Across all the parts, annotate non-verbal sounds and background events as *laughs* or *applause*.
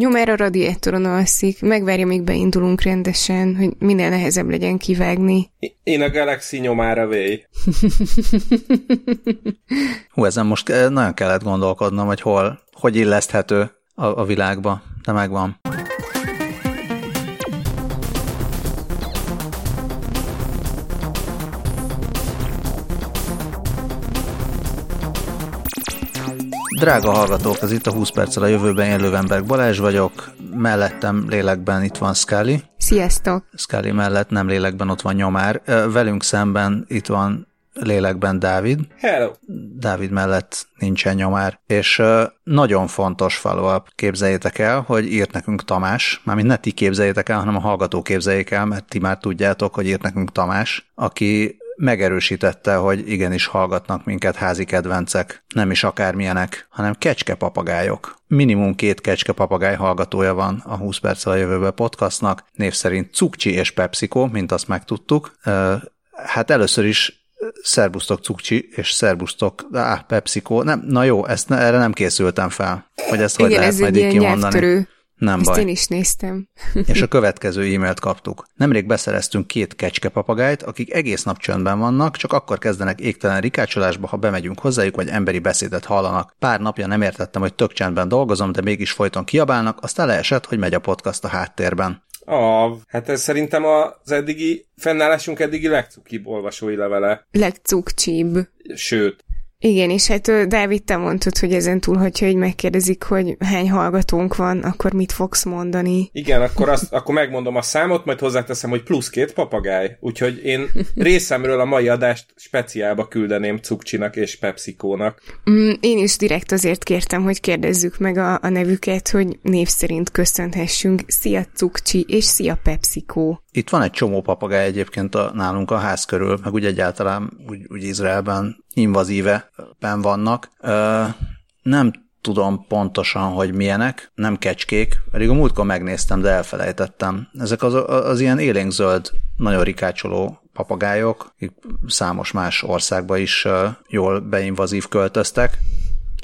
Nyomára a radiátoron alszik, megvárja, míg beindulunk rendesen, hogy minél nehezebb legyen kivágni. Én a Galaxy nyomára véj. *laughs* Hú, ezen most eh, nagyon kellett gondolkodnom, hogy hol, hogy illeszthető a, a világba, de megvan. Drága hallgatók, ez itt a 20 perccel a jövőben élő ember Balázs vagyok, mellettem lélekben itt van Scully. Sziasztok! Scully mellett nem lélekben ott van Nyomár. Velünk szemben itt van lélekben Dávid. Hello! Dávid mellett nincsen nyomár. És nagyon fontos follow-up, képzeljétek el, hogy írt nekünk Tamás, mármint ne ti képzeljétek el, hanem a hallgató képzeljék el, mert ti már tudjátok, hogy írt nekünk Tamás, aki megerősítette, hogy igenis hallgatnak minket házi kedvencek, nem is akármilyenek, hanem kecske papagájok. Minimum két kecske papagáj hallgatója van a 20 perccel a jövőbe podcastnak, név szerint Cukcsi és Pepsico, mint azt megtudtuk. Hát először is szerbusztok Cukcsi, és szerbusztok á, Pepsico. Nem, na jó, ezt ne, erre nem készültem fel, hogy ezt Igen, hogy lehet ez majd így kimondani. nyelvtörő. Nem Ezt baj. én is néztem. *laughs* És a következő e-mailt kaptuk. Nemrég beszereztünk két kecske papagájt, akik egész nap csöndben vannak, csak akkor kezdenek égtelen rikácsolásba, ha bemegyünk hozzájuk, vagy emberi beszédet hallanak. Pár napja nem értettem, hogy tök csendben dolgozom, de mégis folyton kiabálnak, aztán leesett, hogy megy a podcast a háttérben. A, hát ez szerintem az eddigi, fennállásunk eddigi legcukibb olvasói levele. Legcukcsibb. Sőt, Igen, és hát Dávid, te mondtad, hogy ezen túl, hogyha így megkérdezik, hogy hány hallgatónk van, akkor mit fogsz mondani? igen, akkor, azt, akkor megmondom a számot, majd hozzáteszem, hogy plusz két papagáj. Úgyhogy én részemről a mai adást speciálba küldeném Cukcsinak és Pepsikónak. Mm, én is direkt azért kértem, hogy kérdezzük meg a, a nevüket, hogy név szerint köszönhessünk. Szia Cukcsi és szia Pepsico. Itt van egy csomó papagáj egyébként a, nálunk a ház körül, meg úgy egyáltalán úgy, úgy Izraelben invazíve ben vannak. Nem tudom pontosan, hogy milyenek, nem kecskék, pedig a múltkor megnéztem, de elfelejtettem. Ezek az, az ilyen élénkzöld, nagyon rikácsoló papagájok, számos más országba is jól beinvazív költöztek.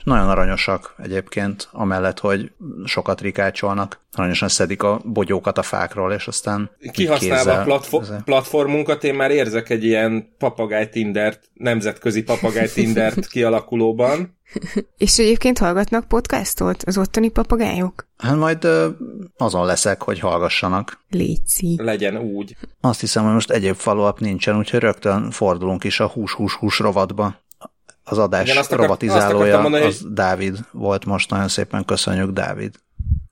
Nagyon aranyosak egyébként, amellett, hogy sokat rikácsolnak. Aranyosan szedik a bogyókat a fákról, és aztán Kihasználva a platfo- ezzel- platformunkat, én már érzek egy ilyen papagáj Tindert, nemzetközi papagáj Tindert kialakulóban. *laughs* És egyébként hallgatnak podcastot az ottani papagájok? Hát majd ö, azon leszek, hogy hallgassanak. Léci. Legyen úgy. Azt hiszem, hogy most egyéb follow nincsen, úgyhogy rögtön fordulunk is a hús-hús-hús rovatba. Az adás Igen, azt akar- azt rovatizálója akartam mondani, az Dávid volt most, nagyon szépen köszönjük, Dávid.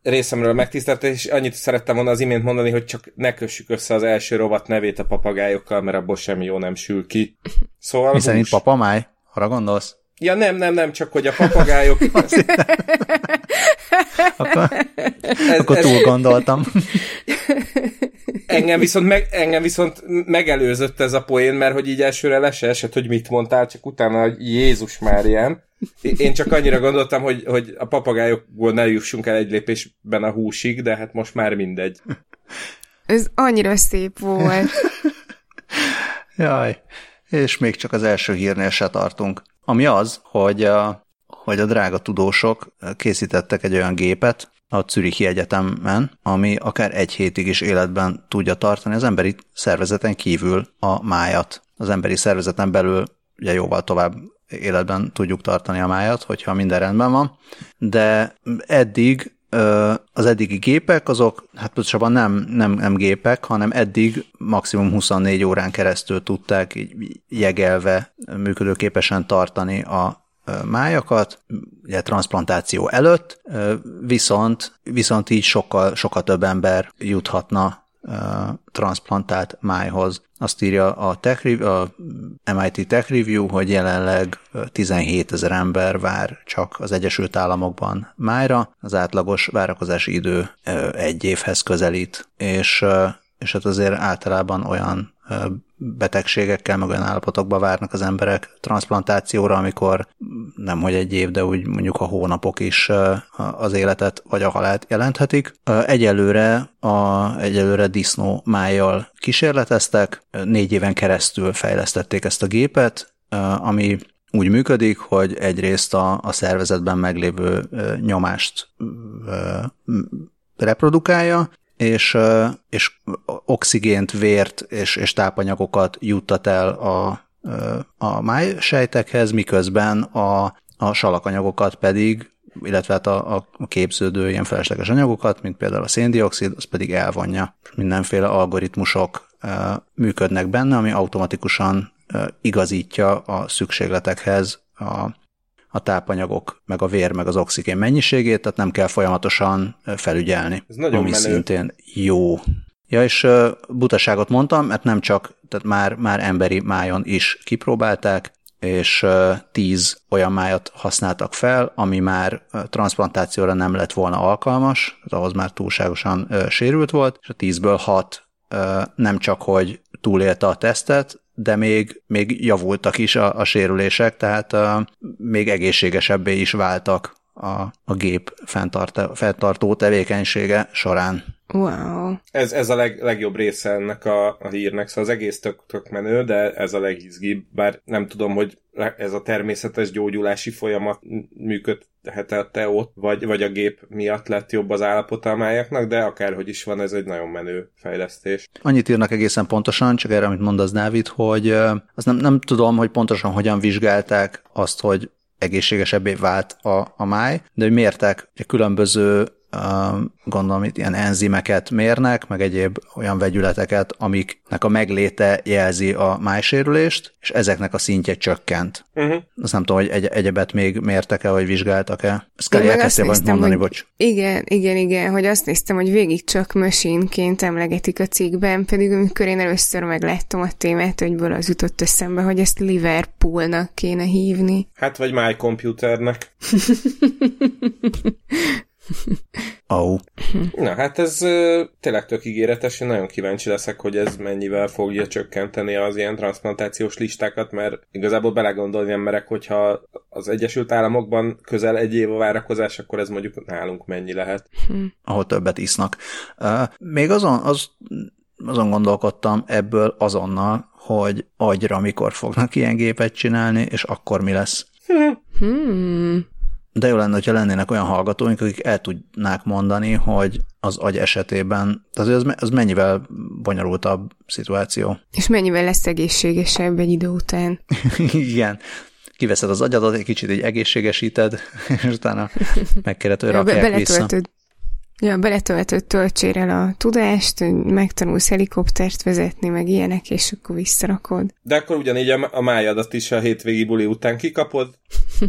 részemről megtiszteltetés, és annyit szerettem volna az imént mondani, hogy csak ne kössük össze az első rovat nevét a papagájokkal, mert abból semmi jó nem sül ki. Szóval Mi szerint hús. papamáj? Arra gondolsz? Ja nem, nem, nem, csak hogy a papagájok... *laughs* Akkor, ez, akkor ez, túl gondoltam. *laughs* engem, viszont meg, engem viszont megelőzött ez a poén, mert hogy így elsőre le se esett, hogy mit mondtál, csak utána, hogy Jézus Máriám. Én csak annyira gondoltam, hogy, hogy a papagájokból ne jussunk el egy lépésben a húsig, de hát most már mindegy. Ez annyira szép volt. *laughs* Jaj, és még csak az első hírnél se tartunk. Ami az, hogy a, hogy a drága tudósok készítettek egy olyan gépet a Zürichi Egyetemen, ami akár egy hétig is életben tudja tartani az emberi szervezeten kívül a májat. Az emberi szervezeten belül ugye jóval tovább életben tudjuk tartani a májat, hogyha minden rendben van, de eddig az eddigi gépek, azok, hát pontosabban nem, nem, nem gépek, hanem eddig maximum 24 órán keresztül tudták így jegelve működőképesen tartani a májakat, ugye transplantáció előtt, viszont, viszont így sokkal, sokkal több ember juthatna transplantált májhoz. Azt írja a, Tech, a MIT Tech Review, hogy jelenleg ö, 17 ezer ember vár csak az Egyesült Államokban májra. Az átlagos várakozási idő egy évhez közelít, és, és hát azért általában olyan betegségekkel, meg olyan állapotokba várnak az emberek transplantációra, amikor nem hogy egy év, de úgy mondjuk a hónapok is az életet vagy a halált jelenthetik. Egyelőre, a, egyelőre disznó májjal kísérleteztek, négy éven keresztül fejlesztették ezt a gépet, ami úgy működik, hogy egyrészt a, a szervezetben meglévő nyomást reprodukálja, és, és oxigént, vért és, és tápanyagokat juttat el a, a májsejtekhez, miközben a, a salakanyagokat pedig, illetve hát a, a képződő ilyen felesleges anyagokat, mint például a széndiokszid, az pedig elvonja. Mindenféle algoritmusok működnek benne, ami automatikusan igazítja a szükségletekhez a, a tápanyagok, meg a vér, meg az oxigén mennyiségét, tehát nem kell folyamatosan felügyelni. Ez nagyon ami menő. szintén jó. Ja, és butaságot mondtam, mert nem csak, tehát már, már emberi májon is kipróbálták, és tíz olyan májat használtak fel, ami már transplantációra nem lett volna alkalmas, tehát ahhoz már túlságosan sérült volt, és a tízből hat nem csak, hogy túlélte a tesztet, de még, még javultak is a, a sérülések, tehát uh, még egészségesebbé is váltak a, a gép fenntartó tevékenysége során. Wow. Ez, ez a leg, legjobb része ennek a, a hírnek, szóval az egész tök, tök menő, de ez a legizgibb, bár nem tudom, hogy ez a természetes gyógyulási folyamat működhetette ott, vagy, vagy a gép miatt lett jobb az állapota a májaknak, de akárhogy is van, ez egy nagyon menő fejlesztés. Annyit írnak egészen pontosan, csak erre, amit mond az Dávid, hogy azt nem, nem tudom, hogy pontosan hogyan vizsgálták azt, hogy egészségesebbé vált a, a máj, de hogy mértek különböző gondolom itt ilyen enzimeket mérnek, meg egyéb olyan vegyületeket, amiknek a megléte jelzi a májsérülést, és ezeknek a szintje csökkent. Uh-huh. Azt nem tudom, hogy egy- egyebet még mértek-e, vagy vizsgáltak-e. Ezt kell elkezdtél valamit mondani, hogy, bocs. Igen, igen, igen, hogy azt néztem, hogy végig csak machine-ként emlegetik a cikkben, pedig amikor én először megláttam a témát, hogy az jutott eszembe, hogy ezt Liverpoolnak kéne hívni. Hát vagy My Computernek. *laughs* *laughs* Oh. Na hát ez tényleg tök ígéretes, én nagyon kíváncsi leszek, hogy ez mennyivel fogja csökkenteni az ilyen transplantációs listákat, mert igazából belegondolni nem merek, hogyha az Egyesült Államokban közel egy év a várakozás, akkor ez mondjuk nálunk mennyi lehet. Hm. Ahol többet isznak. Még azon, az, azon gondolkodtam ebből azonnal, hogy agyra mikor fognak ilyen gépet csinálni, és akkor mi lesz. Hmm. De jó lenne, hogyha lennének olyan hallgatóink, akik el tudnák mondani, hogy az agy esetében, tehát az, az mennyivel bonyolultabb szituáció. És mennyivel lesz egészségesebb egy idő után. *laughs* Igen. Kiveszed az agyadat, egy kicsit így egészségesíted, *laughs* és utána megkérded, hogy rakják vissza. Ja, beletöltött töltsér el a tudást, hogy megtanulsz helikoptert vezetni, meg ilyenek, és akkor visszarakod. De akkor ugyanígy a, a májadat is a hétvégi buli után kikapod,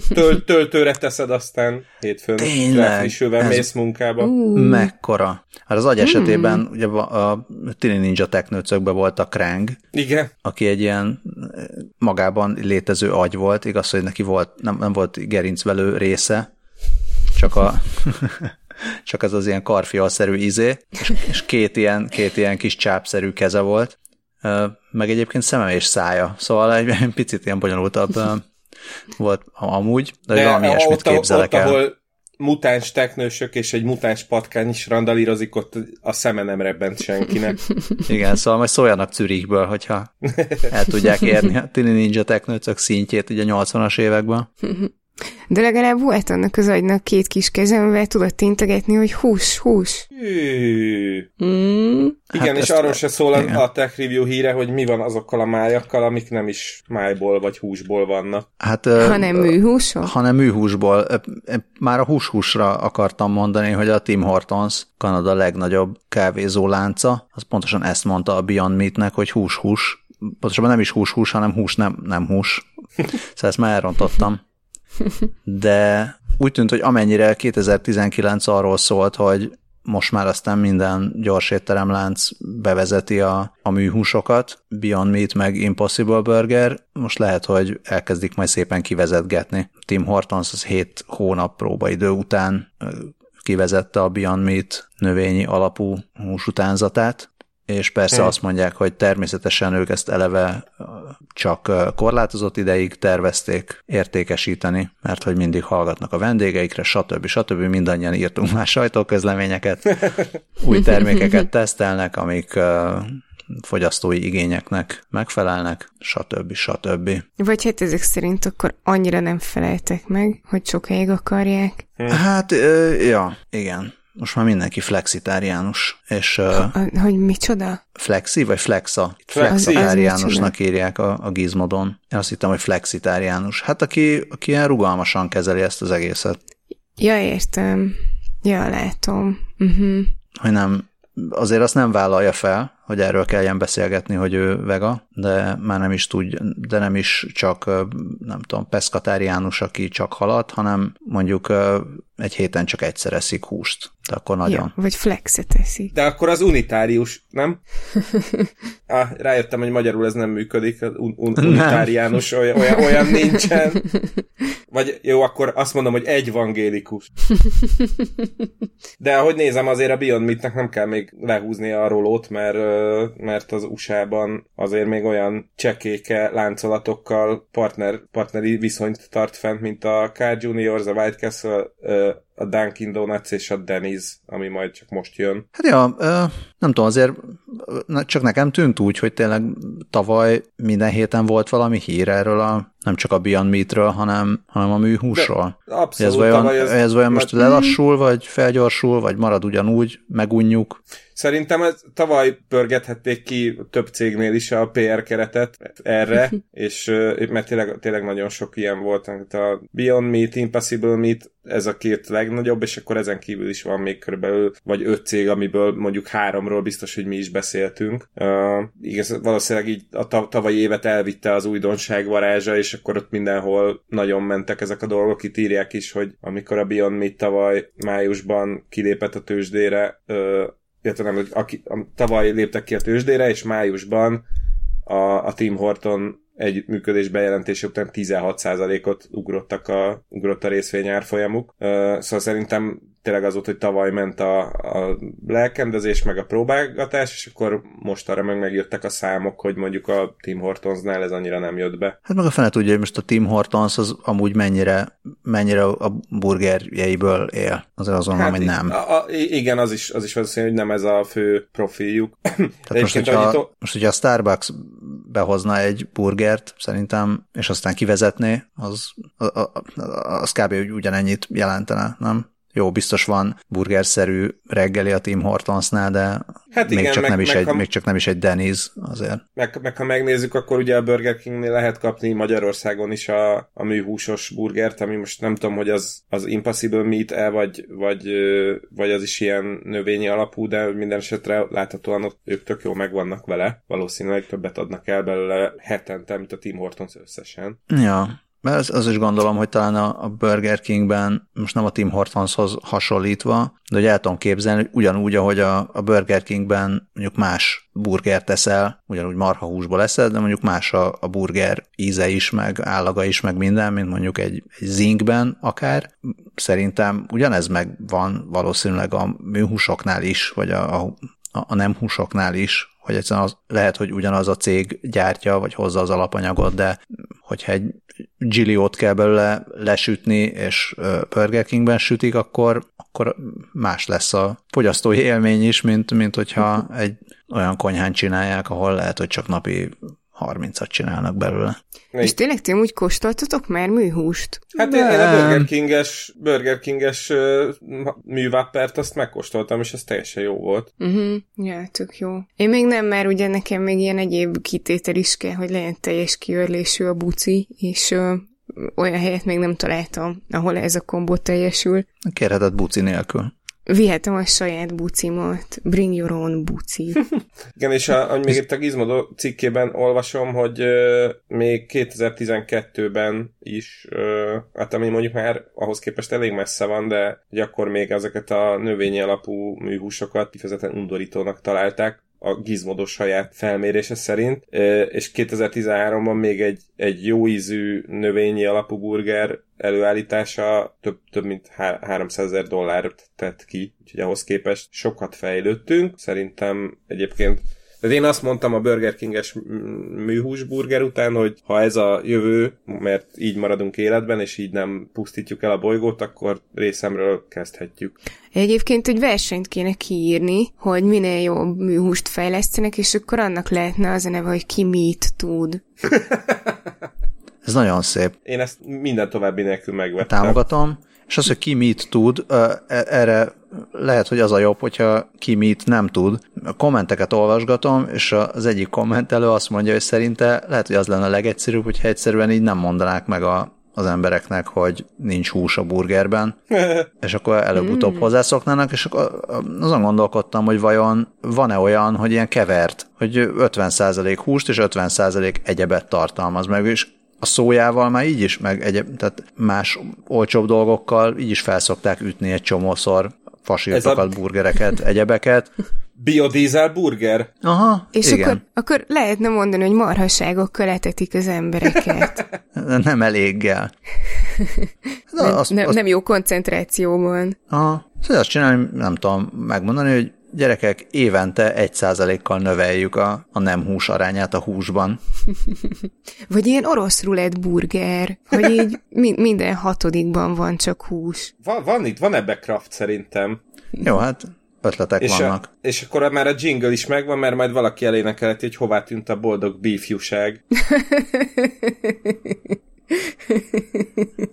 töl, töltőre teszed, aztán hétfőn frissülve mész munkába. Uh. Mekkora. Hát az agy esetében mm. ugye a Tini Ninja Technőcökben volt a Krang, Igen. aki egy ilyen magában létező agy volt, igaz, hogy neki volt, nem, nem volt gerincvelő része, csak a *laughs* csak ez az ilyen karfialszerű izé, és, és két, ilyen, két ilyen kis csápszerű keze volt, meg egyébként szeme és szája, szóval egy picit ilyen bonyolultabb volt amúgy, de, de valami ilyesmit képzelek ott, el. Ahol mutáns teknősök és egy mutáns patkány is randalírozik, ott a szeme nem rebbent senkinek. *laughs* Igen, szóval majd szóljanak Zürichből, hogyha el tudják érni a Tini Ninja teknőcök szintjét ugye a 80-as években. *laughs* De legalább volt annak az agynak két kis kezemvel tudott integetni, hogy hús, hús. Mm. Igen, hát és arról se szól igen. a Tech Review híre, hogy mi van azokkal a májakkal, amik nem is májból vagy húsból vannak. Hát, hanem műhúsból? Hanem műhúsból. Már a hús-húsra akartam mondani, hogy a Tim Hortons, Kanada legnagyobb kávézó lánca, az pontosan ezt mondta a Beyond Meatnek, hogy hús-hús. Pontosabban nem is hús-hús, hanem hús nem, nem hús. Szóval ezt már elrontottam de úgy tűnt, hogy amennyire 2019 arról szólt, hogy most már aztán minden gyors étteremlánc bevezeti a, a műhúsokat, Beyond Meat meg Impossible Burger, most lehet, hogy elkezdik majd szépen kivezetgetni. Tim Hortons az 7 hónap próbaidő után kivezette a Beyond Meat növényi alapú húsutánzatát, és persze hmm. azt mondják, hogy természetesen ők ezt eleve csak korlátozott ideig tervezték értékesíteni, mert hogy mindig hallgatnak a vendégeikre, stb. stb. Mindannyian írtunk már sajtóközleményeket, *laughs* új termékeket tesztelnek, amik fogyasztói igényeknek megfelelnek, stb. stb. Vagy hát ezek szerint akkor annyira nem feleltek meg, hogy sokáig akarják. Hát, ö, ja, igen. Most már mindenki flexitáriánus, és uh, A, hogy micsoda? flexi vagy flexa? Flexi. Flexitáriánusnak írják a, a gizmodon. Én azt hittem, hogy flexitáriánus. Hát aki, aki ilyen rugalmasan kezeli ezt az egészet, Ja, értem. Ja, látom. Uh-huh. hogy nem, azért azt nem vállalja fel, hogy erről kelljen beszélgetni, hogy ő vega, de már nem is tud, de nem is csak, nem tudom, peszkatáriánus, aki csak halat, hanem mondjuk egy héten csak egyszer eszik húst. De akkor nagyon. Ja, vagy flexet teszik. De akkor az unitárius, nem? *laughs* ah, rájöttem, hogy magyarul ez nem működik, az un- un- unitáriánus, olyan, olyan, olyan nincsen. *laughs* Vagy jó, akkor azt mondom, hogy evangélikus. De ahogy nézem, azért a Beyond Meatnek nem kell még lehúzni a rolót, mert, mert az USA-ban azért még olyan csekéke láncolatokkal partner, partneri viszonyt tart fent, mint a Car Juniors, a White Castle, a Dunkin Donuts és a Denny's, ami majd csak most jön. Hát ja, nem tudom, azért csak nekem tűnt úgy, hogy tényleg tavaly minden héten volt valami hír erről a nem csak a Beyond Meatről, hanem, hanem a műhúsról. Abszolút. Ez vajon, ez, ez vajon most mert- lelassul, vagy felgyorsul, vagy marad ugyanúgy, megunjuk? Szerintem ez, tavaly pörgethették ki több cégnél is a PR keretet erre, *laughs* és mert tényleg, tényleg nagyon sok ilyen volt. Tehát a Beyond Meat, Impossible Meat, ez a két legnagyobb, és akkor ezen kívül is van még körülbelül vagy öt cég, amiből mondjuk háromról biztos, hogy mi is beszéltünk. Uh, igaz, valószínűleg így a ta- tavalyi évet elvitte az újdonság varázsa, és akkor ott mindenhol nagyon mentek ezek a dolgok. Itt írják is, hogy amikor a Beyond Meat tavaly májusban kilépett a tőzsdére, uh, illetve nem, hogy aki, a, tavaly léptek ki a tőzsdére, és májusban a, a Tim Horton együttműködés bejelentése után 16%-ot ugrottak a, ugrott a részvény árfolyamuk. Szóval szerintem tényleg az volt, hogy tavaly ment a, a lelkendezés, meg a próbálgatás, és akkor most arra meg megjöttek a számok, hogy mondjuk a Tim Hortonsnál ez annyira nem jött be. Hát meg a fene tudja, hogy most a Tim Hortons az amúgy mennyire, mennyire a burgerjeiből él. Azért azt gondolom, hogy nem. A, a, igen, az is, az is valószínű, hogy nem ez a fő profiljuk. Tehát most, *coughs* hogyha, annyit- most, hogyha a Starbucks behozna egy burgert, szerintem, és aztán kivezetné, az, a- a- az kb. ugyanennyit jelentene, nem? Jó, biztos van burgerszerű reggeli a Tim Hortonsnál, de Hát még, igen, csak meg- nem is meg egy, ha- még csak nem is egy Denny's azért. Meg, meg ha megnézzük, akkor ugye a Burger Kingnél lehet kapni Magyarországon is a, a műhúsos burgert, ami most nem tudom, hogy az, az Impossible Meat-e, vagy, vagy, vagy az is ilyen növényi alapú, de minden esetre láthatóan ott ők tök jó megvannak vele. Valószínűleg többet adnak el belőle hetente, mint a Tim Hortons összesen. Ja, mert az, az is gondolom, hogy talán a, a Burger Kingben, most nem a Tim Hortonshoz hasonlítva, de hogy el tudom képzelni, hogy ugyanúgy, ahogy a, a Burger Kingben mondjuk más burgert teszel, ugyanúgy marhahúsból eszed, de mondjuk más a, a burger íze is, meg állaga is, meg minden, mint mondjuk egy, egy zinkben akár. Szerintem ugyanez megvan valószínűleg a műhúsoknál is, vagy a, a, a nem húsoknál is, hogy egyszerűen az, lehet, hogy ugyanaz a cég gyártja, vagy hozza az alapanyagot, de hogyha egy Gilliót kell belőle lesütni, és Burger Kingben sütik, akkor, akkor más lesz a fogyasztói élmény is, mint, mint hogyha egy olyan konyhán csinálják, ahol lehet, hogy csak napi 30-at csinálnak belőle. És tényleg ti úgy kóstoltatok már műhúst? Hát én, én a. Burger Kinges, Burger Kinges ö, műváppert azt megkóstoltam, és ez teljesen jó volt. Uh-huh. Ja, tök jó. Én még nem, mert ugye nekem még ilyen egyéb kitétel is kell, hogy legyen teljes kiörlésű a buci, és ö, olyan helyet még nem találtam, ahol ez a kombó teljesül. Kérheted buci nélkül. Vihetem a saját bucimat. Bring your own buci. *laughs* Igen, és a, még itt a Gizmodo cikkében olvasom, hogy ö, még 2012-ben is, ö, hát ami mondjuk már ahhoz képest elég messze van, de hogy akkor még ezeket a növényi alapú műhúsokat kifejezetten undorítónak találták, a Gizmodo saját felmérése szerint, és 2013-ban még egy, egy jó ízű növényi alapú burger előállítása több, több mint há- 300 ezer dollárt tett ki, úgyhogy ahhoz képest sokat fejlődtünk. Szerintem egyébként De én azt mondtam a Burger King-es műhús burger után, hogy ha ez a jövő, mert így maradunk életben, és így nem pusztítjuk el a bolygót, akkor részemről kezdhetjük. Egyébként egy versenyt kéne kiírni, hogy minél jobb műhúst fejlesztenek, és akkor annak lehetne az a neve, hogy ki mit tud. *laughs* Ez nagyon szép. Én ezt minden további nélkül megvettem. Támogatom. És az, hogy ki mit tud, e, erre lehet, hogy az a jobb, hogyha ki mit nem tud. A kommenteket olvasgatom, és az egyik kommentelő azt mondja, hogy szerinte lehet, hogy az lenne a legegyszerűbb, hogyha egyszerűen így nem mondanák meg a, az embereknek, hogy nincs hús a burgerben, *laughs* és akkor előbb-utóbb mm. hozzászoknának, és akkor azon gondolkodtam, hogy vajon van-e olyan, hogy ilyen kevert, hogy 50% húst és 50% egyebet tartalmaz meg, és a szójával már így is, meg egy, tehát más olcsóbb dolgokkal így is felszokták ütni egy csomószor fasírtokat, a... burgereket, *laughs* egyebeket. Biodízel burger? Aha, És igen. Akkor, akkor lehetne mondani, hogy marhaságokkal etetik az embereket. *laughs* nem eléggel. De nem, azt, nem, azt... nem jó koncentrációban. Aha. Szóval azt csinálni, nem tudom megmondani, hogy gyerekek, évente egy százalékkal növeljük a, a nem hús arányát a húsban. *laughs* Vagy ilyen orosz rulett burger, hogy így mi, minden hatodikban van csak hús. Van, van itt, van ebbe craft szerintem. Jó, hát ötletek és vannak. A, és akkor már a jingle is megvan, mert majd valaki elénekelheti, hogy hová tűnt a boldog bífjúság.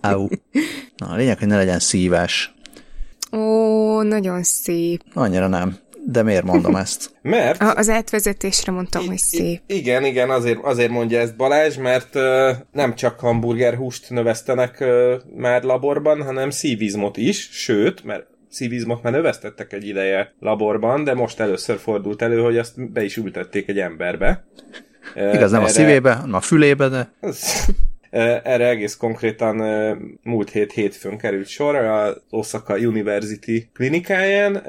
Au. Na, a lényeg, hogy ne legyen szívás. Ó, nagyon szép. Annyira nem. De miért mondom ezt? *laughs* Mert... A, az átvezetésre mondtam, I- hogy szép. Igen, igen, azért, azért mondja ezt Balázs, mert uh, nem csak hamburgerhúst növesztenek uh, már laborban, hanem szívizmot is, sőt, mert szívizmot már növesztettek egy ideje laborban, de most először fordult elő, hogy azt be is ültették egy emberbe. *laughs* Igaz, nem Erre... a szívébe, hanem a fülébe, de... Erre egész konkrétan múlt hét hétfőn került sor az Osaka University klinikáján,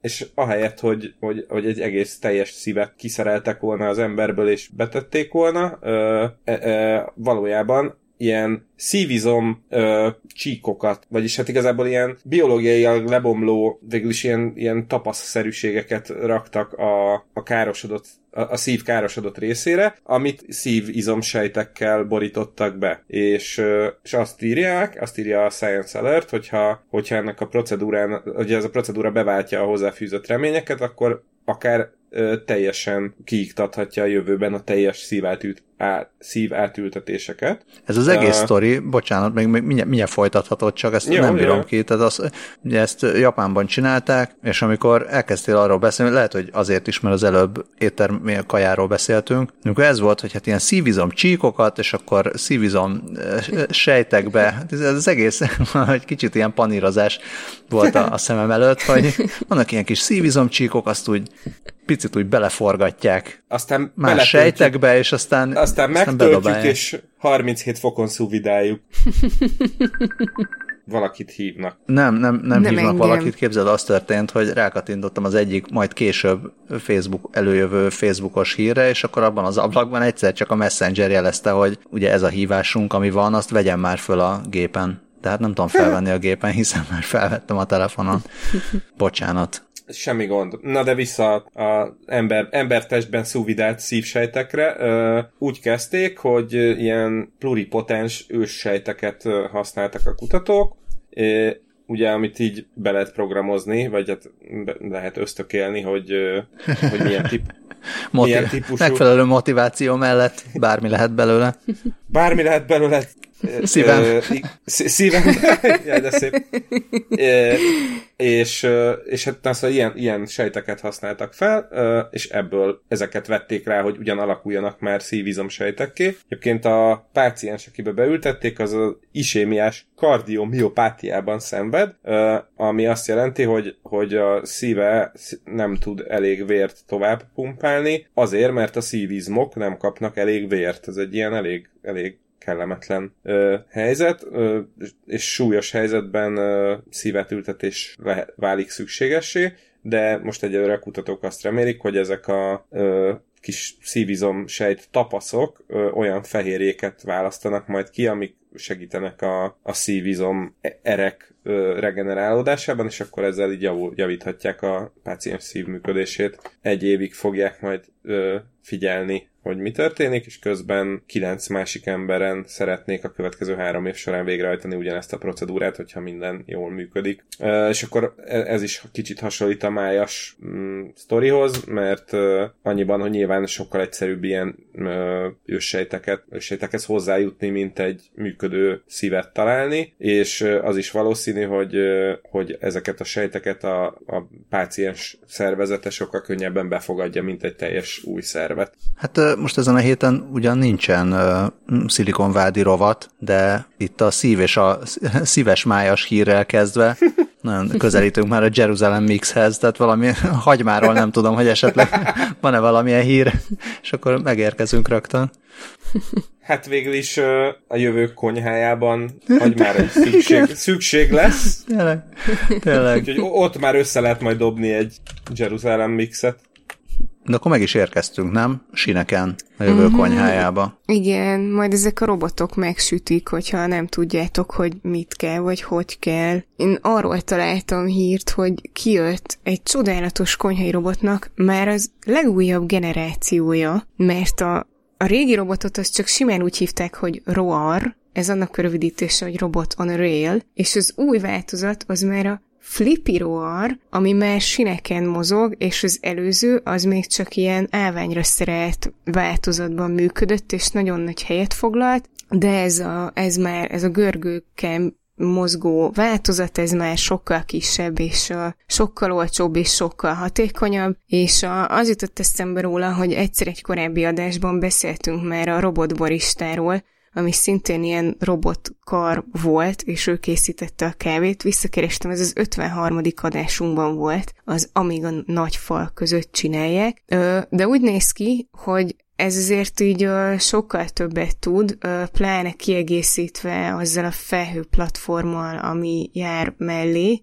és ahelyett, hogy, hogy, hogy egy egész teljes szívet kiszereltek volna az emberből és betették volna, valójában ilyen szívizom ö, csíkokat, vagyis hát igazából ilyen biológiai lebomló, végül is ilyen, ilyen tapaszszerűségeket raktak a, a károsodott a, szív károsodott részére, amit szívizomsejtekkel borítottak be. És, és azt írják, azt írja a Science Alert, hogyha, hogyha ennek a procedúrán, hogy ez a procedúra beváltja a hozzáfűzött reményeket, akkor akár ö, teljesen kiiktathatja a jövőben a teljes szívátült, á, szív átültetéseket. Ez az egész uh, sztori, bocsánat, még, még mindjárt, mindjárt folytathatod, csak ezt jó, nem bírom jó. ki. Tehát az, ugye ezt Japánban csinálták, és amikor elkezdtél arról beszélni, lehet, hogy azért is, mert az előbb éttermi kajáról beszéltünk, amikor ez volt, hogy hát ilyen szívizom csíkokat, és akkor szívizom sejtekbe, hát ez az egész *laughs* egy kicsit ilyen panírozás volt a, a szemem előtt, hogy vannak ilyen kis szívizom csíkok, azt úgy picit úgy beleforgatják aztán más sejtekbe, és aztán Aztán megtöltjük, és 37 fokon szuvidáljuk. valakit hívnak. Nem, nem, nem, nem hívnak engem. valakit. Képzeld, az történt, hogy rákatintottam az egyik, majd később Facebook előjövő Facebookos hírre, és akkor abban az ablakban egyszer csak a Messenger jelezte, hogy ugye ez a hívásunk, ami van, azt vegyem már föl a gépen. Tehát nem tudom felvenni a gépen, hiszen már felvettem a telefonon. Bocsánat. Semmi gond. Na de vissza az ember, embertestben szuvidált szívsejtekre. Úgy kezdték, hogy ilyen pluripotens őssejteket használtak a kutatók, ugye, amit így be lehet programozni, vagy hát lehet ösztökélni, hogy, hogy milyen, tip, *laughs* Motiv- milyen típusú... Megfelelő motiváció mellett bármi lehet belőle. Bármi lehet belőle, Szívem. Szívem. *laughs* Jaj, de szép. és, és hát szóval ilyen, ilyen sejteket használtak fel, és ebből ezeket vették rá, hogy ugyan alakuljanak már szívizom sejtekké. Egyébként a páciens, akibe beültették, az az isémiás kardiomiopátiában szenved, ami azt jelenti, hogy, hogy a szíve nem tud elég vért tovább pumpálni, azért, mert a szívizmok nem kapnak elég vért. Ez egy ilyen elég, elég kellemetlen ö, helyzet, ö, és súlyos helyzetben ö, szívetültetés válik szükségessé, de most egyelőre a kutatók azt remélik, hogy ezek a ö, kis szívizom sejt tapaszok ö, olyan fehérjéket választanak majd ki, amik segítenek a, a szívizom erek regenerálódásában, és akkor ezzel így javul, javíthatják a páciens szív működését. Egy évig fogják majd ö, figyelni hogy mi történik, és közben kilenc másik emberen szeretnék a következő három év során végrehajtani ugyanezt a procedúrát, hogyha minden jól működik. És akkor e, ez is kicsit hasonlít a májas mm, sztorihoz, mert annyiban, hogy nyilván sokkal egyszerűbb ilyen őssejteket, őssejtekhez hozzájutni, mint egy működő szívet találni, és az is valószínű, hogy, hogy ezeket a sejteket a, a páciens szervezete sokkal könnyebben befogadja, mint egy teljes új szervet. Hát most ezen a héten ugyan nincsen uh, szilikonvádi rovat, de itt a szív és a *laughs* szíves májas hírrel kezdve nagyon közelítünk már a Jerusalem Mixhez, tehát valami *laughs* hagymáról nem tudom, hogy esetleg *laughs* van-e valamilyen hír, és akkor megérkezünk rögtön. Hát végül is a jövő konyhájában hagymára is szükség, szükség lesz. Tényleg. Tényleg. Úgyhogy ott már össze lehet majd dobni egy Jerusalem Mixet. De akkor meg is érkeztünk, nem? Sineken, a jövő uh-huh. konyhájába. Igen, majd ezek a robotok megsütik, hogyha nem tudjátok, hogy mit kell, vagy hogy kell. Én arról találtam hírt, hogy kijött egy csodálatos konyhai robotnak már az legújabb generációja, mert a, a régi robotot azt csak simán úgy hívták, hogy ROAR, ez annak rövidítése, hogy Robot on a Rail, és az új változat az már a Flippy Roar, ami már sineken mozog, és az előző az még csak ilyen állványra szerelt változatban működött, és nagyon nagy helyet foglalt, de ez, a, ez már, ez a görgőkkel mozgó változat, ez már sokkal kisebb, és uh, sokkal olcsóbb, és sokkal hatékonyabb, és uh, az jutott eszembe róla, hogy egyszer egy korábbi adásban beszéltünk már a robotbaristáról, ami szintén ilyen robotkar volt, és ő készítette a kávét. Visszakerestem, ez az 53. adásunkban volt, az amíg a nagy fal között csinálják. De úgy néz ki, hogy ez azért így sokkal többet tud, pláne kiegészítve azzal a felhő platformmal, ami jár mellé,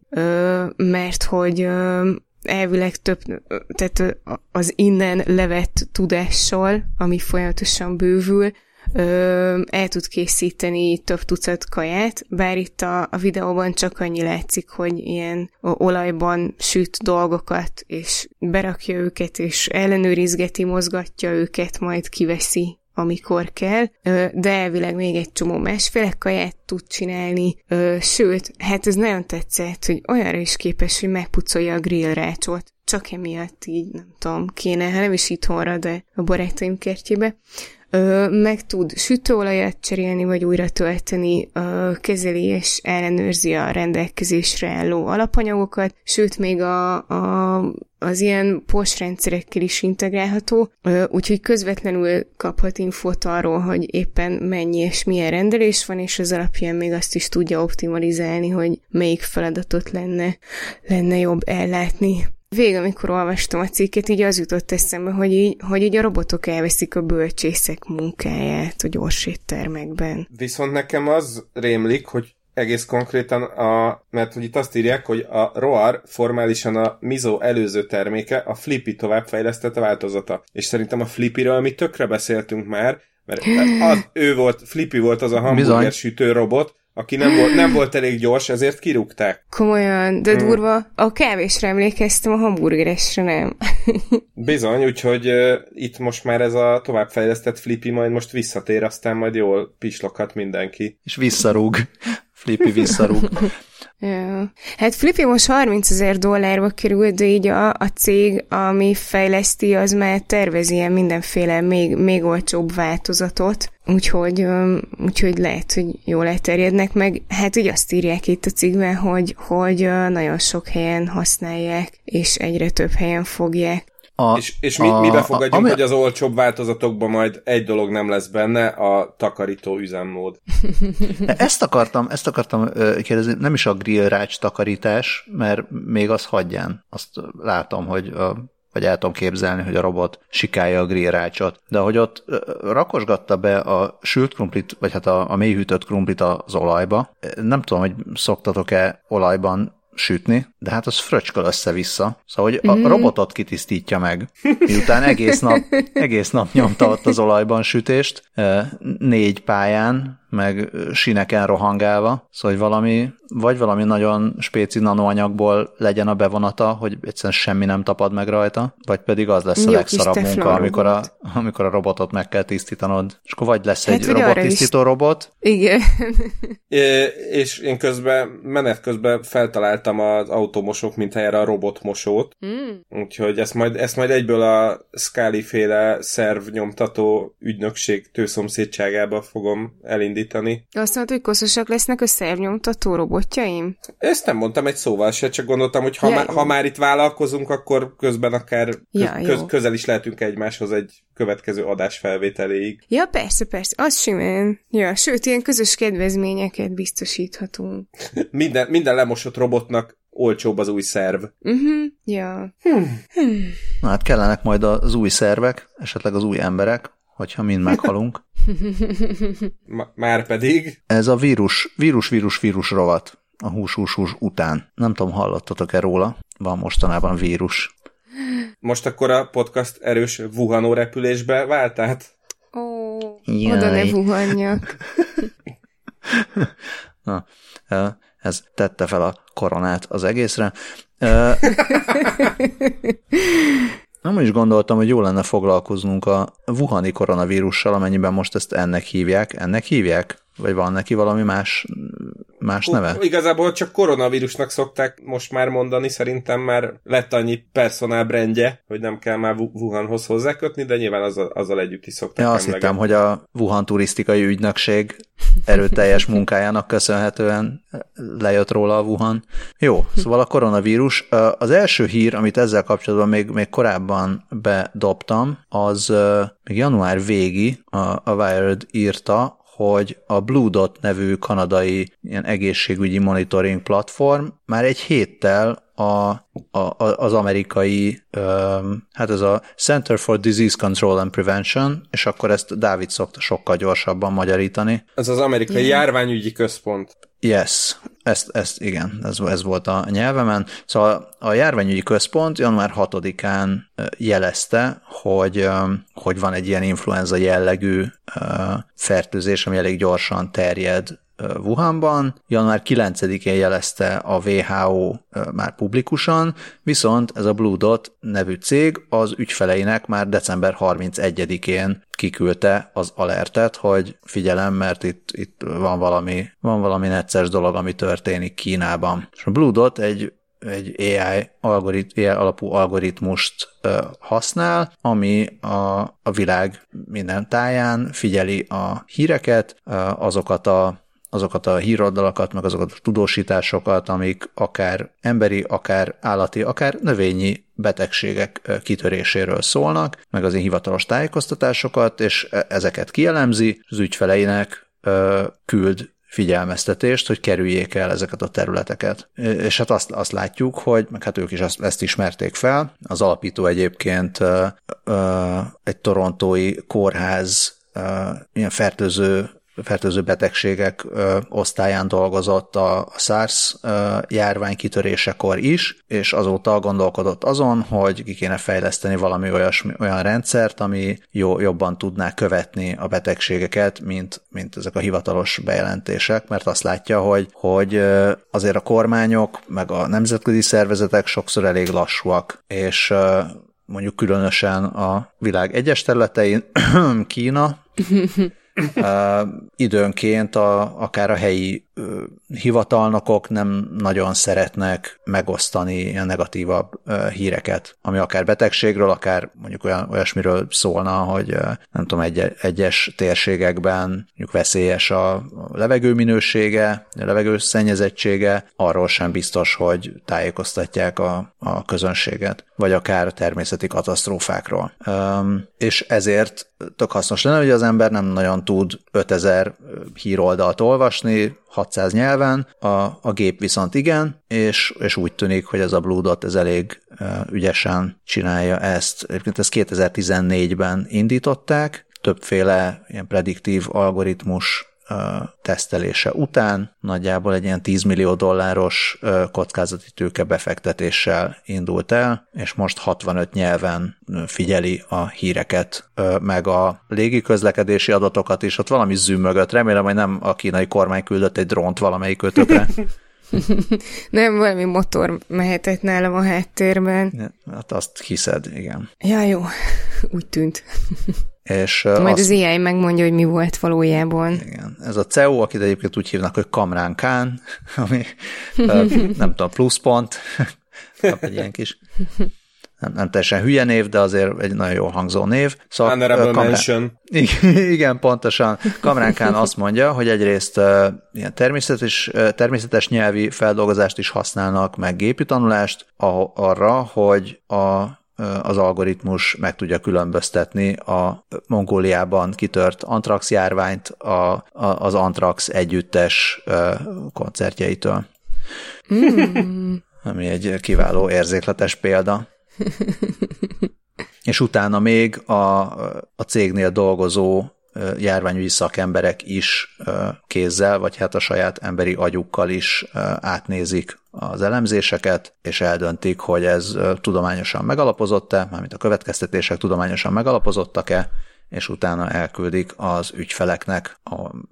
mert hogy elvileg több, tehát az innen levett tudással, ami folyamatosan bővül, el tud készíteni több tucat kaját, bár itt a, a videóban csak annyi látszik, hogy ilyen olajban süt dolgokat, és berakja őket, és ellenőrizgeti, mozgatja őket, majd kiveszi amikor kell, de elvileg még egy csomó másféle kaját tud csinálni, sőt, hát ez nagyon tetszett, hogy olyanra is képes, hogy megpucolja a grillrácsot, csak emiatt így, nem tudom, kéne, hát nem is itthonra, de a barátaim kertjébe meg tud sütőolajat cserélni, vagy újra tölteni, kezeli és ellenőrzi a rendelkezésre álló alapanyagokat, sőt még a, a az ilyen postrendszerekkel is integrálható, úgyhogy közvetlenül kaphat infót arról, hogy éppen mennyi és milyen rendelés van, és az alapján még azt is tudja optimalizálni, hogy melyik feladatot lenne, lenne jobb ellátni. Végül, amikor olvastam a cikket, így az jutott eszembe, hogy így, hogy így a robotok elveszik a bölcsészek munkáját a gyors éttermekben. Viszont nekem az rémlik, hogy egész konkrétan a, mert hogy itt azt írják, hogy a ROAR formálisan a Mizo előző terméke, a Flippy továbbfejlesztett változata. És szerintem a Flippyről mi tökre beszéltünk már, mert *laughs* az, ő volt, Flippy volt az a hamburger sütő robot, aki nem volt, nem volt elég gyors, ezért kirúgták. Komolyan, de hmm. durva. A kávésre emlékeztem, a hamburgeresre nem. *laughs* Bizony, úgyhogy uh, itt most már ez a továbbfejlesztett Flippy majd most visszatér, aztán majd jól pislokat mindenki. És visszarúg. Flippy visszarúg. *laughs* Hát Flippy most 30 ezer dollárba került, de így a, a cég, ami fejleszti, az már tervez ilyen mindenféle még, még olcsóbb változatot, úgyhogy, úgyhogy lehet, hogy jól elterjednek meg. Hát így azt írják itt a cikkben, hogy, hogy nagyon sok helyen használják, és egyre több helyen fogják. A, és és mi, a, mi befogadjunk, ami... hogy az olcsóbb változatokban majd egy dolog nem lesz benne, a takarító üzemmód. *laughs* ezt akartam, ezt akartam kérdezni, nem is a grill rács takarítás, mert még az hagyján. Azt látom, hogy a vagy el tudom képzelni, hogy a robot sikálja a grill rácsot. De hogy ott rakosgatta be a sült krumplit, vagy hát a, a mélyhűtött krumplit az olajba, nem tudom, hogy szoktatok-e olajban sütni, de hát az fröcskal össze-vissza. Szóval, hogy a mm. robotot kitisztítja meg, miután egész nap, egész nap nyomta ott az olajban sütést, négy pályán, meg sineken rohangálva, szóval hogy valami, vagy valami nagyon spéci nanoanyagból legyen a bevonata, hogy egyszerűen semmi nem tapad meg rajta, vagy pedig az lesz a Jó legszarabb munka, amikor a, robot. amikor a robotot meg kell tisztítanod. És akkor vagy lesz Hát, egy robottisztító robot, Igen. É, és én közben, menet közben feltaláltam az automosók mint helyre a robotmosót, Mm. úgyhogy ezt majd, ezt majd egyből a Scully féle szervnyomtató ügynökség tőszomszédságába fogom elindítani. Azt mondod, hogy koszosak lesznek a szervnyomtató robotjaim? Ezt nem mondtam egy szóval se, csak gondoltam, hogy ha, Ja, má, ha már itt vállalkozunk, akkor közben akár köz, Ja, jó. köz, közel is lehetünk egymáshoz egy következő adás felvételéig. Ja, persze, persze, az simán. Ja, sőt, ilyen közös kedvezményeket biztosíthatunk. *laughs* Minden, minden lemosott robotnak olcsóbb az új szerv. Uh-huh, ja. Na hát kellenek majd az új szervek, esetleg az új emberek, hogyha mind meghalunk. *laughs* Már pedig Ez a vírus, vírus, vírus, vírus rovat a hús, hús, hús után. Nem tudom, hallottatok-e róla? Van mostanában vírus. most akkor a podcast erős Wuhanó repülésbe vált át? Ó, Jaj. oda ne vuhanjak. *laughs* Na, ez tette fel a koronát az egészre. *laughs* Nem is gondoltam, hogy jó lenne foglalkoznunk a Wuhani koronavírussal, amennyiben most ezt ennek hívják. Ennek hívják? Vagy van neki valami más, más neve? Igazából csak koronavírusnak szokták most már mondani, szerintem már lett annyi personál brandje, hogy nem kell már Wu- Wuhanhoz hozzákötni, de nyilván azzal, azzal együtt is szokták Ja, azt emlegetni. hittem, hogy a Wuhan turisztikai ügynökség erőteljes munkájának köszönhetően lejött róla a Wuhan. Jó, szóval a koronavírus. Az első hír, amit ezzel kapcsolatban még, még korábban bedobtam, az még január végi, a, a Wired írta, hogy a Blue Dot nevű kanadai ilyen egészségügyi monitoring platform már egy héttel a, a- az amerikai, um, hát ez a Center for Disease Control and Prevention, és akkor ezt Dávid szokta sokkal gyorsabban magyarítani. Ez az amerikai járványügyi központ. Yes, ezt, ezt igen, ez, ez volt a nyelvemen. Szóval a járványügyi központ január 6-án ö, jelezte, hogy, hogy van egy ilyen influenza jellegű fertőzés, ami elég gyorsan terjed Wuhanban. Január 9-én jelezte a WHO már publikusan, viszont ez a Blue Dot nevű cég az ügyfeleinek már december 31-én kiküldte az alertet, hogy figyelem, mert itt, itt van valami, van valami necces dolog, ami történik Kínában. És a Blue Dot egy egy AI, algorit, AI alapú algoritmust használ, ami a, a világ minden táján figyeli a híreket, azokat a azokat a híroldalakat, meg azokat a tudósításokat, amik akár emberi, akár állati, akár növényi betegségek kitöréséről szólnak, meg az ilyen hivatalos tájékoztatásokat, és e- ezeket kielemzi, az ügyfeleinek küld figyelmeztetést, hogy kerüljék el ezeket a területeket. És hát azt, azt látjuk, hogy, meg hát ők is azt, ezt ismerték fel. Az alapító egyébként ö, ö, egy torontói kórház ö, ilyen fertőző fertőző betegségek osztályán dolgozott a, SARS járvány kitörésekor is, és azóta gondolkodott azon, hogy ki kéne fejleszteni valami olyasmi, olyan rendszert, ami jó, jobban tudná követni a betegségeket, mint, mint ezek a hivatalos bejelentések, mert azt látja, hogy, hogy azért a kormányok, meg a nemzetközi szervezetek sokszor elég lassúak, és mondjuk különösen a világ egyes területein, *clears throat* Kína, *laughs* Uh, időnként a, akár a helyi uh, hivatalnokok nem nagyon szeretnek megosztani ilyen negatívabb uh, híreket, ami akár betegségről, akár mondjuk olyan, olyasmiről szólna, hogy uh, nem tudom, egy, egyes térségekben mondjuk veszélyes a, levegő minősége, a levegő szennyezettsége, arról sem biztos, hogy tájékoztatják a, a közönséget, vagy akár természeti katasztrófákról. Um, és ezért tök hasznos lenne, hogy az ember nem nagyon tud 5000 híroldalt olvasni, 600 nyelven, a, a gép viszont igen, és, és úgy tűnik, hogy ez a Blue Dot ez elég ügyesen csinálja ezt. Egyébként ezt 2014-ben indították, többféle ilyen prediktív algoritmus tesztelése után nagyjából egy ilyen 10 millió dolláros kockázati tőke befektetéssel indult el, és most 65 nyelven figyeli a híreket, meg a légiközlekedési adatokat is. Ott valami zümmögött, remélem, hogy nem a kínai kormány küldött egy drónt valamelyik kötökre. *laughs* Nem, valami motor mehetett nálam a háttérben. Hát azt hiszed, igen. Ja, jó. Úgy tűnt. És Majd azt, az AI megmondja, hogy mi volt valójában. Igen. Ez a CEO, akit egyébként úgy hívnak, hogy Kamrán Khan, *laughs* ami nem tudom, pluszpont, *laughs* kap egy ilyen kis nem, nem teljesen hülye név, de azért egy nagyon jól hangzó név. Szóval, Honorable Kamrán, mention. *laughs* Igen, pontosan. Kamrán Khan azt mondja, hogy egyrészt uh, ilyen természetes, uh, természetes nyelvi feldolgozást is használnak, meg gépi tanulást a, arra, hogy a az algoritmus meg tudja különböztetni a Mongóliában kitört antrax járványt a, a, az antrax együttes koncertjeitől. Mm. Ami egy kiváló érzékletes példa. *laughs* És utána még a, a cégnél dolgozó járványügyi szakemberek is kézzel, vagy hát a saját emberi agyukkal is átnézik az elemzéseket, és eldöntik, hogy ez tudományosan megalapozott-e, mármint a következtetések tudományosan megalapozottak-e, és utána elküldik az ügyfeleknek,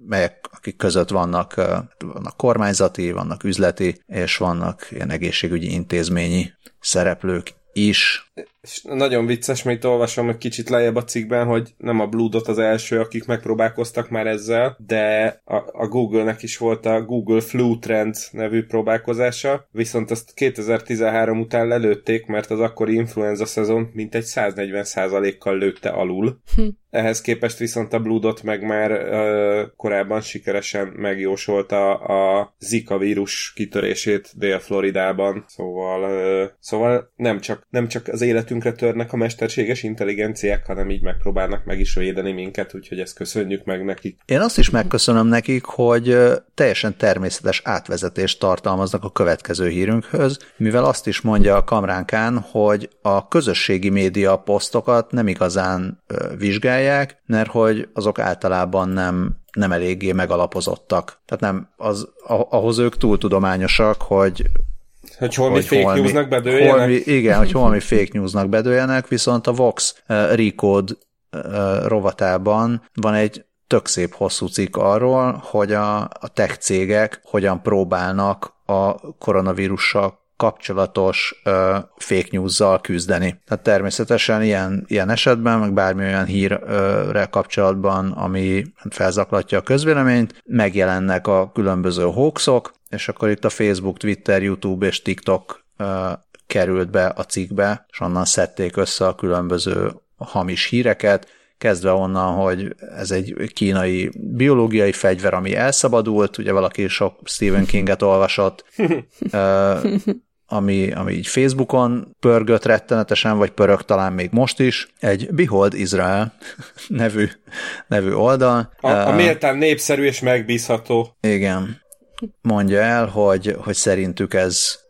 melyek, akik között vannak, vannak kormányzati, vannak üzleti, és vannak ilyen egészségügyi intézményi szereplők is. És nagyon vicces, mert itt olvasom egy kicsit lejjebb a cikkben, hogy nem a Bloodot az első, akik megpróbálkoztak már ezzel, de a, a Google-nek is volt a Google Flu Trends nevű próbálkozása, viszont azt 2013 után lelőtték, mert az akkori influenza szezon mintegy 140%-kal lőtte alul. Hm. Ehhez képest viszont a Bloodot meg már uh, korábban sikeresen megjósolta a Zika vírus kitörését Dél-Floridában, szóval, uh, szóval nem, csak, nem csak az életünkre törnek a mesterséges intelligenciák, hanem így megpróbálnak meg is védeni minket, úgyhogy ezt köszönjük meg nekik. Én azt is megköszönöm nekik, hogy teljesen természetes átvezetést tartalmaznak a következő hírünkhöz, mivel azt is mondja a kamránkán, hogy a közösségi média posztokat nem igazán vizsgálják, mert hogy azok általában nem, nem eléggé megalapozottak. Tehát nem, az, ahhoz ők túl tudományosak, hogy hogy holmi hogy fake holmi, newsnak bedőljenek? Holmi, igen, hogy holmi fake newsnak bedőljenek, viszont a Vox uh, Recode uh, rovatában van egy tök szép hosszú cikk arról, hogy a, a tech cégek hogyan próbálnak a koronavírussal kapcsolatos uh, fake news-zal küzdeni. Tehát természetesen ilyen, ilyen esetben, meg bármi olyan hírre kapcsolatban, ami felzaklatja a közvéleményt, megjelennek a különböző hoaxok, és akkor itt a Facebook, Twitter, YouTube és TikTok uh, került be a cikkbe, és onnan szedték össze a különböző hamis híreket, kezdve onnan, hogy ez egy kínai biológiai fegyver, ami elszabadult, ugye valaki sok Stephen Kinget olvasott, *laughs* ami, ami így Facebookon pörgött rettenetesen, vagy pörög talán még most is, egy Behold Israel *laughs* nevű, nevű oldal. A, a méltán népszerű és megbízható. Igen. Mondja el, hogy, hogy szerintük ez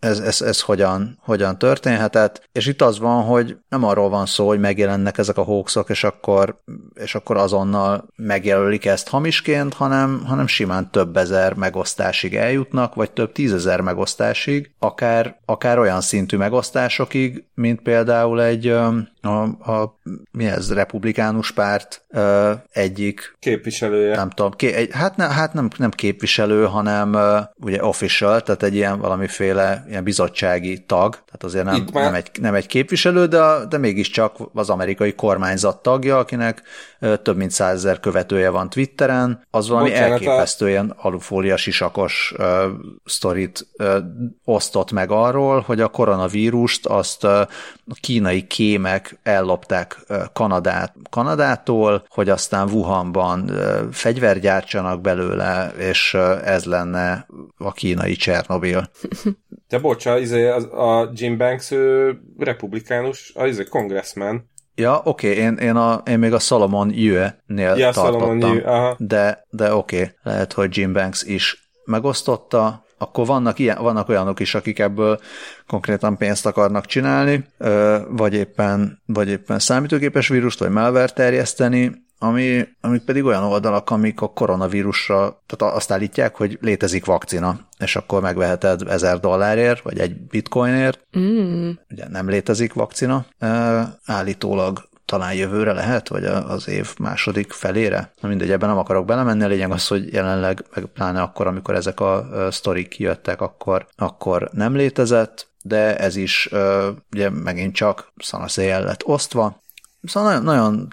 ez, ez, ez hogyan, hogyan történhetett, és itt az van, hogy nem arról van szó, hogy megjelennek ezek a hoaxok, és akkor, és akkor azonnal megjelölik ezt hamisként, hanem, hanem simán több ezer megosztásig eljutnak, vagy több tízezer megosztásig, akár, akár olyan szintű megosztásokig, mint például egy a, a mi ez, republikánus párt egyik képviselője. Nem tudom, ké, egy, hát, ne, hát nem, nem képviselő, hanem ugye official, tehát egy ilyen valami valamiféle ilyen bizottsági tag, tehát azért nem, nem, egy, nem egy képviselő, de, de mégiscsak az amerikai kormányzat tagja, akinek több mint százezer követője van Twitteren, az valami Bocsánat, elképesztő ilyen alufólia sisakos uh, sztorit uh, osztott meg arról, hogy a koronavírust azt uh, a kínai kémek ellopták uh, Kanadát, Kanadától, hogy aztán Wuhanban uh, fegyvergyártsanak belőle, és uh, ez lenne a kínai Csernobil. *laughs* De bocsa, izé, a Jim Banks ő republikánus, a izé, congressman. Ja, oké, okay, én, én, a, én még a Solomon Yue-nél ja, tartottam, Solomon Yue, de, de oké, okay, lehet, hogy Jim Banks is megosztotta, akkor vannak, ilyen, vannak olyanok is, akik ebből konkrétan pénzt akarnak csinálni, vagy éppen, vagy éppen számítógépes vírust, vagy malware terjeszteni, ami, amik pedig olyan oldalak, amik a koronavírusra, tehát azt állítják, hogy létezik vakcina, és akkor megveheted ezer dollárért, vagy egy bitcoinért. Mm. Ugye nem létezik vakcina. Állítólag talán jövőre lehet, vagy az év második felére. Na mindegy, ebben nem akarok belemenni, a lényeg az, hogy jelenleg, meg pláne akkor, amikor ezek a sztorik kijöttek, akkor, akkor nem létezett, de ez is ugye megint csak szanaszéjjel lett osztva. Szóval nagyon, nagyon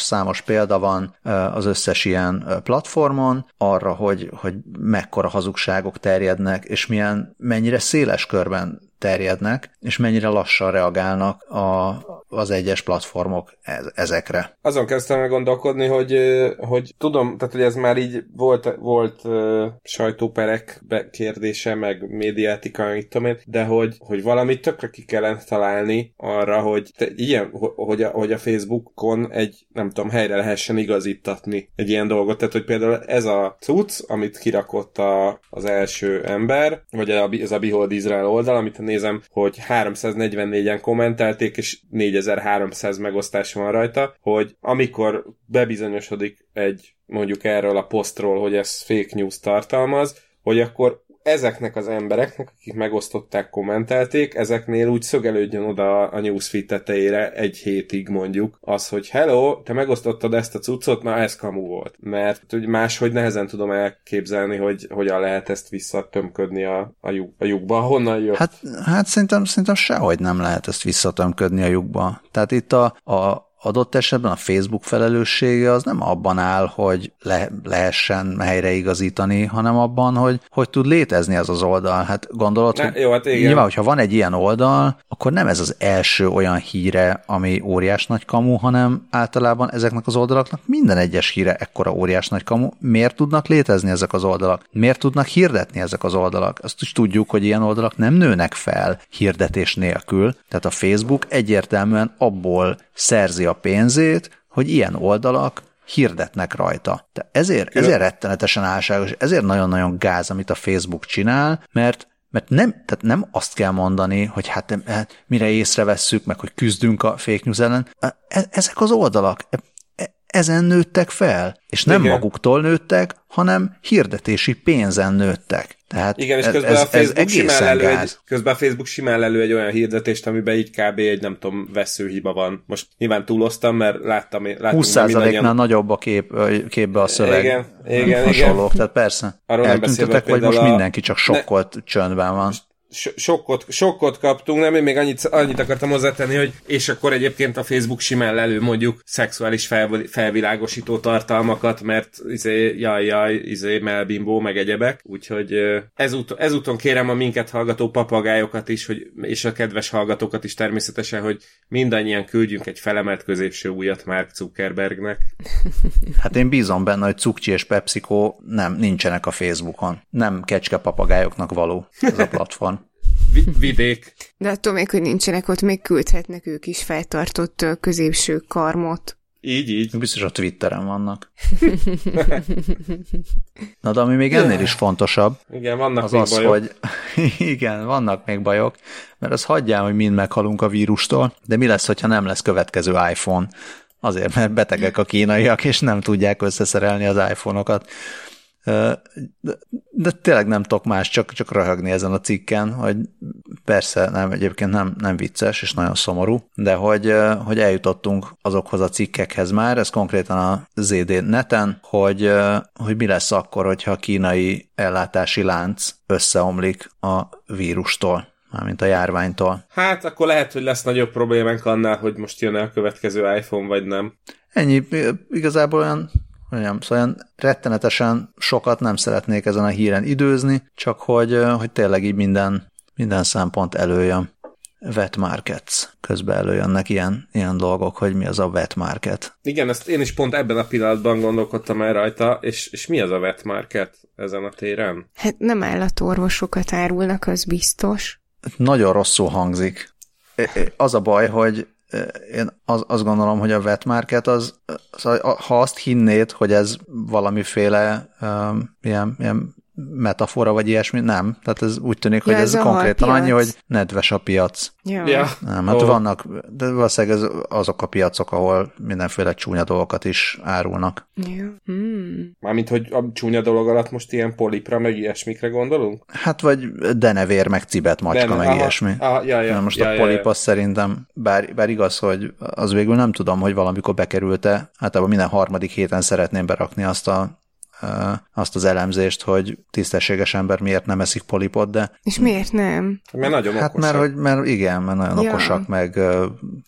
számos példa van az összes ilyen platformon arra, hogy, hogy mekkora hazugságok terjednek, és milyen, mennyire széles körben terjednek, és mennyire lassan reagálnak a, az egyes platformok ezekre. Azon kezdtem meg gondolkodni, hogy, hogy tudom, tehát hogy ez már így volt, volt uh, sajtóperek kérdése, meg médiátika, mit tudom én, de hogy, hogy valamit tökre ki kellene találni arra, hogy te, ilyen, hogy a, hogy a Facebookon egy, nem tudom, helyre lehessen igazítatni egy ilyen dolgot. Tehát, hogy például ez a cucc, amit kirakott a, az első ember, vagy a, ez a Behold Israel oldal, amit nézem, hogy 344-en kommentelték, és 4300 megosztás van rajta, hogy amikor bebizonyosodik egy mondjuk erről a posztról, hogy ez fake news tartalmaz, hogy akkor ezeknek az embereknek, akik megosztották, kommentelték, ezeknél úgy szögelődjön oda a newsfeed tetejére egy hétig mondjuk az, hogy hello, te megosztottad ezt a cuccot, na ez kamu volt. Mert hogy máshogy nehezen tudom elképzelni, hogy hogyan lehet ezt visszatömködni a, a, lyuk, a lyukba, honnan jött. Hát, hát szerintem, szerintem sehogy nem lehet ezt visszatömködni a lyukba. Tehát itt a, a, adott esetben a Facebook felelőssége az nem abban áll, hogy le, lehessen helyreigazítani, hanem abban, hogy hogy tud létezni az az oldal. Hát gondolod, ne, hogy jó, hát igen. nyilván, hogyha van egy ilyen oldal, akkor nem ez az első olyan híre, ami óriás nagy kamu, hanem általában ezeknek az oldalaknak minden egyes híre ekkora óriás nagy kamu. Miért tudnak létezni ezek az oldalak? Miért tudnak hirdetni ezek az oldalak? Azt is tudjuk, hogy ilyen oldalak nem nőnek fel hirdetés nélkül. Tehát a Facebook egyértelműen abból szerzi a pénzét, hogy ilyen oldalak hirdetnek rajta. De ezért, ezért rettenetesen álságos, ezért nagyon-nagyon gáz, amit a Facebook csinál, mert mert nem, tehát nem azt kell mondani, hogy hát, hát mire észrevesszük, meg hogy küzdünk a fake news ellen. E, ezek az oldalak, e, ezen nőttek fel, és nem Igen. maguktól nőttek, hanem hirdetési pénzen nőttek. Tehát Igen, és közben ez, a Facebook ez simán elő egy, közben a Facebook simán elő egy olyan hirdetést, amiben így kb. egy nem tudom, veszőhiba van. Most nyilván túloztam, mert láttam, láttam 20%-nál nagyobb a kép, képbe a szöveg. Igen, igen, hasonlók, igen. tehát persze. Arról Eltüntetek, vagy most a... mindenki csak sokkolt ne... csöndben van sokkot, sokkot kaptunk, nem, én még annyit, annyit akartam hozzátenni, hogy és akkor egyébként a Facebook simán elő mondjuk szexuális fel, felvilágosító tartalmakat, mert izé, jaj, jaj, izé, melbimbó, meg egyebek, úgyhogy ezút, ezúton kérem a minket hallgató papagájokat is, hogy, és a kedves hallgatókat is természetesen, hogy mindannyian küldjünk egy felemelt középső újat Mark Zuckerbergnek. *laughs* Hát én bízom benne, hogy Cukcsi és PepsiCo nem, nincsenek a Facebookon. Nem kecske papagájoknak való ez a *laughs* platform vidék. De attól még, hogy nincsenek ott, még küldhetnek ők is feltartott középső karmot. Így, így. Biztos a Twitteren vannak. *laughs* Na, de ami még ennél is fontosabb, igen, vannak az még az, bajok. hogy *laughs* igen, vannak még bajok, mert az hagyjál, hogy mind meghalunk a vírustól, de mi lesz, hogyha nem lesz következő iPhone? Azért, mert betegek a kínaiak, és nem tudják összeszerelni az iPhone-okat. De, de tényleg nem tudok más, csak, csak röhögni ezen a cikken, hogy persze nem, egyébként nem, nem vicces, és nagyon szomorú, de hogy, hogy eljutottunk azokhoz a cikkekhez már, ez konkrétan a ZD neten, hogy, hogy mi lesz akkor, hogyha a kínai ellátási lánc összeomlik a vírustól mármint a járványtól. Hát akkor lehet, hogy lesz nagyobb problémánk annál, hogy most jön a következő iPhone, vagy nem. Ennyi, igazából olyan mondjam, szóval olyan rettenetesen sokat nem szeretnék ezen a híren időzni, csak hogy, hogy tényleg így minden, minden szempont előjön. Wet markets. Közben előjönnek ilyen, ilyen dolgok, hogy mi az a wet market. Igen, ezt én is pont ebben a pillanatban gondolkodtam el rajta, és, és mi az a wet market ezen a téren? Hát nem állatorvosokat árulnak, az biztos. Nagyon rosszul hangzik. Az a baj, hogy én az, azt gondolom, hogy a wet market az, az, ha azt hinnéd, hogy ez valamiféle um, ilyen, ilyen metafora, vagy ilyesmi, nem. Tehát ez úgy tűnik, Ja, hogy ez ez a konkrétan annyi, hogy nedves a piac. Ja. Ja. Nem, hát Ó. vannak, de valószínűleg ez azok a piacok, ahol mindenféle csúnya dolgokat is árulnak. ja. Hmm. Mármint, hogy a csúnya dolog alatt most ilyen polipra, meg ilyesmikre gondolunk? Hát vagy denevér, meg cibet macska, meg aha, ilyesmi. aha, ja, ja, Na most ja, a ja, polip ja. az szerintem, bár, bár igaz, hogy az végül nem tudom, hogy valamikor bekerült-e, általában minden harmadik héten szeretném berakni azt a azt az elemzést, hogy tisztességes ember miért nem eszik polipot, de És miért nem? Mert nagyon hát okosak. mert, hogy, mert igen, mert nagyon Ja. okosak, meg,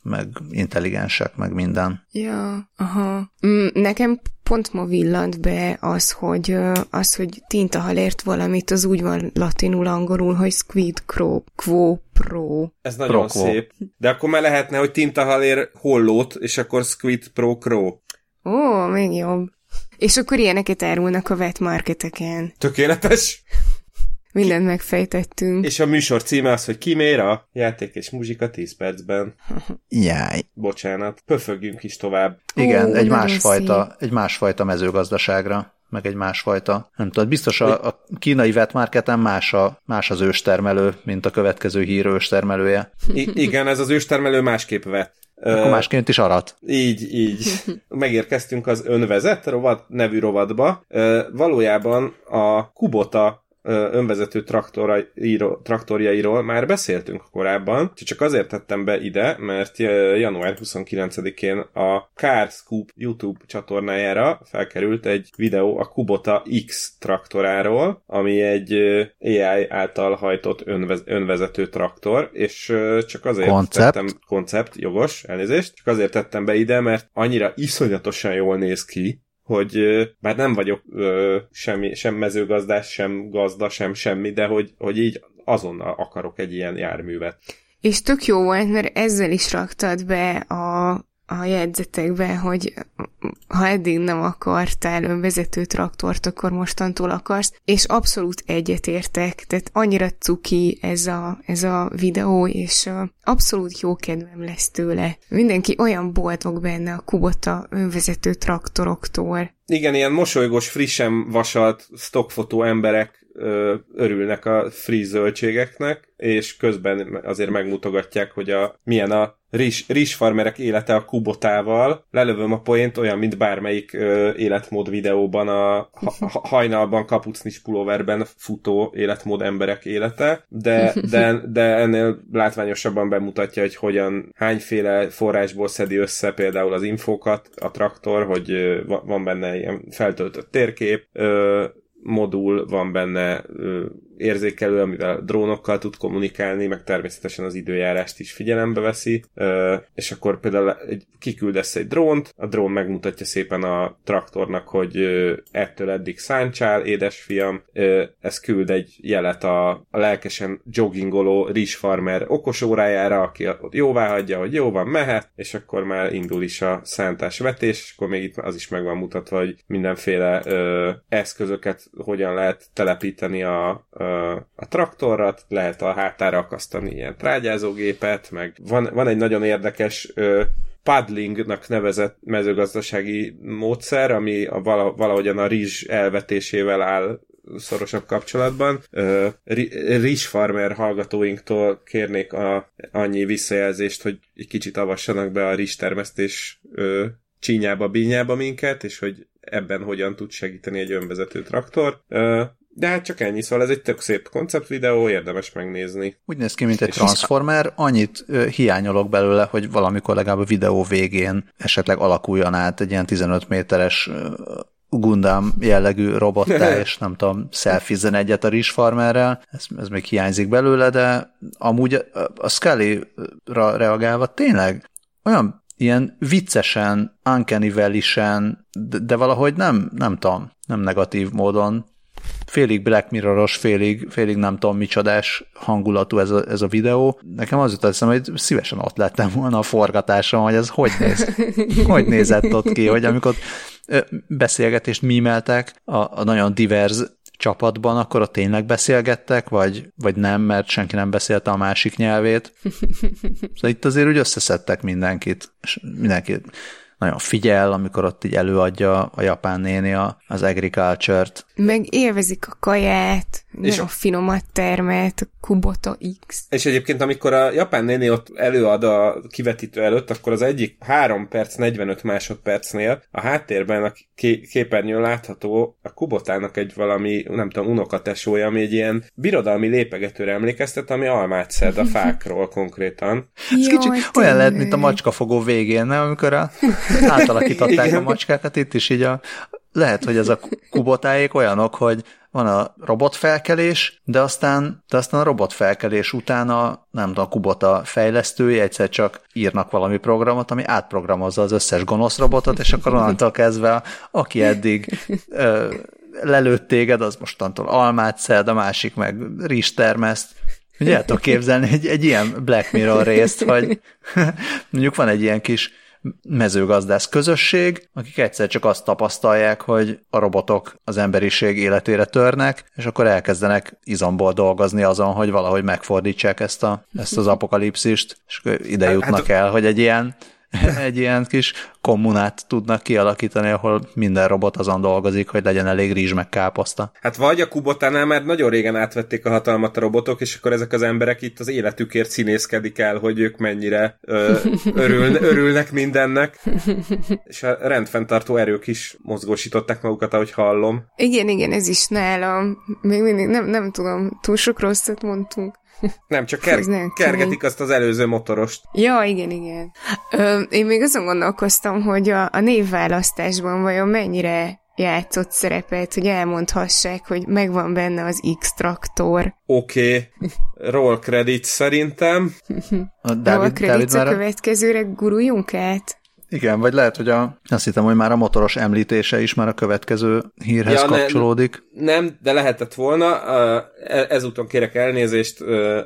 meg intelligensek, meg minden. Ja, aha. Mm, nekem pont ma villant be az, hogy az, hogy tintahal ért valamit, az úgy van latinul, angolul, hogy squid quo, quo pro. Ez nagyon Pro quo. szép. De akkor már lehetne, hogy tintahal ér hollót, és akkor Squid Pro Crow. Ó, még jobb. És akkor ilyeneket árulnak a wet marketeken. Tökéletes. Mindent megfejtettünk. És a műsor címe az, hogy Kiméra, játék és muzsika 10 percben. Jaj. Bocsánat, pöfögjünk is tovább. Igen, Ó, egy másfajta, egy másfajta mezőgazdaságra, meg egy másfajta, nem tudom, biztos a, a kínai vetmarketen más, a, más az őstermelő, mint a következő hír őstermelője. I- igen, ez az őstermelő másképp vett. Akkor másként is arat. Így, így. *laughs* Megérkeztünk az önvezet rovat, nevű rovatba. Valójában a Kubota önvezető traktorjairól már beszéltünk korábban, csak azért tettem be ide, mert január 29-én a Car Scoop YouTube csatornájára felkerült egy videó a Kubota X traktoráról, ami egy AI által hajtott önvez, önvezető traktor, és csak azért Koncept. tettem koncept, jogos, elnézést, csak azért tettem be ide, mert annyira iszonyatosan jól néz ki, hogy bár nem vagyok ö, semmi, sem mezőgazdás, sem gazda, sem semmi, de hogy, hogy így azonnal akarok egy ilyen járművet. És tök jó volt, mert ezzel is raktad be a, a jegyzetekbe, hogy ha eddig nem akartál önvezető traktort, akkor mostantól akarsz, és abszolút egyetértek, tehát annyira cuki ez a, ez a videó, és abszolút jó kedvem lesz tőle. Mindenki olyan boldog benne a Kubota önvezető traktoroktól. Igen, ilyen mosolygós, frissen vasalt stockfotó emberek örülnek a free zöldségeknek, és közben azért megmutogatják, hogy a, milyen a rizs, rizsfarmerek élete a kubotával. Lelövöm a poént olyan, mint bármelyik ö, életmód videóban a ha, ha, hajnalban kapucnis pulóverben futó életmód emberek élete, de, de, de ennél látványosabban bemutatja, hogy hogyan, hányféle forrásból szedi össze például az infókat a traktor, hogy ö, va- van benne ilyen feltöltött térkép, ö, modul, van benne érzékelő, amivel drónokkal tud kommunikálni, meg természetesen az időjárást is figyelembe veszi, és akkor például kiküldesz egy drónt, a drón megmutatja szépen a traktornak, hogy ettől eddig száncsál, édesfiam, ez küld egy jelet a, a lelkesen joggingoló rizsfarmer okos órájára, aki ott jóvá hagyja, hogy jó van, mehet, és akkor már indul is a szántás vetés, és akkor még itt az is meg van mutatva, hogy mindenféle ö, eszközöket hogyan lehet telepíteni a, a, a traktorra, lehet a hátára akasztani ilyen trágyázógépet, meg van, van egy nagyon érdekes ö, paddlingnak nevezett mezőgazdasági módszer, ami a, vala, valahogyan a rizs elvetésével áll szorosabb kapcsolatban. Ö, ri- Rizsfarmer hallgatóinktól kérnék a, annyi visszajelzést, hogy egy kicsit avassanak be a rizstermesztés ö, csínyába, bínyába minket, és hogy ebben hogyan tud segíteni egy önvezető traktor. De hát csak ennyi, szóval ez egy tök szép konceptvideó, érdemes megnézni. Úgy néz ki, mint egy És- transformer, annyit ö, hiányolok belőle, hogy valamikor legalább a videó végén esetleg alakuljon át egy ilyen 15 méteres Gundam jellegű robottá, *laughs* és nem tudom, szelfizzen egyet a rizsfarmerrel, ez, ez még hiányzik belőle, de amúgy a- Scully-ra reagálva tényleg olyan ilyen viccesen, uncanny de, de valahogy nem, nem tudom, nem negatív módon félig Black Mirroros, félig, félig nem tudom micsodás hangulatú ez a, ez a videó. Nekem az jutott eszembe, hogy szívesen ott lettem volna a forgatáson, hogy ez hogy néz, hogy nézett ott ki, hogy amikor beszélgetést mímeltek a, a nagyon divers csapatban, akkor ott tényleg beszélgettek, vagy, vagy nem, mert senki nem beszélte a másik nyelvét. Szóval itt azért úgy összeszedtek mindenkit, és mindenkit nagyon figyel, amikor ott így előadja a japán néni az agriculture-t. Meg élvezik a kaját, és nagyon finomat termelt, a Kubota X. És egyébként, amikor a japán néni ott előad a kivetítő előtt, akkor az egyik 3 perc 45 másodpercnél a háttérben a képernyőn látható a Kubotának egy valami, nem tudom, unokatesója, ami egy ilyen birodalmi lépegetőre emlékeztet, ami almát szed a *laughs* fákról konkrétan. Ez kicsit olyan lehet, mint a macskafogó végén, nem? Amikor a, *laughs* átalakították a macskákat, itt is így a, lehet, hogy ez a kubotáék olyanok, hogy van a robotfelkelés, de aztán, de aztán a robotfelkelés után a, nem tudom, a Kubota fejlesztői egyszer csak írnak valami programot, ami átprogramozza az összes gonosz robotot, és akkor onnantól kezdve, aki eddig ö, lelőtt téged, az mostantól almát szed, a másik meg rizs termeszt. Ugye el képzelni egy, egy ilyen Black Mirror részt, hogy *laughs* mondjuk van egy ilyen kis mezőgazdász közösség, akik egyszer csak azt tapasztalják, hogy a robotok az emberiség életére törnek, és akkor elkezdenek izomból dolgozni azon, hogy valahogy megfordítsák ezt, a, ezt az apokalipszist, és ide hát, jutnak hát, el, hogy egy ilyen *laughs* egy ilyen kis kommunát tudnak kialakítani, ahol minden robot azon dolgozik, hogy legyen elég rizs meg káposzta. Hát vagy a Kubotánál már nagyon régen átvették a hatalmat a robotok, és akkor ezek az emberek itt az életükért színészkedik el, hogy ők mennyire ö, *laughs* örül, örülnek mindennek. És a rendfenntartó erők is mozgósították magukat, ahogy hallom. Igen, igen, ez is nálam. Még mindig nem, nem tudom, túl sok rosszat mondtunk. Nem, csak ker- nem kergetik azt az előző motorost. Ja, igen, igen. Ö, én még azon gondolkoztam, hogy a, a névválasztásban vajon mennyire játszott szerepet, hogy elmondhassák, hogy megvan benne az X-traktor. Oké, okay. roll credit szerintem. *laughs* A David, roll credit a következőre guruljunk át? Igen, vagy lehet, hogy a, azt hittem, hogy már a motoros említése is már a következő hírhez ja, kapcsolódik. Ne, nem, de lehetett volna. E, ezúton kérek elnézést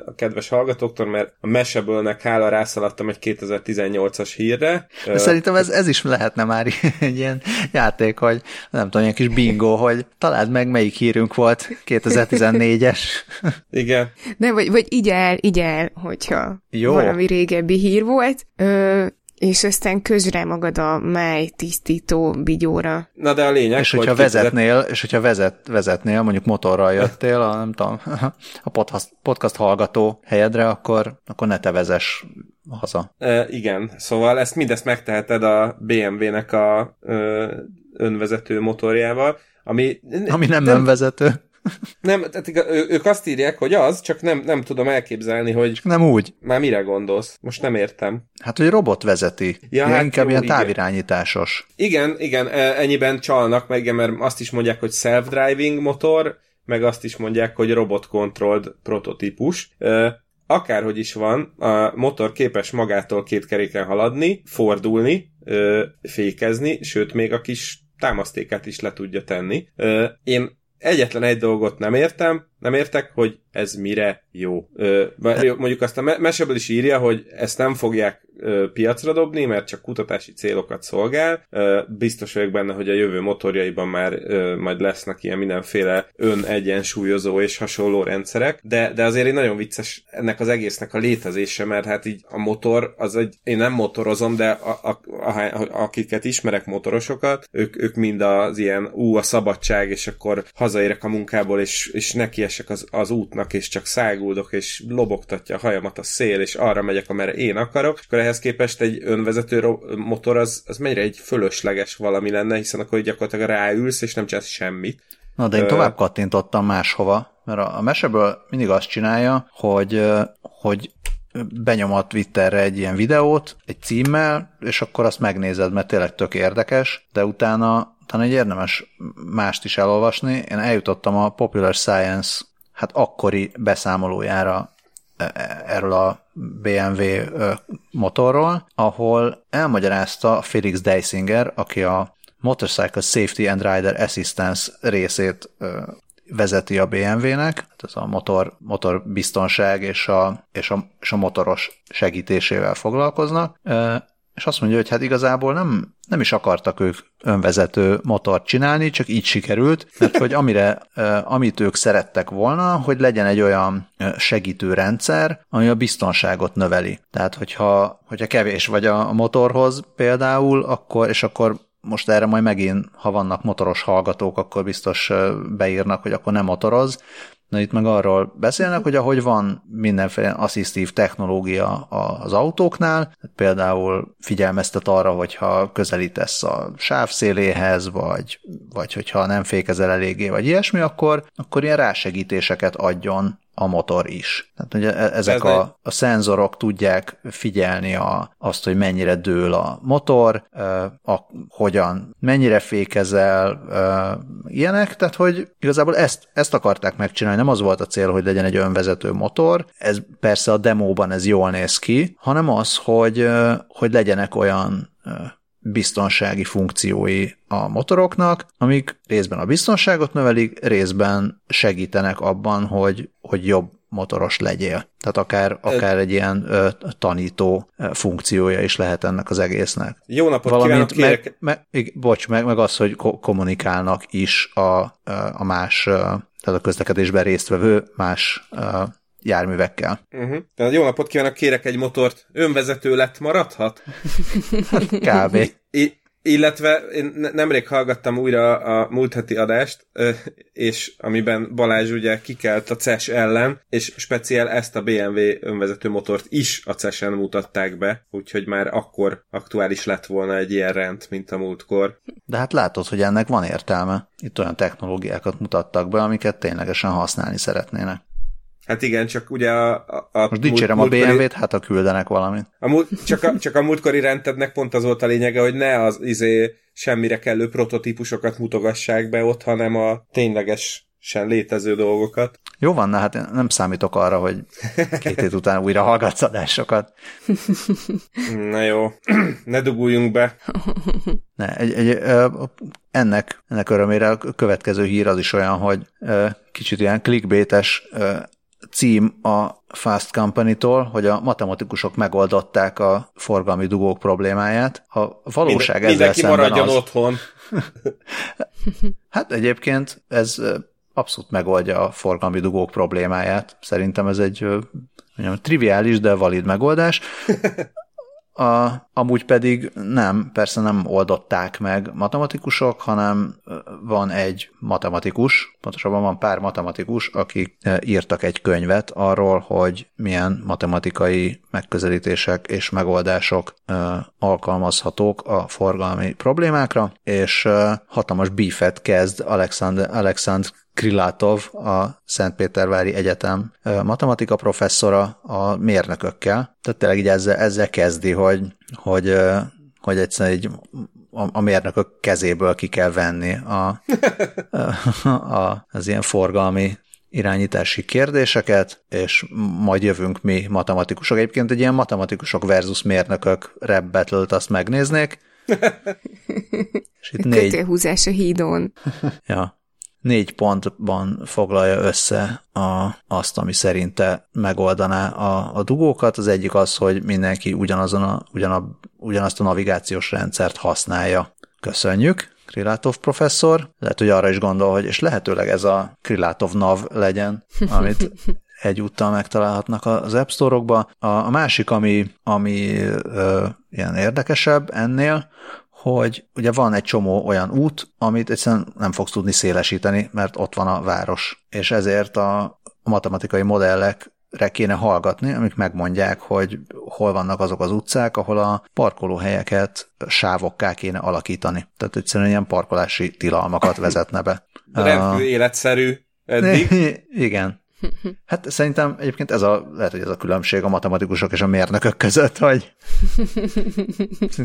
a kedves hallgatóktól, mert a Mesebölnek hála rászaladtam egy 2018-as hírre. De szerintem ez, ez is lehetne már *laughs* egy ilyen játék, hogy nem tudom, ilyen kis bingo, hogy találd meg, melyik hírünk volt *laughs* 2014-es. Igen. De vagy, vagy így el, így el, hogyha Jó. valami régebbi hír volt. Ö, és aztán közre magad a máj tisztító bigyóra. Na de a lényeg, és hogyha vezetnél, és hogyha vezet, vezetnél, mondjuk motorral jöttél, a, nem tudom, *laughs* a podcast, podcast hallgató helyedre, akkor, akkor ne te vezess haza. E, igen, szóval ezt mindezt megteheted a BMW-nek a ö, önvezető motorjával, ami... Ami nem, nem önvezető. Nem, tehát ő, ők azt írják, hogy az, csak nem, nem tudom elképzelni, hogy... Csak nem úgy. Már mire gondolsz? Most nem értem. Hát, hogy robot vezeti. Ja, hát inkább jó, ilyen távirányításos. Igen, igen, e, ennyiben csalnak meg, mert azt is mondják, hogy self-driving motor, meg azt is mondják, hogy robot-controlled prototípus. E, akárhogy is van, a motor képes magától két keréken haladni, fordulni, e, fékezni, sőt, még a kis támasztékát is le tudja tenni. Én egyetlen egy dolgot nem értem, nem értek, hogy ez mire jó. Ö, mondjuk azt a meseből is írja, hogy ezt nem fogják piacra dobni, mert csak kutatási célokat szolgál. Biztos vagyok benne, hogy a jövő motorjaiban már majd lesznek ilyen mindenféle önegyensúlyozó és hasonló rendszerek, de, de azért egy nagyon vicces ennek az egésznek a létezése, mert hát így a motor, az egy, én nem motorozom, de a, a, a, akiket ismerek motorosokat, ők, ők mind az ilyen ú, a szabadság, és akkor hazaérek a munkából, és, és nekiesek az, az útnak, és csak száguldok, és lobogtatja a hajamat a szél, és arra megyek, amerre én akarok, akkor ehhez képest egy önvezető motor az, az mennyire egy fölösleges valami lenne, hiszen akkor gyakorlatilag ráülsz, és nem csinálsz semmit. Na, de én tovább kattintottam máshova, mert a, meseből mindig azt csinálja, hogy, hogy benyom a Twitterre egy ilyen videót, egy címmel, és akkor azt megnézed, mert tényleg tök érdekes, de utána, utána egy érdemes mást is elolvasni. Én eljutottam a Popular Science hát akkori beszámolójára erről a BMW motorról, ahol elmagyarázta Felix Deisinger, aki a Motorcycle Safety and Rider Assistance részét vezeti a BMW-nek, ez a motor, motor biztonság és a, és, a, és a motoros segítésével foglalkoznak. És azt mondja, hogy hát igazából nem, nem is akartak ők önvezető motort csinálni, csak így sikerült, mert hogy amire, *laughs* amit ők szerettek volna, hogy legyen egy olyan segítő rendszer, ami a biztonságot növeli. Tehát, hogyha, hogyha kevés vagy a motorhoz például, akkor, és akkor most erre majd megint, ha vannak motoros hallgatók, akkor biztos beírnak, hogy akkor nem motoroz, Na itt meg arról beszélnek, hogy ahogy van mindenféle asszisztív technológia az autóknál, például figyelmeztet arra, hogyha közelítesz a sávszéléhez, vagy, vagy hogyha nem fékezel eléggé, vagy ilyesmi, akkor, akkor ilyen rásegítéseket adjon a motor is. Tehát ugye ezek a, a szenzorok tudják figyelni a, azt, hogy mennyire dől a motor, a, hogyan, mennyire fékezel, ilyenek, tehát hogy igazából ezt, ezt akarták megcsinálni, nem az volt a cél, hogy legyen egy önvezető motor, ez persze a demóban ez jól néz ki, hanem az, hogy, hogy legyenek olyan biztonsági funkciói a motoroknak, amik részben a biztonságot növelik, részben segítenek abban, hogy, hogy jobb motoros legyél. Tehát akár, akár egy ilyen ö, tanító funkciója is lehet ennek az egésznek. Jó napot Valamint kívánok, kérek. Meg, meg, bocs, meg, meg az, hogy ko- kommunikálnak is a, a más, tehát a közlekedésben résztvevő más járművekkel. Uh-huh. Tehát jó napot kívánok, kérek egy motort. Önvezető lett maradhat? Kb. I- illetve én nemrég hallgattam újra a múlt heti adást, és amiben Balázs ugye kikelt a CES ellen, és speciál ezt a BMW önvezető motort is a CES-en mutatták be, úgyhogy már akkor aktuális lett volna egy ilyen rend, mint a múltkor. De hát látod, hogy ennek van értelme. Itt olyan technológiákat mutattak be, amiket ténylegesen használni szeretnének. Hát igen, csak ugye a... a, a Most dicsérem múlt, a BMW-t, hát a küldenek valamit. A múlt, csak, a, csak a múltkori rendednek pont az volt a lényege, hogy ne az izé semmire kellő prototípusokat mutogassák be ott, hanem a tényleges sem létező dolgokat. Jó van, na hát nem számítok arra, hogy két hét után újra hallgatsz adásokat. *laughs* Na jó, *clears throat* ne duguljunk be. *laughs* Ne, egy, egy, ennek, ennek örömére a következő hír az is olyan, hogy kicsit ilyen clickbaites cím a Fast Company-tól, hogy a matematikusok megoldották a forgalmi dugók problémáját. A valóság Minden, ezzel Mindenki maradjon az... otthon. *laughs* hát egyébként ez abszolút megoldja a forgalmi dugók problémáját. Szerintem ez egy mondjam, triviális, de valid megoldás. *laughs* A, amúgy pedig nem, persze nem oldották meg matematikusok, hanem van egy matematikus, pontosabban van pár matematikus, akik írtak egy könyvet arról, hogy milyen matematikai megközelítések és megoldások alkalmazhatók a forgalmi problémákra, és hatalmas bífet kezd Alexander, Alexander Krilátov, a Szentpétervári Egyetem matematika professzora a mérnökökkel. Tehát tényleg így ezzel, ezzel kezdi, hogy, hogy, hogy egyszerűen egy a, a mérnökök kezéből ki kell venni a, a, a, az ilyen forgalmi irányítási kérdéseket, és majd jövünk mi matematikusok. Egyébként egy ilyen matematikusok versus mérnökök rap battle azt megnéznék. *laughs* és itt négy... a hídon. *laughs* ja négy pontban foglalja össze a, azt, ami szerinte megoldaná a, a dugókat. Az egyik az, hogy mindenki ugyanazon a, ugyan ugyanazt a navigációs rendszert használja. Köszönjük! Krilátov professzor. Lehet, hogy arra is gondol, hogy és lehetőleg ez a Krilátov nav legyen, *laughs* amit egyúttal megtalálhatnak az App Store-okba. A, a másik, ami, ami ö, ilyen érdekesebb ennél, hogy ugye van egy csomó olyan út, amit egyszerűen nem fogsz tudni szélesíteni, mert ott van a város. És ezért a matematikai modellekre kéne hallgatni, amik megmondják, hogy hol vannak azok az utcák, ahol a parkolóhelyeket sávokká kéne alakítani. Tehát egyszerűen ilyen parkolási tilalmakat vezetne be. Rendkívül uh, életszerű eddig. *laughs* Igen. Hát szerintem egyébként ez a, lehet, hogy ez a különbség a matematikusok és a mérnökök között, hogy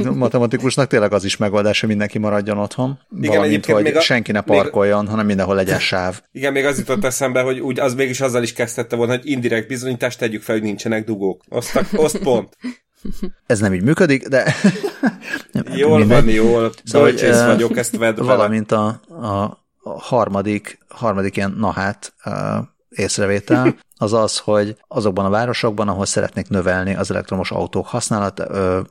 a matematikusnak tényleg az is megoldás, hogy mindenki maradjon otthon. Igen, Valamint, hogy még a, senki ne parkoljon, még, hanem mindenhol legyen sáv. *laughs* Igen, még az jutott eszembe, hogy úgy az mégis azzal is kezdette volna, hogy indirekt bizonyítást tegyük fel, hogy nincsenek dugók. Osztak, oszt pont. Ez nem így működik, de... *laughs* jól van, jól. Szóval, Bölcsész vagyok, ezt vedd *laughs* Valamint a, a harmadik, harmadik ilyen, na hát, észrevétel, az az, hogy azokban a városokban, ahol szeretnék növelni az elektromos autók használat, ö,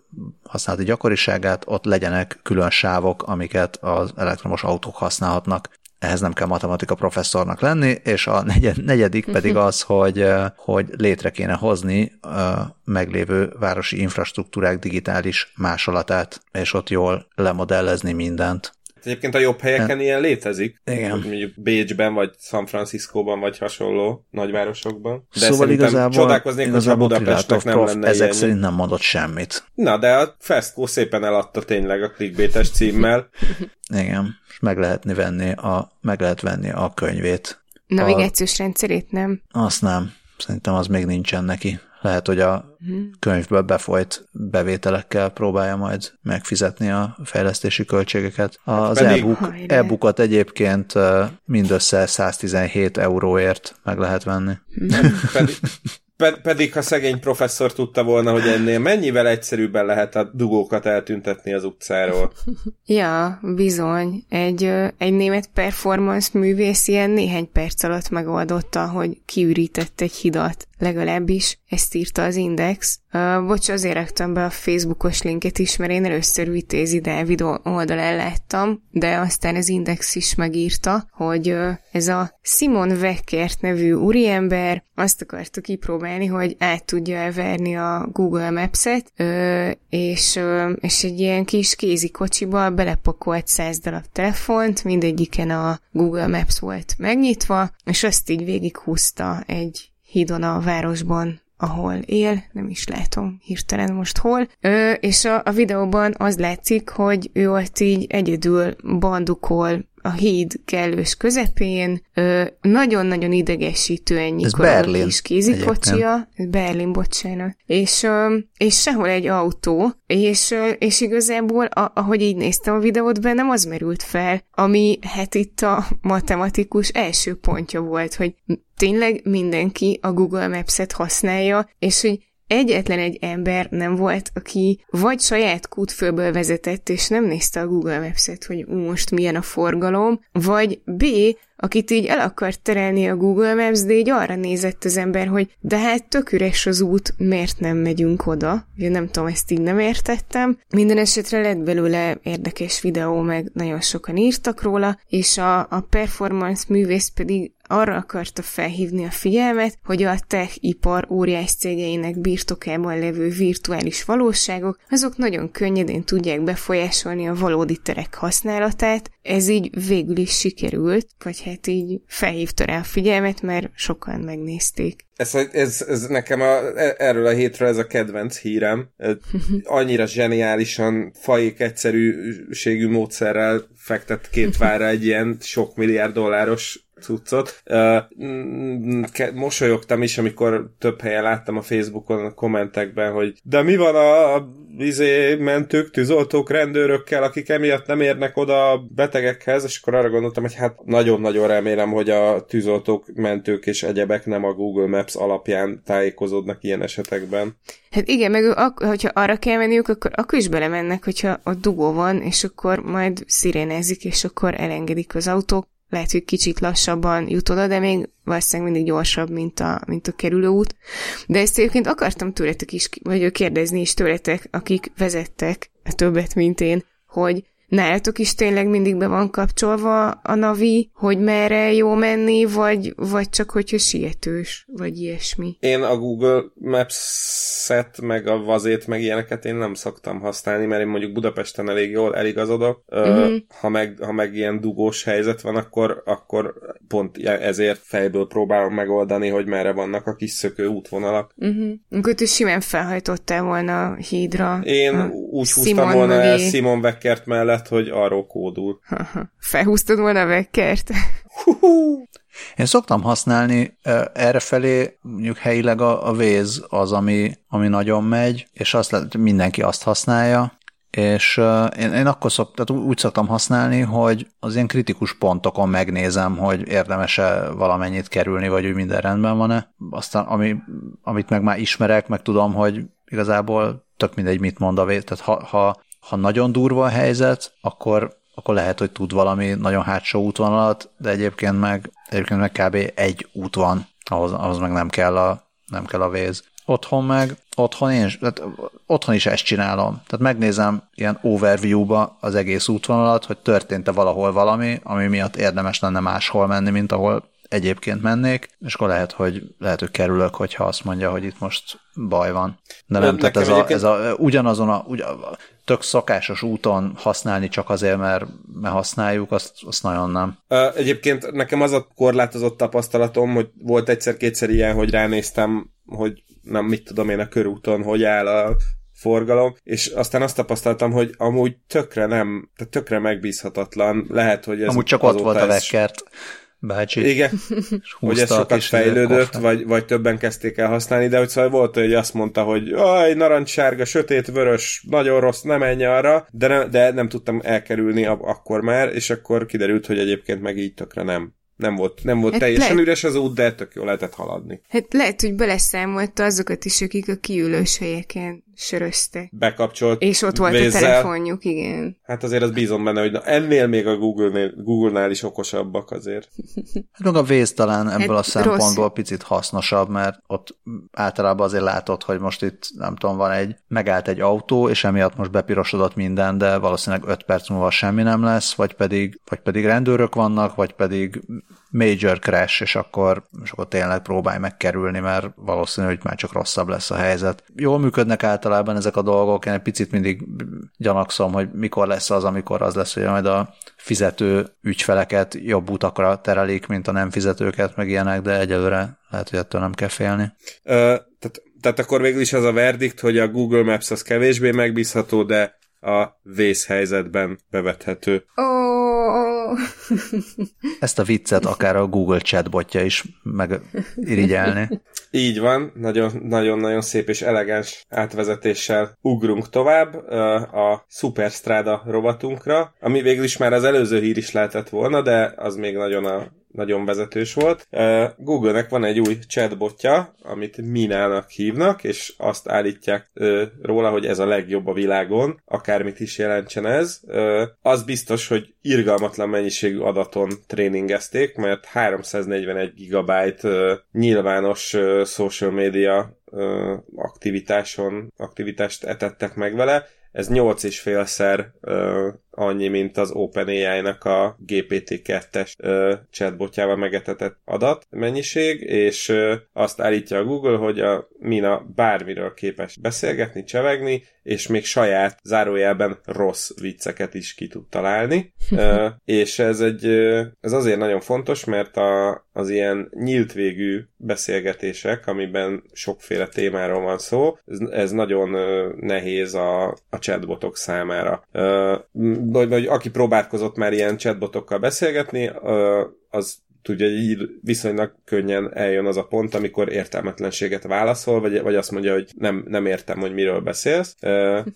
használati gyakoriságát, ott legyenek külön sávok, amiket az elektromos autók használhatnak ehhez nem kell matematika professzornak lenni, és a negyed, negyedik pedig *laughs* az, hogy, hogy létre kéne hozni a meglévő városi infrastruktúrák digitális másolatát, és ott jól lemodellezni mindent. Egyébként a jobb helyeken hát, ilyen létezik. Igen. Mondjuk Bécsben, vagy San Franciscóban, vagy hasonló nagyvárosokban. De szóval igazából, csodálkoznék, igazából hogyha Budapestnek nem prof, lenne ezek ilyen. szerint nem mondott semmit. Na, de a Festco szépen eladta tényleg a clickbaites címmel. *laughs* Igen, és meg lehet venni a, meg lehet venni a könyvét. Navigációs a... rendszerét nem? Azt nem. Szerintem az még nincsen neki. Lehet, hogy a könyvből befolyt bevételekkel próbálja majd megfizetni a fejlesztési költségeket. Az hát e-book, e-bookot egyébként mindössze 117 euróért meg lehet venni. Pedig, pedig ha szegény professzor tudta volna, hogy ennél mennyivel egyszerűbben lehet a dugókat eltüntetni az utcáról. *laughs* Ja, bizony. Egy, egy német performance művész ilyen néhány perc alatt megoldotta, hogy kiürített egy hidat. Legalábbis ezt írta az Index. Uh, bocs, azért raktam be a Facebookos linket is, mert én először Vitézi Dávid oldalán láttam, de aztán az Index is megírta, hogy uh, ez a Simon Weckert nevű úriember azt akarta kipróbálni, hogy át tudja verni a Google Maps-et, uh, és, uh, és egy ilyen kis kézi kocsiba belepakolt száz darab telefont, mindegyiken a Google Maps volt megnyitva, és azt így végighúzta egy hídon a városban, ahol él, nem is látom hirtelen most hol, ö, és a, a videóban az látszik, hogy ő ott így egyedül bandukol a híd kellős közepén, nagyon-nagyon idegesítő ennyi Ez Berlin kis kézikocsia, Berlin, bocsánat, és, és sehol egy autó, és, és igazából, a, ahogy így néztem a videót, bennem az merült fel, ami hát itt a matematikus első pontja volt, hogy tényleg mindenki a Google Maps-et használja, és hogy egyetlen egy ember nem volt, aki vagy saját kútfőből vezetett, és nem nézte a Google Maps-et, hogy most milyen a forgalom, vagy B, akit így el akart terelni a Google Maps, de így arra nézett az ember, hogy de hát tök üres az út, miért nem megyünk oda? Ugye nem tudom, ezt így nem értettem. Minden esetre lett belőle érdekes videó, meg nagyon sokan írtak róla, és a, a performance művész pedig arra akarta felhívni a figyelmet, hogy a tech-ipar óriás cégeinek birtokában levő virtuális valóságok, azok nagyon könnyedén tudják befolyásolni a valódi terek használatát. Ez így végül is sikerült, vagy hát így felhívta rá a figyelmet, mert sokan megnézték. Ez, ez, ez nekem a, erről a hétről ez a kedvenc hírem. Annyira zseniálisan, faik egyszerűségű módszerrel fektet két vára egy ilyen sok milliárd dolláros cuccot. Uh, mosolyogtam is, amikor több helyen láttam a Facebookon a kommentekben, hogy de mi van a izé, mentők, tűzoltók, rendőrökkel, akik emiatt nem érnek oda a betegekhez, és akkor arra gondoltam, hogy hát nagyon-nagyon remélem, hogy a tűzoltók, mentők és egyebek nem a Google Maps alapján tájékozódnak ilyen esetekben. Hát igen, meg ak- hogyha arra kell menniük, akkor, akkor is belemennek, hogyha a dugó van, és akkor majd szirénezik, és akkor elengedik az autók, lehet, hogy kicsit lassabban jut oda, de még valószínűleg mindig gyorsabb, mint a, mint a kerülőút. De ezt egyébként akartam tőletek is, vagy kérdezni is tőletek, akik vezettek többet, mint én, hogy nálatok is tényleg mindig be van kapcsolva a navi, hogy merre jó menni, vagy, vagy csak hogyha sietős, vagy ilyesmi? Én a Google Maps-et, meg a vazét, meg ilyeneket én nem szoktam használni, mert én mondjuk Budapesten elég jól eligazodok. Uh-huh. Ha, meg, ha meg ilyen dugós helyzet van, akkor, akkor pont ezért fejből próbálom megoldani, hogy merre vannak a kis szökő útvonalak. Uh-huh. Akkor te simán felhajtottál volna a hídra. Én úgy húztam volna el Simon Weckert mellett, lett, hogy arról kódul. Felhúztad volna a vekkert? Én szoktam használni errefelé, mondjuk helyileg a, a Waze az, ami, ami nagyon megy, és azt lehet, mindenki azt használja, és uh, én, én akkor szok, tehát úgy szoktam használni, hogy az ilyen kritikus pontokon megnézem, hogy érdemes-e valamennyit kerülni, vagy hogy minden rendben van-e. Aztán ami, amit meg már ismerek, meg tudom, hogy igazából tök mindegy, mit mond a Waze. Tehát ha, ha ha nagyon durva a helyzet, akkor, akkor lehet, hogy tud valami nagyon hátsó útvonalat, de egyébként meg Egyébként meg kb. egy út van, ahhoz, ahhoz meg nem kell a, nem kell a véz. Otthon meg, otthon én, tehát otthon is ezt csinálom. Tehát megnézem ilyen overview-ba az egész útvonalat, hogy történt-e valahol valami, ami miatt érdemes lenne máshol menni, mint ahol egyébként mennék, és akkor lehet, hogy, lehet, hogy kerülök, hogyha azt mondja, hogy itt most baj van. De nem, tehát ez a, ez a, ugyanazon a, ugyan, tök szokásos úton használni csak azért, mert, mert használjuk, azt, azt nagyon nem. Egyébként nekem az a korlátozott tapasztalatom, hogy volt egyszer-kétszer ilyen, hogy ránéztem, hogy nem mit tudom én a körúton, hogy áll a forgalom, és aztán azt tapasztaltam, hogy amúgy tökre nem, tehát tökre megbízhatatlan. Lehet, hogy ez Amúgy csak ott volt a vekkert bácsi. Igen, hogy ez sokat fejlődött, vagy, vagy többen kezdték el használni, de hogy szóval volt, hogy azt mondta, hogy aj, narancssárga, sötét, vörös, nagyon rossz, nem menj arra, de, ne, de nem tudtam elkerülni akkor már, és akkor kiderült, hogy egyébként meg így tökre nem. Nem volt, nem volt hát teljesen le... üres az út, de tök jól lehetett haladni. Hát lehet, hogy beleszámolta azokat is, akik a kiülős helyeken sörözte. Bekapcsolt És ott volt vézzel. a telefonjuk, igen. Hát azért az bízom benne, hogy na, ennél még a Google-nél, Google-nál is okosabbak azért. Hát meg a vész talán ebből hát a szempontból rossz. picit hasznosabb, mert ott általában azért látod, hogy most itt nem tudom, van egy, megállt egy autó, és emiatt most bepirosodott minden, de valószínűleg 5 perc múlva semmi nem lesz, vagy pedig, vagy pedig rendőrök vannak, vagy pedig major crash, és akkor, és akkor tényleg próbálj megkerülni, mert valószínű, hogy már csak rosszabb lesz a helyzet. Jól működnek általában ezek a dolgok, én egy picit mindig gyanakszom, hogy mikor lesz az, amikor az lesz, hogy majd a fizető ügyfeleket jobb utakra terelik, mint a nem fizetőket, meg ilyenek, de egyelőre lehet, hogy ettől nem kell félni. Ö, tehát, tehát akkor végül is az a verdikt, hogy a Google Maps az kevésbé megbízható, de a vészhelyzetben bevethető. Oh. *laughs* Ezt a viccet akár a Google chatbotja is megirigyelni. Így van, nagyon-nagyon szép és elegáns átvezetéssel ugrunk tovább a Superstrada rovatunkra, ami végül is már az előző hír is lehetett volna, de az még nagyon a nagyon vezetős volt. Google-nek van egy új chatbotja, amit Minának hívnak, és azt állítják róla, hogy ez a legjobb a világon, akármit is jelentsen ez. Az biztos, hogy irgalmatlan mennyiségű adaton tréningezték, mert 341 gigabyte nyilvános social media aktivitáson, aktivitást etettek meg vele, ez 8,5-szer annyi, mint az OpenAI-nak a GPT-2-es chatbotjával megetetett adat mennyiség, és ö, azt állítja a Google, hogy a Mina bármiről képes beszélgetni, csevegni, és még saját zárójelben rossz vicceket is ki tud találni. ö, *laughs* és ez egy ez azért nagyon fontos, mert a, az ilyen nyílt végű beszélgetések, amiben sokféle témáról van szó, ez, ez nagyon nehéz a, a chatbotok számára vagy, vagy aki próbálkozott már ilyen chatbotokkal beszélgetni, az tudja, hogy így viszonylag könnyen eljön az a pont, amikor értelmetlenséget válaszol, vagy, vagy azt mondja, hogy nem, nem értem, hogy miről beszélsz,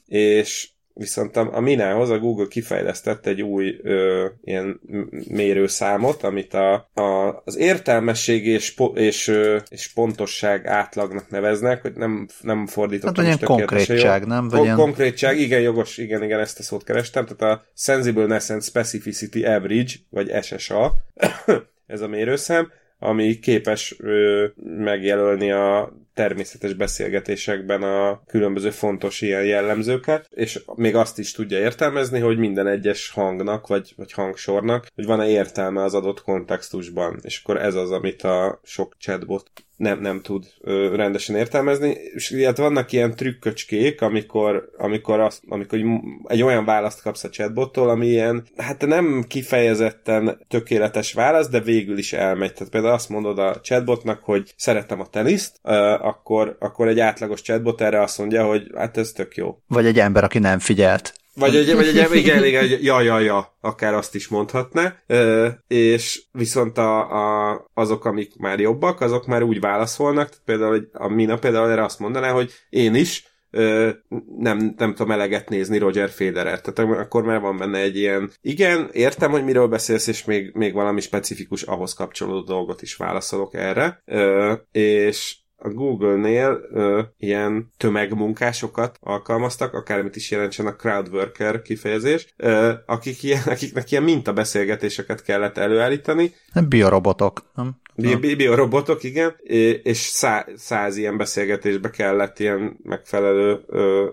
és Viszont a, a Minához a Google kifejlesztett egy új ö, ilyen mérőszámot, amit a, a, az értelmesség és, po, és, ö, és pontosság átlagnak neveznek, hogy nem, nem fordítottam hát, is konkrétság, nem? Vagy Kon- ilyen... Konkrétság, igen, jogos, igen, igen, ezt a szót kerestem, tehát a Sensibleness and Specificity Average, vagy SSA, *coughs* ez a mérőszám, ami képes ö, megjelölni a természetes beszélgetésekben a különböző fontos ilyen jellemzőket, és még azt is tudja értelmezni, hogy minden egyes hangnak, vagy, vagy hangsornak, hogy van-e értelme az adott kontextusban, és akkor ez az, amit a sok chatbot nem, nem tud ö, rendesen értelmezni, és ilyet vannak ilyen trükköcskék, amikor, amikor, azt, amikor egy olyan választ kapsz a chatbottól, ami ilyen, hát nem kifejezetten tökéletes válasz, de végül is elmegy. Tehát például azt mondod a chatbotnak, hogy szeretem a teniszt, ö, akkor, akkor egy átlagos chatbot erre azt mondja, hogy hát ez tök jó. Vagy egy ember, aki nem figyelt. Vagy egy, vagy egy *laughs* igen, igen, ja, ja, ja, akár azt is mondhatná, ö, és viszont a, a, azok, amik már jobbak, azok már úgy válaszolnak, például a Mina például erre azt mondaná, hogy én is ö, nem, nem tudom eleget nézni Roger Federer. Tehát akkor már van benne egy ilyen, igen, értem, hogy miről beszélsz, és még, még valami specifikus ahhoz kapcsolódó dolgot is válaszolok erre. Ö, és a Google-nél ö, ilyen tömegmunkásokat alkalmaztak, akármit is jelentsen a crowdworker kifejezés, ö, akik ilyen, akiknek ilyen mintabeszélgetéseket kellett előállítani. Biorobotok, nem? Bi- bi- biorobotok, igen, és szá- száz ilyen beszélgetésbe kellett ilyen megfelelő ö,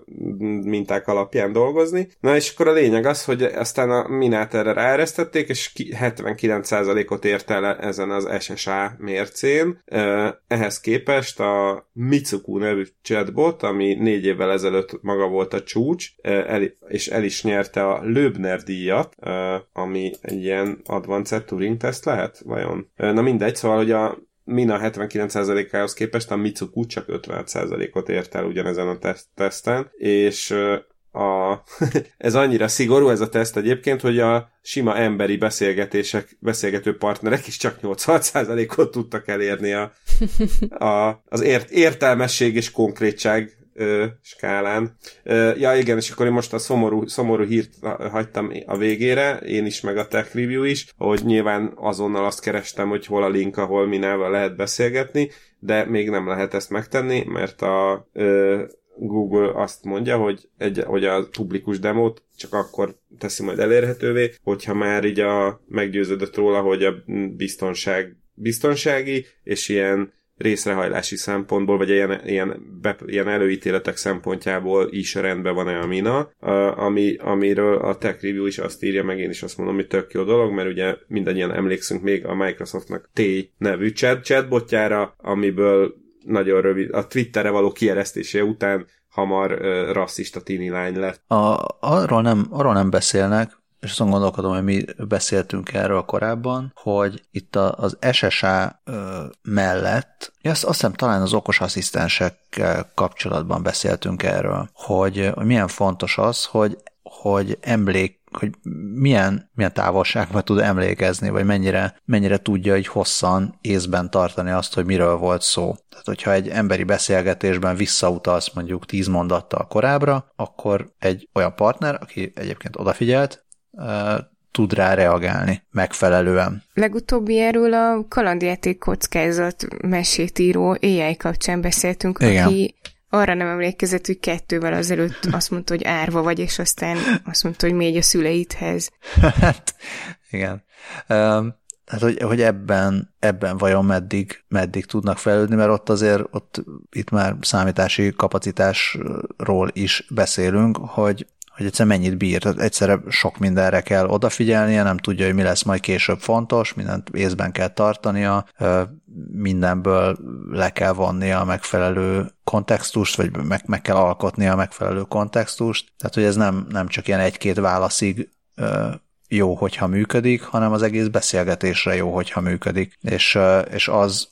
minták alapján dolgozni. Na és akkor a lényeg az, hogy aztán a minát erre ráeresztették, és 79%-ot ért el ezen az SSA mércén. Ehhez képest a Mitsuku nevű chatbot, ami négy évvel ezelőtt maga volt a csúcs, el, és el is nyerte a Löbner díjat, ami egy ilyen advanced Turing test lehet, vajon? Na mindegy, szóval, hogy a Mina 79%-ához képest a Mitsuku csak 56%-ot ért el ugyanezen a teszt- teszten, és a, *laughs* ez annyira szigorú ez a teszt egyébként, hogy a sima emberi beszélgetések, beszélgető partnerek is csak 86%-ot tudtak elérni a, *laughs* a, az ért, értelmesség és konkrétság ö, skálán. Ö, ja igen, és akkor én most a szomorú, szomorú hírt hagytam a végére, én is, meg a Tech Review is, hogy nyilván azonnal azt kerestem, hogy hol a link, ahol minával lehet beszélgetni, de még nem lehet ezt megtenni, mert a ö, Google azt mondja, hogy, egy, hogy a publikus demót csak akkor teszi majd elérhetővé, hogyha már így a meggyőződött róla, hogy a biztonság biztonsági, és ilyen részrehajlási szempontból, vagy ilyen, ilyen, be, ilyen előítéletek szempontjából is rendben van-e a Mina, ami, amiről a Tech Review is azt írja, meg én is azt mondom, hogy tök jó dolog, mert ugye mindannyian emlékszünk még a Microsoftnak T nevű chat, chatbotjára, amiből nagyon rövid, a Twitterre való kieresztése után hamar uh, rasszista tini lány lett. A, arról, nem, arról nem beszélnek, és azon gondolkodom, hogy mi beszéltünk erről korábban, hogy itt a, az SSA ö, mellett, azt, azt hiszem talán az okos asszisztensekkel kapcsolatban beszéltünk erről, hogy, hogy milyen fontos az, hogy, hogy emlék hogy milyen, milyen távolságban tud emlékezni, vagy mennyire, mennyire tudja így hosszan észben tartani azt, hogy miről volt szó. Tehát, hogyha egy emberi beszélgetésben visszautalsz mondjuk tíz mondattal korábbra, akkor egy olyan partner, aki egyébként odafigyelt, tud rá reagálni megfelelően. Legutóbbi erről a kalandjáték kockázat mesét író AI kapcsán beszéltünk, Igen. aki arra nem emlékezett, hogy kettővel azelőtt *laughs* azt mondta, hogy árva vagy, és aztán azt mondta, hogy mégy a szüleidhez. hát, igen. Um, hát, hogy, hogy ebben, ebben vajon meddig, meddig tudnak fejlődni, mert ott azért ott itt már számítási kapacitásról is beszélünk, hogy hogy egyszer mennyit bír. Tehát egyszerre sok mindenre kell odafigyelnie, nem tudja, hogy mi lesz majd később fontos, mindent észben kell tartania, mindenből le kell vonnia a megfelelő kontextust, vagy meg, meg kell alkotnia a megfelelő kontextust. Tehát, hogy ez nem, nem csak ilyen egy-két válaszig jó, hogyha működik, hanem az egész beszélgetésre jó, hogyha működik. És, és az,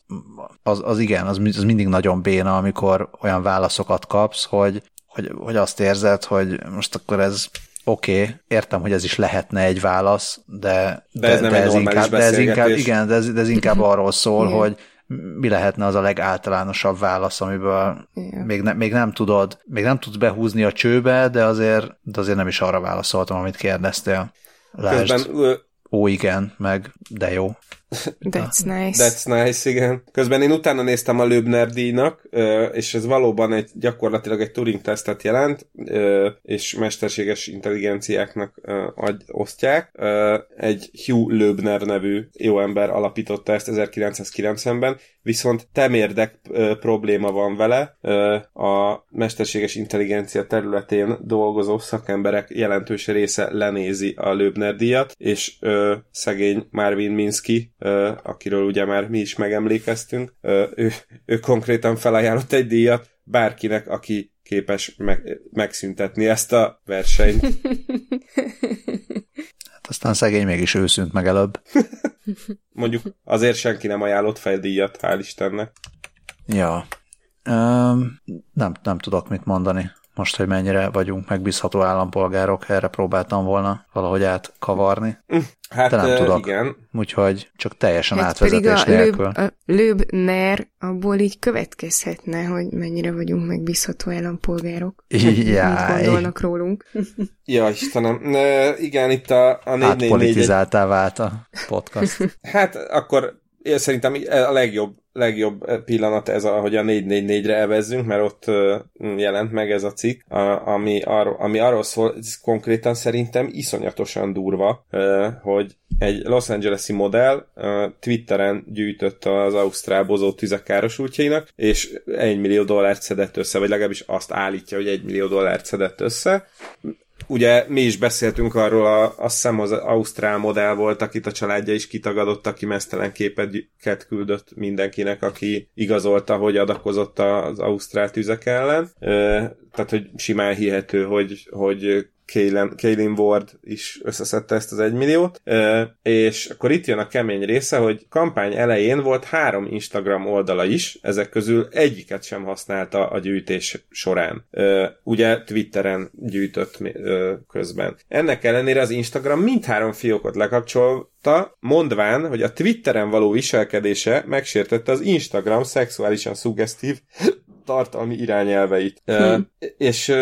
az, az igen, az, az mindig nagyon béna, amikor olyan válaszokat kapsz, hogy hogy, hogy azt érzed, hogy most akkor ez oké, okay, értem, hogy ez is lehetne egy válasz, de, de, ez, de, nem de, ez, inkább, de ez inkább, igen, de ez, de ez inkább *laughs* arról szól, hogy mi lehetne az a legáltalánosabb válasz, amiből még, ne, még nem tudod, még nem tudsz behúzni a csőbe, de azért, de azért nem is arra válaszoltam, amit kérdeztél. Lásd, Közben, ó igen, meg de jó. *laughs* That's nice. That's nice, igen. Közben én utána néztem a Löbner díjnak, és ez valóban egy gyakorlatilag egy Turing tesztet jelent, és mesterséges intelligenciáknak osztják. Egy Hugh Löbner nevű jó ember alapította ezt 1990-ben, viszont temérdek probléma van vele. A mesterséges intelligencia területén dolgozó szakemberek jelentős része lenézi a Löbner díjat, és szegény Marvin Minsky akiről ugye már mi is megemlékeztünk, ő, ő konkrétan felajánlott egy díjat bárkinek, aki képes meg, megszüntetni ezt a versenyt. *laughs* Hát aztán szegény mégis őszűnt meg előbb. *laughs* Mondjuk azért senki nem ajánlott fel díjat, hál' Istennek. Ja. Um, nem, nem tudok mit mondani most, hogy mennyire vagyunk megbízható állampolgárok, erre próbáltam volna valahogy átkavarni. Hát De nem tudok. igen. Úgyhogy csak teljesen Hát átvezetés pedig a nélkül. Löb, a Löbner abból így következhetne, hogy mennyire vagyunk megbízható állampolgárok. *laughs* Mit Jáj. gondolnak rólunk. *laughs* Ja, Istenem. Ne, igen, itt a, a 444... Átpolitizáltá vált a podcast. *laughs* Hát akkor én szerintem a legjobb legjobb pillanat ez, ahogy a 444-re evezzünk, mert ott jelent meg ez a cikk, ami, ami arról szól, ez konkrétan szerintem iszonyatosan durva, hogy egy Los Angeles-i modell Twitteren gyűjtött az Ausztrál bozó tüzek károsultjainak, és 1 millió dollárt szedett össze, vagy legalábbis azt állítja, hogy 1 millió dollárt szedett össze ugye mi is beszéltünk arról, a, azt hiszem az Ausztrál modell volt, akit a családja is kitagadott, aki mesztelen képet küldött mindenkinek, aki igazolta, hogy adakozott az Ausztrál tüzek ellen. Tehát, hogy simán hihető, hogy, hogy Kaylin Ward is összeszedte ezt az egymilliót, és akkor itt jön a kemény része, hogy kampány elején volt három Instagram oldala is, ezek közül egyiket sem használta a gyűjtés során. Ugye Twitteren gyűjtött közben. Ennek ellenére az Instagram mindhárom fiókot lekapcsolta, mondván, hogy a Twitteren való viselkedése megsértette az Instagram szexuálisan szuggesztív *laughs* tartalmi irányelveit. Hmm. És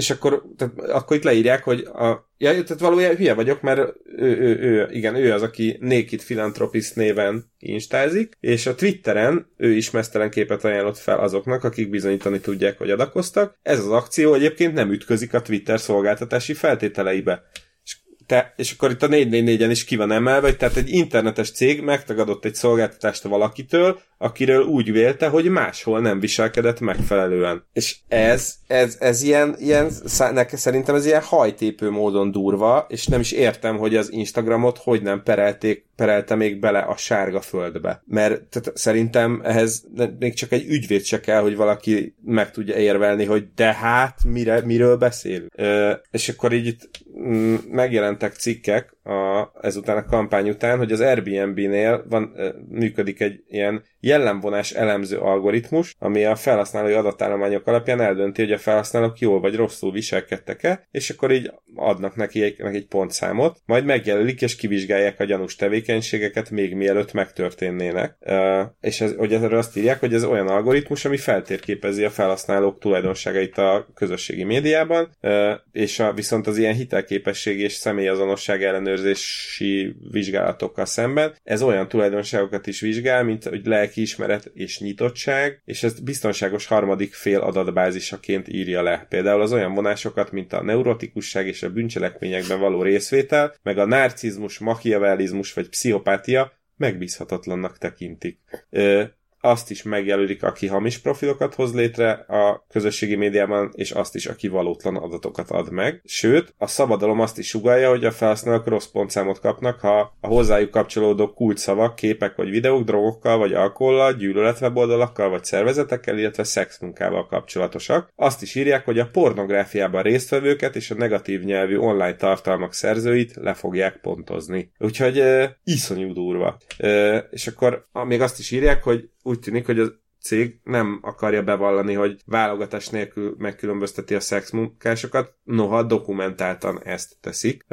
és akkor, tehát, akkor itt leírják, hogy a, ja, tehát valójában hülye vagyok, mert ő, ő, ő, igen, ő az, aki Naked Philanthropist néven instázik, és a Twitteren ő is mesztelen képet ajánlott fel azoknak, akik bizonyítani tudják, hogy adakoztak. Ez az akció egyébként nem ütközik a Twitter szolgáltatási feltételeibe te, és akkor itt a 444-en is ki van emelve, hogy tehát egy internetes cég megtagadott egy szolgáltatást valakitől, akiről úgy vélte, hogy máshol nem viselkedett megfelelően. És ez, ez, ez ilyen, ilyen nekem szerintem ez ilyen hajtépő módon durva, és nem is értem, hogy az Instagramot hogy nem perelték, perelte még bele a sárga földbe. Mert tehát szerintem ehhez még csak egy ügyvéd se kell, hogy valaki meg tudja érvelni, hogy de hát mire, miről beszélünk. Ö, és akkor így itt mm, megjelentek cikkek a, ezután a kampány után, hogy az Airbnb-nél van, működik egy ilyen jellemvonás elemző algoritmus, ami a felhasználói adatállományok alapján eldönti, hogy a felhasználók jól vagy rosszul viselkedtek-e, és akkor így adnak neki egy, neki egy pontszámot, majd megjelölik és kivizsgálják a gyanús tevékenységeket még mielőtt megtörténnének. És ez, hogy erről azt írják, hogy ez olyan algoritmus, ami feltérképezi a felhasználók tulajdonságait a közösségi médiában, és a, viszont az ilyen hitelképesség és személyazonosság ellenőrzési vizsgálatokkal szemben ez olyan tulajdonságokat is vizsgál, mint hogy le lelkiismeret és nyitottság, és ezt biztonságos harmadik fél adatbázisaként írja le. Például az olyan vonásokat, mint a neurotikusság és a bűncselekményekben való részvétel, meg a narcizmus, machiavellizmus vagy pszichopátia megbízhatatlannak tekintik azt is megjelölik, aki hamis profilokat hoz létre a közösségi médiában, és azt is, aki valótlan adatokat ad meg. Sőt, a szabadalom azt is sugalja, hogy a felhasználók rossz pontszámot kapnak, ha a hozzájuk kapcsolódó kulcsszavak, képek vagy videók drogokkal vagy alkohollal, gyűlöletweboldalakkal vagy szervezetekkel, illetve szexmunkával kapcsolatosak. Azt is írják, hogy a pornográfiában résztvevőket és a negatív nyelvű online tartalmak szerzőit le fogják pontozni. Úgyhogy e, iszonyú durva. E, és akkor még azt is írják, hogy úgy tűnik, hogy az cég nem akarja bevallani, hogy válogatás nélkül megkülönbözteti a szexmunkásokat, noha dokumentáltan ezt teszik.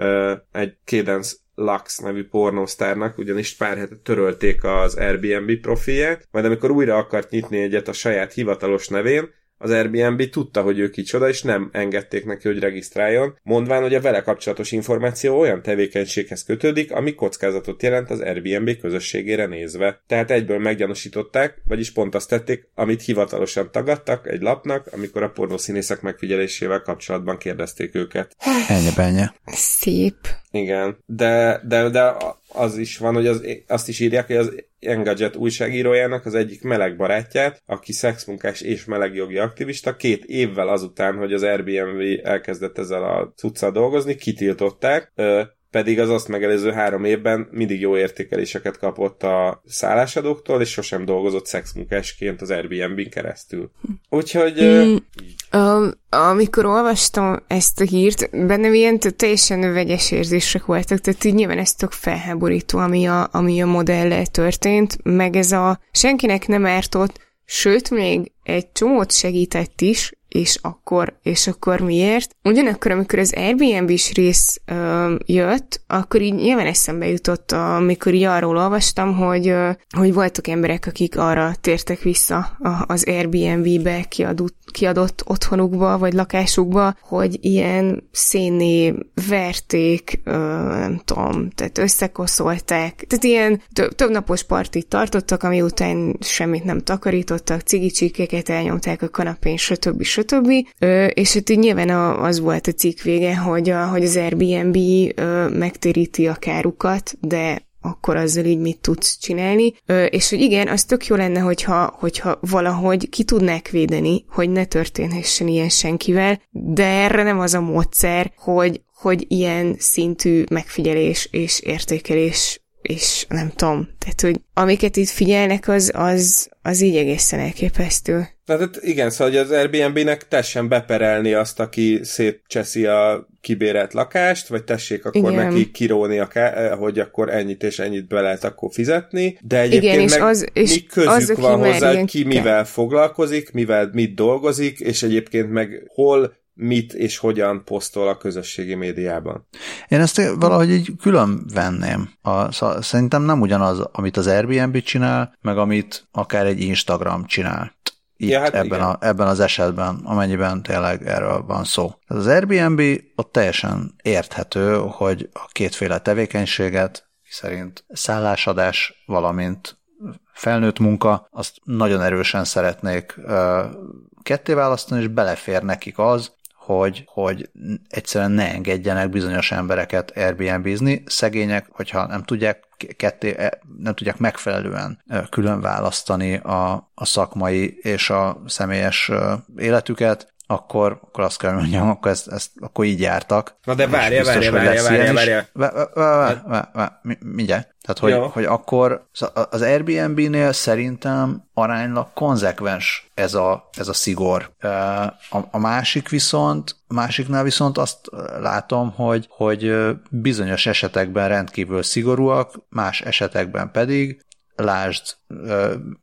Egy Cadence Lux nevű pornósztárnak, ugyanis pár hete törölték az Airbnb profilját, majd amikor újra akart nyitni egyet a saját hivatalos nevén, az Airbnb tudta, hogy ő kicsoda, és nem engedték neki, hogy regisztráljon, mondván, hogy a vele kapcsolatos információ olyan tevékenységhez kötődik, ami kockázatot jelent az Airbnb közösségére nézve. Tehát egyből meggyanúsították, vagyis pont azt tették, amit hivatalosan tagadtak egy lapnak, amikor a pornószínészek megfigyelésével kapcsolatban kérdezték őket. Ennyi ennyi. Szép. Igen, de, de, de az is van, hogy az, azt is írják, hogy az Engadget újságírójának az egyik meleg barátját, aki szexmunkás és melegjogi aktivista, két évvel azután, hogy az Airbnb elkezdett ezzel a cuccal dolgozni, kitiltották, pedig az azt megelőző három évben mindig jó értékeléseket kapott a szállásadóktól, és sosem dolgozott szexmunkásként az Airbnb-n keresztül. Úgyhogy... Mm, uh, amikor olvastam ezt a hírt, bennem ilyen teljesen vegyes érzések voltak, tehát így nyilván ez tök felháborító, ami a, ami a modellel történt, meg ez a senkinek nem ártott, sőt, még egy csomót segített is, és akkor, és akkor miért. Ugyanakkor, amikor az Airbnb-s rész ö, jött, akkor így nyilván eszembe jutott, amikor így arról olvastam, hogy, ö, hogy voltak emberek, akik arra tértek vissza az Airbnb-be kiadott, kiadott otthonukba, vagy lakásukba, hogy ilyen szénné verték, ö, nem tudom, tehát összekoszolták, tehát ilyen több, több napos partit tartottak, ami után semmit nem takarítottak, cigicsikeket elnyomták a kanapén, stb. stb. Ö, és hát így nyilván az volt a cikk vége, hogy, a, hogy az Airbnb megtéríti a kárukat, de akkor azzal így mit tudsz csinálni. És hogy igen, az tök jó lenne, hogyha, hogyha valahogy ki tudnák védeni, hogy ne történhessen ilyen senkivel, de erre nem az a módszer, hogy, hogy ilyen szintű megfigyelés és értékelés és nem tudom, tehát, hogy amiket itt figyelnek, az, az, az így egészen elképesztő. Tehát igen, szóval hogy az Airbnb-nek tessen beperelni azt, aki szétcseszi a kibérelt lakást, vagy tessék akkor igen. neki kiróni, a hogy akkor ennyit és ennyit be lehet akkor fizetni, de egyébként igen, és meg az, és mi közük az, van hozzá, hogy ki mivel foglalkozik, mivel mit dolgozik, és egyébként meg hol mit és hogyan posztol a közösségi médiában. Én ezt valahogy így külön venném. A, szóval szerintem nem ugyanaz, amit az Airbnb csinál, meg amit akár egy Instagram csinál. Itt ja, hát ebben, a, ebben az esetben, amennyiben tényleg erről van szó. Az Airbnb ott teljesen érthető, hogy a kétféle tevékenységet, szerint szállásadás, valamint felnőtt munka, azt nagyon erősen szeretnék ketté választani, és belefér nekik az, hogy, hogy egyszerűen ne engedjenek bizonyos embereket Airbnb-zni. Szegények, hogyha nem tudják ketté, e, nem tudják megfelelően külön választani a, a szakmai és a személyes életüket, akkor, akkor azt kell mondjam, akkor, ezt, ezt, akkor így jártak. Na de várja, várja, várja, várja, várja. Mindjárt. Tehát, hogy, hogy akkor az Airbnb-nél szerintem aránylag konzekvens ez a, ez a szigor. A, a másik viszont, másiknál viszont azt látom, hogy, hogy bizonyos esetekben rendkívül szigorúak, más esetekben pedig lásd,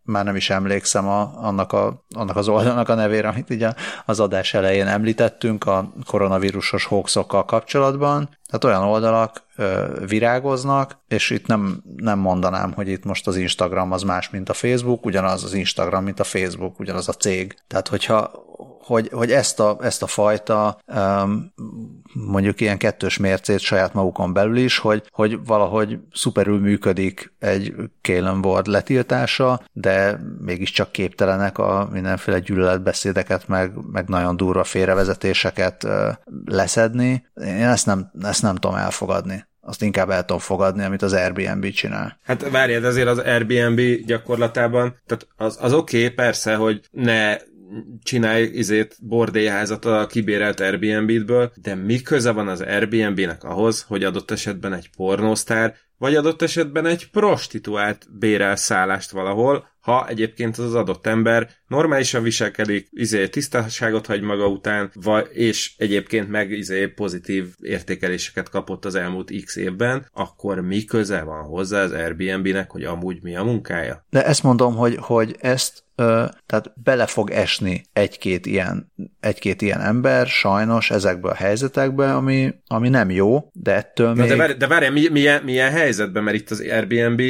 már nem is emlékszem a, annak, a, annak az oldalnak a nevére, amit ugye az adás elején említettünk a koronavírusos hoaxokkal kapcsolatban. Tehát olyan oldalak virágoznak, és itt nem, nem mondanám, hogy itt most az Instagram az más, mint a Facebook, ugyanaz az Instagram, mint a Facebook, ugyanaz a cég. Tehát, hogyha hogy, hogy ezt, a, ezt a fajta mondjuk ilyen kettős mércét saját magukon belül is, hogy, hogy valahogy szuperül működik egy Kalen Ward letiltása, de mégiscsak képtelenek a mindenféle gyűlöletbeszédeket, meg, meg nagyon durva félrevezetéseket leszedni. Én ezt nem, ezt nem tudom elfogadni azt inkább el tudom fogadni, amit az Airbnb csinál. Hát várjad, azért az Airbnb gyakorlatában, tehát az, az oké, okay, persze, hogy ne csinálj izét bordélyházat a kibérelt Airbnb-ből, de mi köze van az Airbnb-nek ahhoz, hogy adott esetben egy pornósztár, vagy adott esetben egy prostituált bérel szállást valahol, ha egyébként az, adott ember normálisan viselkedik, izé tisztaságot hagy maga után, vagy, és egyébként meg izé pozitív értékeléseket kapott az elmúlt x évben, akkor mi köze van hozzá az Airbnb-nek, hogy amúgy mi a munkája? De ezt mondom, hogy, hogy ezt Ö, tehát bele fog esni egy-két ilyen, egy-két ilyen ember, sajnos ezekbe a helyzetekbe, ami, ami nem jó, de ettől Na még... De, várj, de várj, milyen, milyen helyzetben, mert itt az Airbnb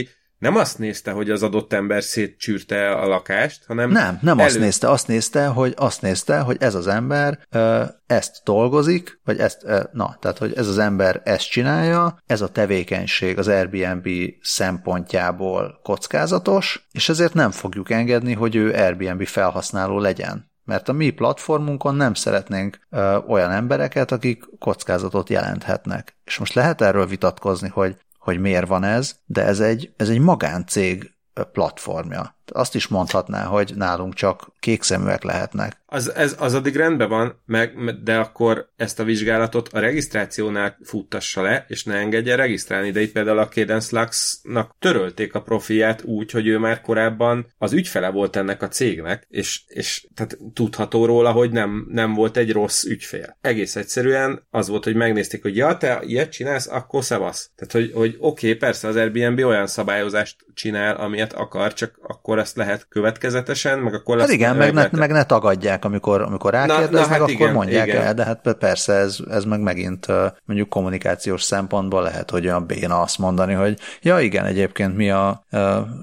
nem azt nézte, hogy az adott ember szétcsűrte a lakást, hanem... Nem, nem elő... azt nézte, azt nézte, hogy azt nézte, hogy ez az ember ö, ezt dolgozik, vagy ezt, ö, na, tehát, hogy ez az ember ezt csinálja, ez a tevékenység az Airbnb szempontjából kockázatos, és ezért nem fogjuk engedni, hogy ő Airbnb felhasználó legyen. Mert a mi platformunkon nem szeretnénk ö, olyan embereket, akik kockázatot jelenthetnek. És most lehet erről vitatkozni, hogy hogy miért van ez, de ez egy, ez egy magáncég platformja. Azt is mondhatná, hogy nálunk csak kékszeműek lehetnek. Az, ez, az addig rendben van, meg, de akkor ezt a vizsgálatot a regisztrációnál futtassa le, és ne engedje regisztrálni. De itt például a Cadence Lux-nak törölték a profiát úgy, hogy ő már korábban az ügyfele volt ennek a cégnek, és, és tehát tudható róla, hogy nem, nem volt egy rossz ügyfél. Egész egyszerűen az volt, hogy megnézték, hogy ja, te ilyet csinálsz, akkor szavasz. Tehát, hogy, hogy oké, okay, persze az Airbnb olyan szabályozást csinál, amilyet akar, csak akkor akkor ezt lehet következetesen, meg akkor Hát igen, meg ne, meg ne tagadják, amikor, amikor rákérdeznek, na, na, hát akkor igen, mondják igen. el, de hát persze ez, ez meg megint mondjuk kommunikációs szempontból lehet, hogy olyan béna azt mondani, hogy ja igen, egyébként mi a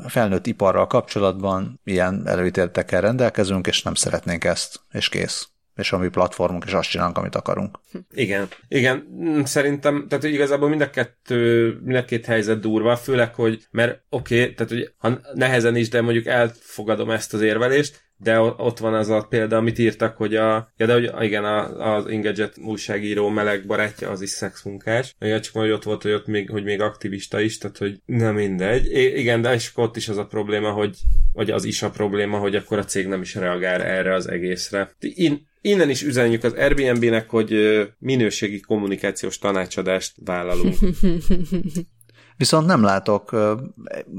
felnőtt iparral kapcsolatban ilyen előítéletekkel rendelkezünk, és nem szeretnénk ezt, és kész és a mi platformunk, és azt csinálunk, amit akarunk. Igen. Igen, szerintem, tehát hogy igazából mind a kettő, mind a két helyzet durva, főleg, hogy, mert oké, okay, tehát hogy ha nehezen is, de mondjuk elfogadom ezt az érvelést, de ott van az a példa, amit írtak, hogy a, ja, de hogy igen, az Engadget újságíró meleg barátja az is szexmunkás. Igen, csak hogy ott volt, hogy ott még, hogy még aktivista is, tehát hogy nem mindegy. I- igen, de és ott is az a probléma, hogy, vagy az is a probléma, hogy akkor a cég nem is reagál erre az egészre. In, Innen is üzenjük az Airbnb-nek, hogy minőségi kommunikációs tanácsadást vállalunk. *laughs* Viszont nem látok,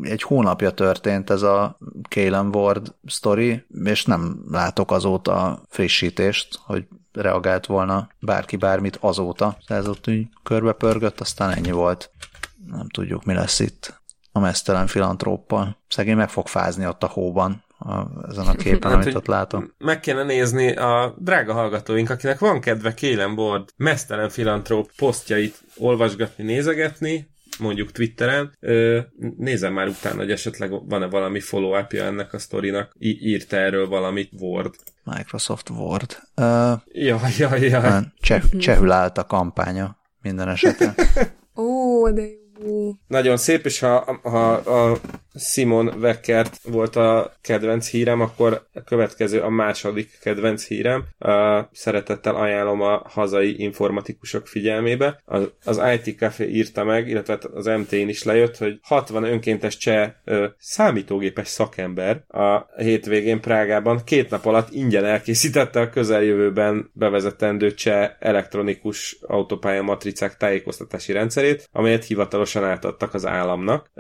egy hónapja történt ez a Kalen Ward story, és nem látok azóta frissítést, hogy reagált volna bárki bármit azóta. Ez ott úgy körbe pörgött, aztán ennyi volt. Nem tudjuk, mi lesz itt a mesztelen filantróppal. Szegény meg fog fázni ott a hóban, a, ezen a képen, hát, amit ott látom. Meg kéne nézni a drága hallgatóink, akinek van kedve Kalen Ward mesztelen filantróp posztjait olvasgatni, nézegetni, mondjuk Twitteren, nézem már utána, hogy esetleg van-e valami follow-upja ennek a sztorinak, í- írta erről valamit Word. Microsoft Word. Uh, ja, ja, ja. Cseh, csehül állt a kampánya minden esetben. *laughs* Ó, de jó. Nagyon szép, és ha, ha a Simon Weckert volt a kedvenc hírem, akkor a következő a második kedvenc hírem. Szeretettel ajánlom a hazai informatikusok figyelmébe. Az, az IT Café írta meg, illetve az MT-n is lejött, hogy 60 önkéntes cseh számítógépes szakember a hétvégén Prágában két nap alatt ingyen elkészítette a közeljövőben bevezetendő cseh elektronikus autópálya matricák tájékoztatási rendszerét, amelyet hivatalosan átadtak az államnak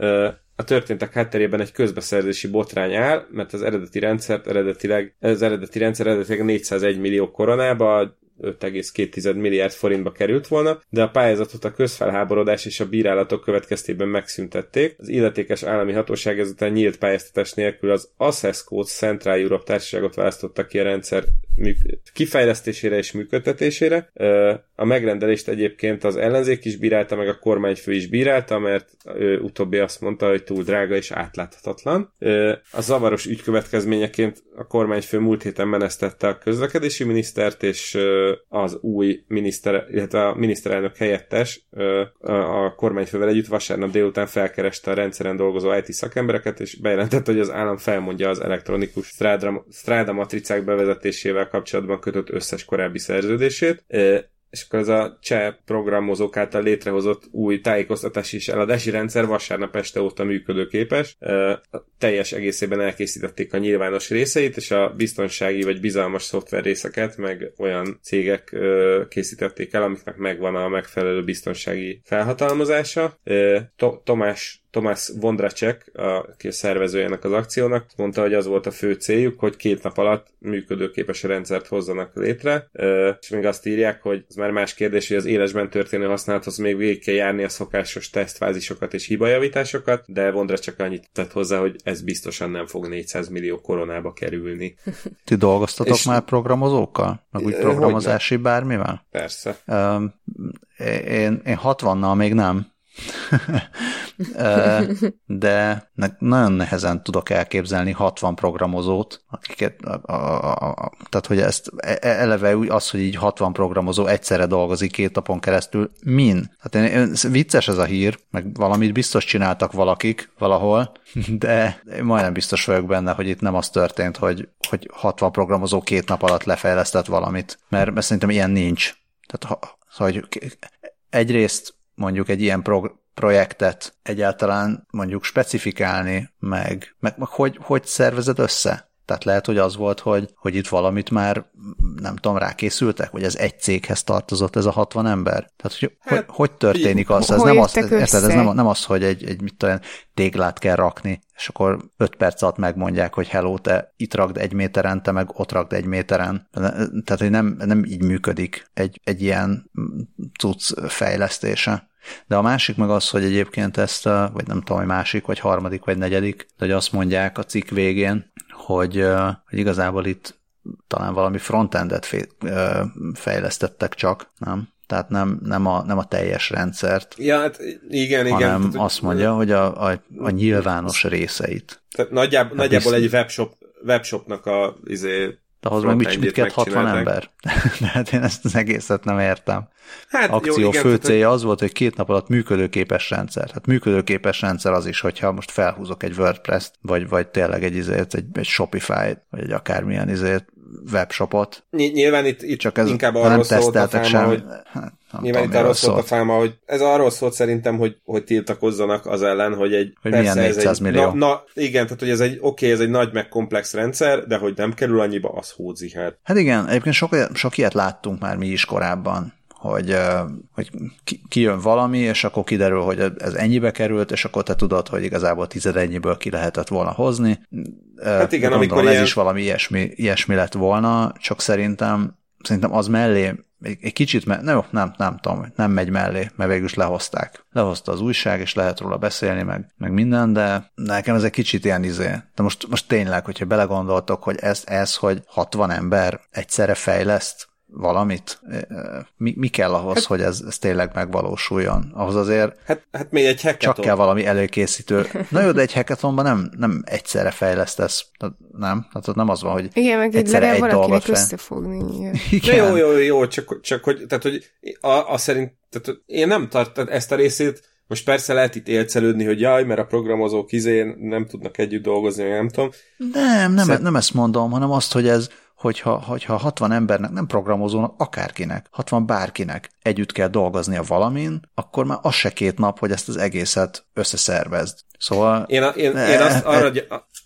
a történtek hátterében egy közbeszerzési botrány áll, mert az eredeti rendszert eredetileg, az eredeti rendszer eredetileg 401 millió koronába 5,2 milliárd forintba került volna, de a pályázatot a közfelháborodás és a bírálatok következtében megszüntették. Az illetékes állami hatóság ezután nyílt pályáztatás nélkül az Access Code Central Europe társaságot választotta ki a rendszer kifejlesztésére és működtetésére. A megrendelést egyébként az ellenzék is bírálta, meg a kormányfő is bírálta, mert ő utóbbi azt mondta, hogy túl drága és átláthatatlan. A zavaros ügy következményeként a kormányfő múlt héten menesztette a közlekedési minisztert, és az új miniszter, illetve a miniszterelnök helyettes a kormányfővel együtt vasárnap délután felkereste a rendszeren dolgozó IT szakembereket, és bejelentette, hogy az állam felmondja az elektronikus stráda matricák bevezetésével kapcsolatban kötött összes korábbi szerződését és akkor az a cseh programozók által létrehozott új tájékoztatási és eladási rendszer vasárnap este óta működőképes. Teljes egészében elkészítették a nyilvános részeit, és a biztonsági vagy bizalmas szoftver részeket meg olyan cégek készítették el, amiknek megvan a megfelelő biztonsági felhatalmazása. Tomás Tomás Vondracek, aki a szervezője ennek az akciónak, mondta, hogy az volt a fő céljuk, hogy két nap alatt működőképes rendszert hozzanak létre, és még azt írják, hogy ez már más kérdés, hogy az élesben történő használathoz még végig kell járni a szokásos tesztfázisokat és hibajavításokat, de Vondracek annyit tett hozzá, hogy ez biztosan nem fog 400 millió koronába kerülni. *laughs* Ti dolgoztatok és... már programozókkal? Meg úgy programozási bármivel? Persze. én, én 60-nal még nem, de nagyon nehezen tudok elképzelni 60 programozót, akiket, a, a, a, tehát hogy ezt e, e, eleve az, hogy így 60 programozó egyszerre dolgozik két napon keresztül, min? Hát én, én, vicces ez a hír, meg valamit biztos csináltak valakik valahol, de én majdnem biztos vagyok benne, hogy itt nem az történt, hogy, hogy 60 programozó két nap alatt lefejlesztett valamit, mert, mert szerintem ilyen nincs. Tehát ha, hogy egyrészt mondjuk egy ilyen prog- projektet egyáltalán mondjuk specifikálni, meg, meg, meg hogy, hogy szervezed össze? Tehát lehet, hogy az volt, hogy, hogy itt valamit már, nem tudom, rákészültek, hogy ez egy céghez tartozott ez a 60 ember. Tehát, hogy hát, hogy, hogy történik az? Ez, nem az, érted, ez nem, nem az, hogy egy, egy mit tudom, téglát kell rakni, és akkor 5 perc alatt megmondják, hogy hello, te itt rakd egy méteren, te meg ott rakd egy méteren. Tehát, hogy nem, nem így működik egy, egy ilyen cucc fejlesztése. De a másik meg az, hogy egyébként ezt, a, vagy nem tudom, hogy másik, vagy harmadik, vagy negyedik, de hogy azt mondják a cikk végén, hogy, hogy igazából itt talán valami frontendet fejlesztettek csak, nem? Tehát nem, nem, a, nem a teljes rendszert. Ja, hát igen, igen. Hanem tehát, azt mondja, hogy a, a, a nyilvános részeit. Tehát nagyjából, hát nagyjából egy webshop, webshopnak a izé, de ahhoz meg mit, mit kell 60 ember? *laughs* De hát én ezt az egészet nem értem. Hát, Akció jó, igen, fő célja az volt, hogy két nap alatt működőképes rendszer. Hát működőképes rendszer az is, hogyha most felhúzok egy WordPress-t, vagy, vagy tényleg egy, izért, egy, egy Shopify, vagy egy akármilyen izért, webshopot. Nyilván itt, itt Csak ez inkább arról szólt a fáma, hogy hát, Nyilván itt arról szólt a fáma, hogy ez arról szólt szerintem, hogy, hogy tiltakozzanak az ellen, hogy egy... Hogy persze, milyen 400 ez egy, millió. Na, na, igen, tehát hogy ez egy oké, okay, ez egy nagy meg komplex rendszer, de hogy nem kerül annyiba, az hódzi hát. Hát igen, egyébként sok, sok ilyet láttunk már mi is korábban hogy, hogy kijön valami, és akkor kiderül, hogy ez ennyibe került, és akkor te tudod, hogy igazából tized ennyiből ki lehetett volna hozni. Hát igen, Gondolom, amikor ez ilyen... is valami ilyesmi, ilyesmi lett volna, csak szerintem, szerintem az mellé egy, egy kicsit, me- nem, nem, nem tudom, nem megy mellé, mert végül is lehozták. Lehozta az újság, és lehet róla beszélni, meg, meg minden, de nekem ez egy kicsit ilyen izé. De most, most tényleg, hogyha belegondoltok, hogy ez, ez, hogy 60 ember egyszerre fejleszt, valamit? Mi, mi kell ahhoz, hát, hogy ez, ez tényleg megvalósuljon? Ahhoz azért hát, hát még egy hackathon. csak kell valami előkészítő. Na jó, de egy hackathonban nem, nem egyszerre fejlesztesz, nem? Hát ott nem az van, hogy Igen, meg egyszerre egy dolgot fel. összefogni. Igen. *laughs* jó, jó, jó, csak, csak hogy, tehát, hogy a, a szerint, tehát én nem tartom ezt a részét, most persze lehet itt élcelődni, hogy jaj, mert a programozók izén nem tudnak együtt dolgozni, nem tudom. Nem, nem, Szer- nem ezt mondom, hanem azt, hogy ez, hogyha, hogyha 60 embernek, nem programozónak, akárkinek, 60 bárkinek együtt kell dolgoznia valamin, akkor már az se két nap, hogy ezt az egészet összeszervezd. Szóval... Én, a, én, én azt arra,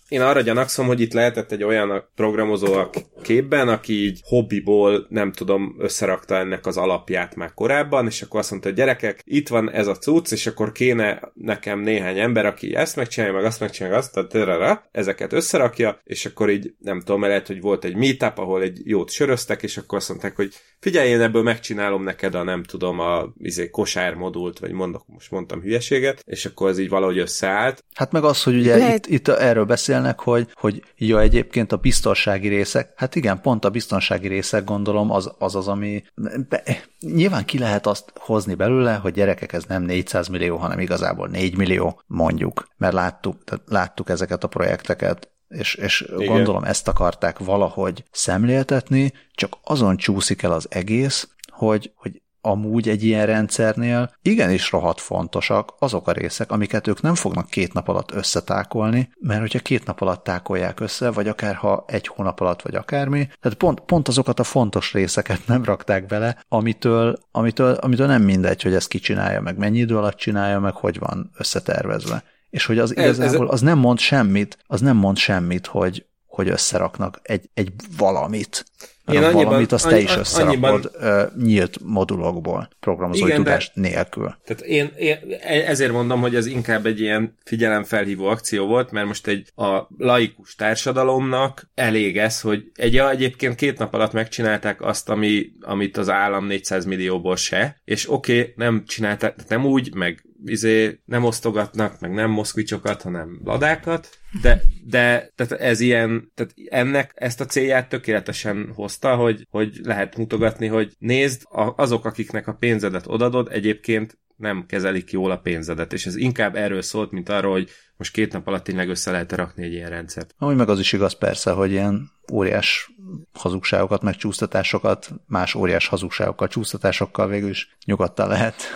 én arra gyanakszom, hogy itt lehetett egy olyan programozó a képben, aki így hobbiból, nem tudom, összerakta ennek az alapját már korábban, és akkor azt mondta, hogy gyerekek, itt van ez a cucc, és akkor kéne nekem néhány ember, aki ezt megcsinálja, meg azt megcsinálja, azt, tehát ezeket összerakja, és akkor így, nem tudom, lehet, hogy volt egy meetup, ahol egy jót söröztek, és akkor azt mondták, hogy figyelj, én ebből megcsinálom neked a, nem tudom, a izé, kosármodult, vagy mondok, most mondtam hülyeséget, és akkor ez így valahogy összeállt. Hát meg az, hogy ugye lehet... itt, itt erről beszél beszélnek, hogy, hogy ja, egyébként a biztonsági részek, hát igen, pont a biztonsági részek gondolom az az, az ami be, nyilván ki lehet azt hozni belőle, hogy gyerekek ez nem 400 millió, hanem igazából 4 millió mondjuk, mert láttuk, tehát láttuk ezeket a projekteket, és, és gondolom ezt akarták valahogy szemléltetni, csak azon csúszik el az egész, hogy, hogy amúgy egy ilyen rendszernél igenis rohadt fontosak azok a részek, amiket ők nem fognak két nap alatt összetákolni, mert hogyha két nap alatt tákolják össze, vagy akár ha egy hónap alatt, vagy akármi, tehát pont, pont azokat a fontos részeket nem rakták bele, amitől, amitől, amitől nem mindegy, hogy ezt kicsinálja, meg mennyi idő alatt csinálja, meg hogy van összetervezve. És hogy az igazából az nem mond semmit, az nem mond semmit, hogy, hogy összeraknak egy, egy valamit. Én annyiban, valamit azt te is összerakod annyiban, nyílt modulokból, programozói igen, tudás de, nélkül. Tehát én, én ezért mondom, hogy ez inkább egy ilyen figyelemfelhívó akció volt, mert most egy a laikus társadalomnak elég ez, hogy egy ja, egyébként két nap alatt megcsinálták azt, ami, amit az állam 400 millióból se, és oké, okay, nem csinálták, nem úgy, meg izé nem osztogatnak, meg nem moszkvicsokat, hanem ladákat, de, de tehát ez ilyen, tehát ennek ezt a célját tökéletesen hozta, hogy, hogy lehet mutogatni, hogy nézd, azok, akiknek a pénzedet odadod, egyébként nem kezelik jól a pénzedet, és ez inkább erről szólt, mint arról, hogy most két nap alatt tényleg össze lehet rakni egy ilyen rendszert. Amúgy meg az is igaz persze, hogy ilyen óriás hazugságokat, meg csúsztatásokat, más óriás hazugságokkal, csúsztatásokkal végül is nyugodtan lehet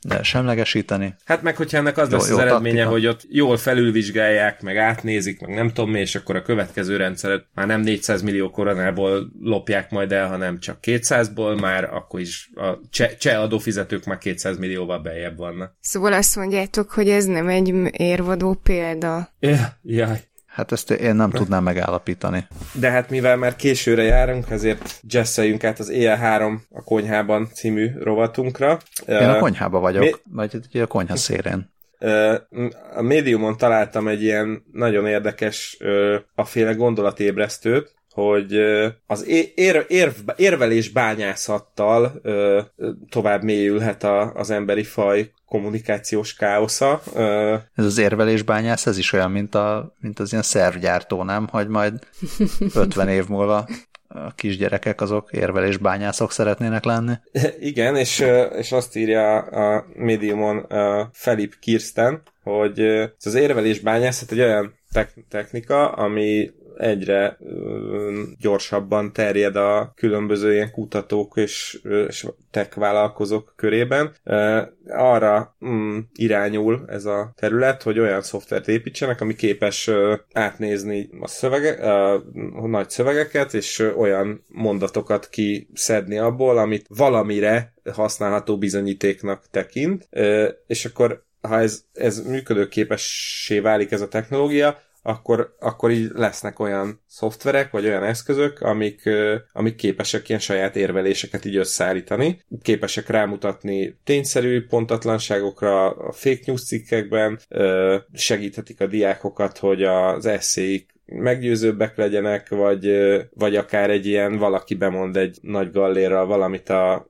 de *laughs* semlegesíteni. Hát meg, hogyha ennek az jó, lesz jó az eredménye, taktika. hogy ott jól felülvizsgálják, meg átnézik, meg nem tudom mi, és akkor a következő rendszeret már nem 400 millió koronából lopják majd el, hanem csak 200-ból, már akkor is a cseh, cseh adófizetők már 200 millióval bejebb vannak. Szóval azt mondjátok, hogy ez nem egy érvadó példa. Ja, jaj. Hát ezt én nem tudnám megállapítani. De hát mivel már későre járunk, ezért jesszeljünk át az EL3 a konyhában című rovatunkra. Én a konyhába vagyok, Mi... vagy a konyha szélén. A médiumon találtam egy ilyen nagyon érdekes a féle gondolatébresztőt, hogy az ér, ér, érvelés bányászattal tovább mélyülhet a, az emberi faj kommunikációs káosza. Ez az érvelés bányász, ez is olyan, mint, a, mint az ilyen szervgyártó, nem? Hogy majd *laughs* 50 év múlva a kisgyerekek azok érvelés bányászok szeretnének lenni. *laughs* Igen, és, és azt írja a Mediumon Felip Kirsten, hogy az érvelés bányászat egy olyan technika, ami egyre gyorsabban terjed a különböző ilyen kutatók és, és tech vállalkozók körében. Arra mm, irányul ez a terület, hogy olyan szoftvert építsenek, ami képes átnézni a, szövege, a nagy szövegeket, és olyan mondatokat kiszedni abból, amit valamire használható bizonyítéknak tekint, és akkor ha ez, ez működőképessé válik ez a technológia, akkor, akkor így lesznek olyan szoftverek, vagy olyan eszközök, amik, amik képesek ilyen saját érveléseket így összeállítani, képesek rámutatni tényszerű pontatlanságokra a fake news cikkekben, segíthetik a diákokat, hogy az eszéik meggyőzőbbek legyenek, vagy, vagy akár egy ilyen valaki bemond egy nagy gallérral valamit a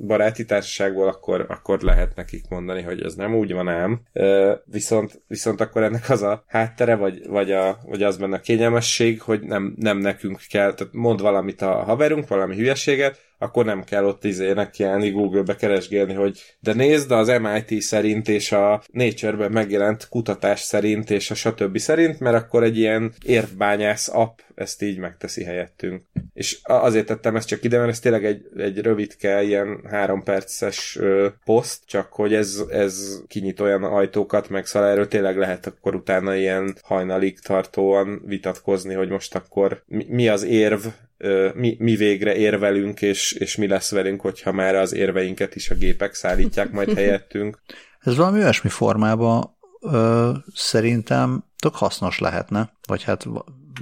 baráti társaságból, akkor, akkor lehet nekik mondani, hogy ez nem úgy van ám. Viszont, viszont akkor ennek az a háttere, vagy, vagy, a, vagy az benne a kényelmesség, hogy nem, nem nekünk kell, tehát mond valamit a haverunk, valami hülyeséget, akkor nem kell ott izének kiállni, Google-be keresgélni, hogy de nézd, az MIT szerint és a Nature-ben megjelent kutatás szerint és a stb. szerint, mert akkor egy ilyen érvbányász app ezt így megteszi helyettünk. És azért tettem ezt csak ide, mert ez tényleg egy, egy rövidke, ilyen három perces ö, poszt, csak hogy ez, ez kinyit olyan ajtókat, meg szóval erről tényleg lehet akkor utána ilyen hajnalig tartóan vitatkozni, hogy most akkor mi, mi az érv, mi, mi végre érvelünk, és, és mi lesz velünk, hogyha már az érveinket is a gépek szállítják majd *laughs* helyettünk. Ez valami olyasmi formában ö, szerintem tök hasznos lehetne, vagy hát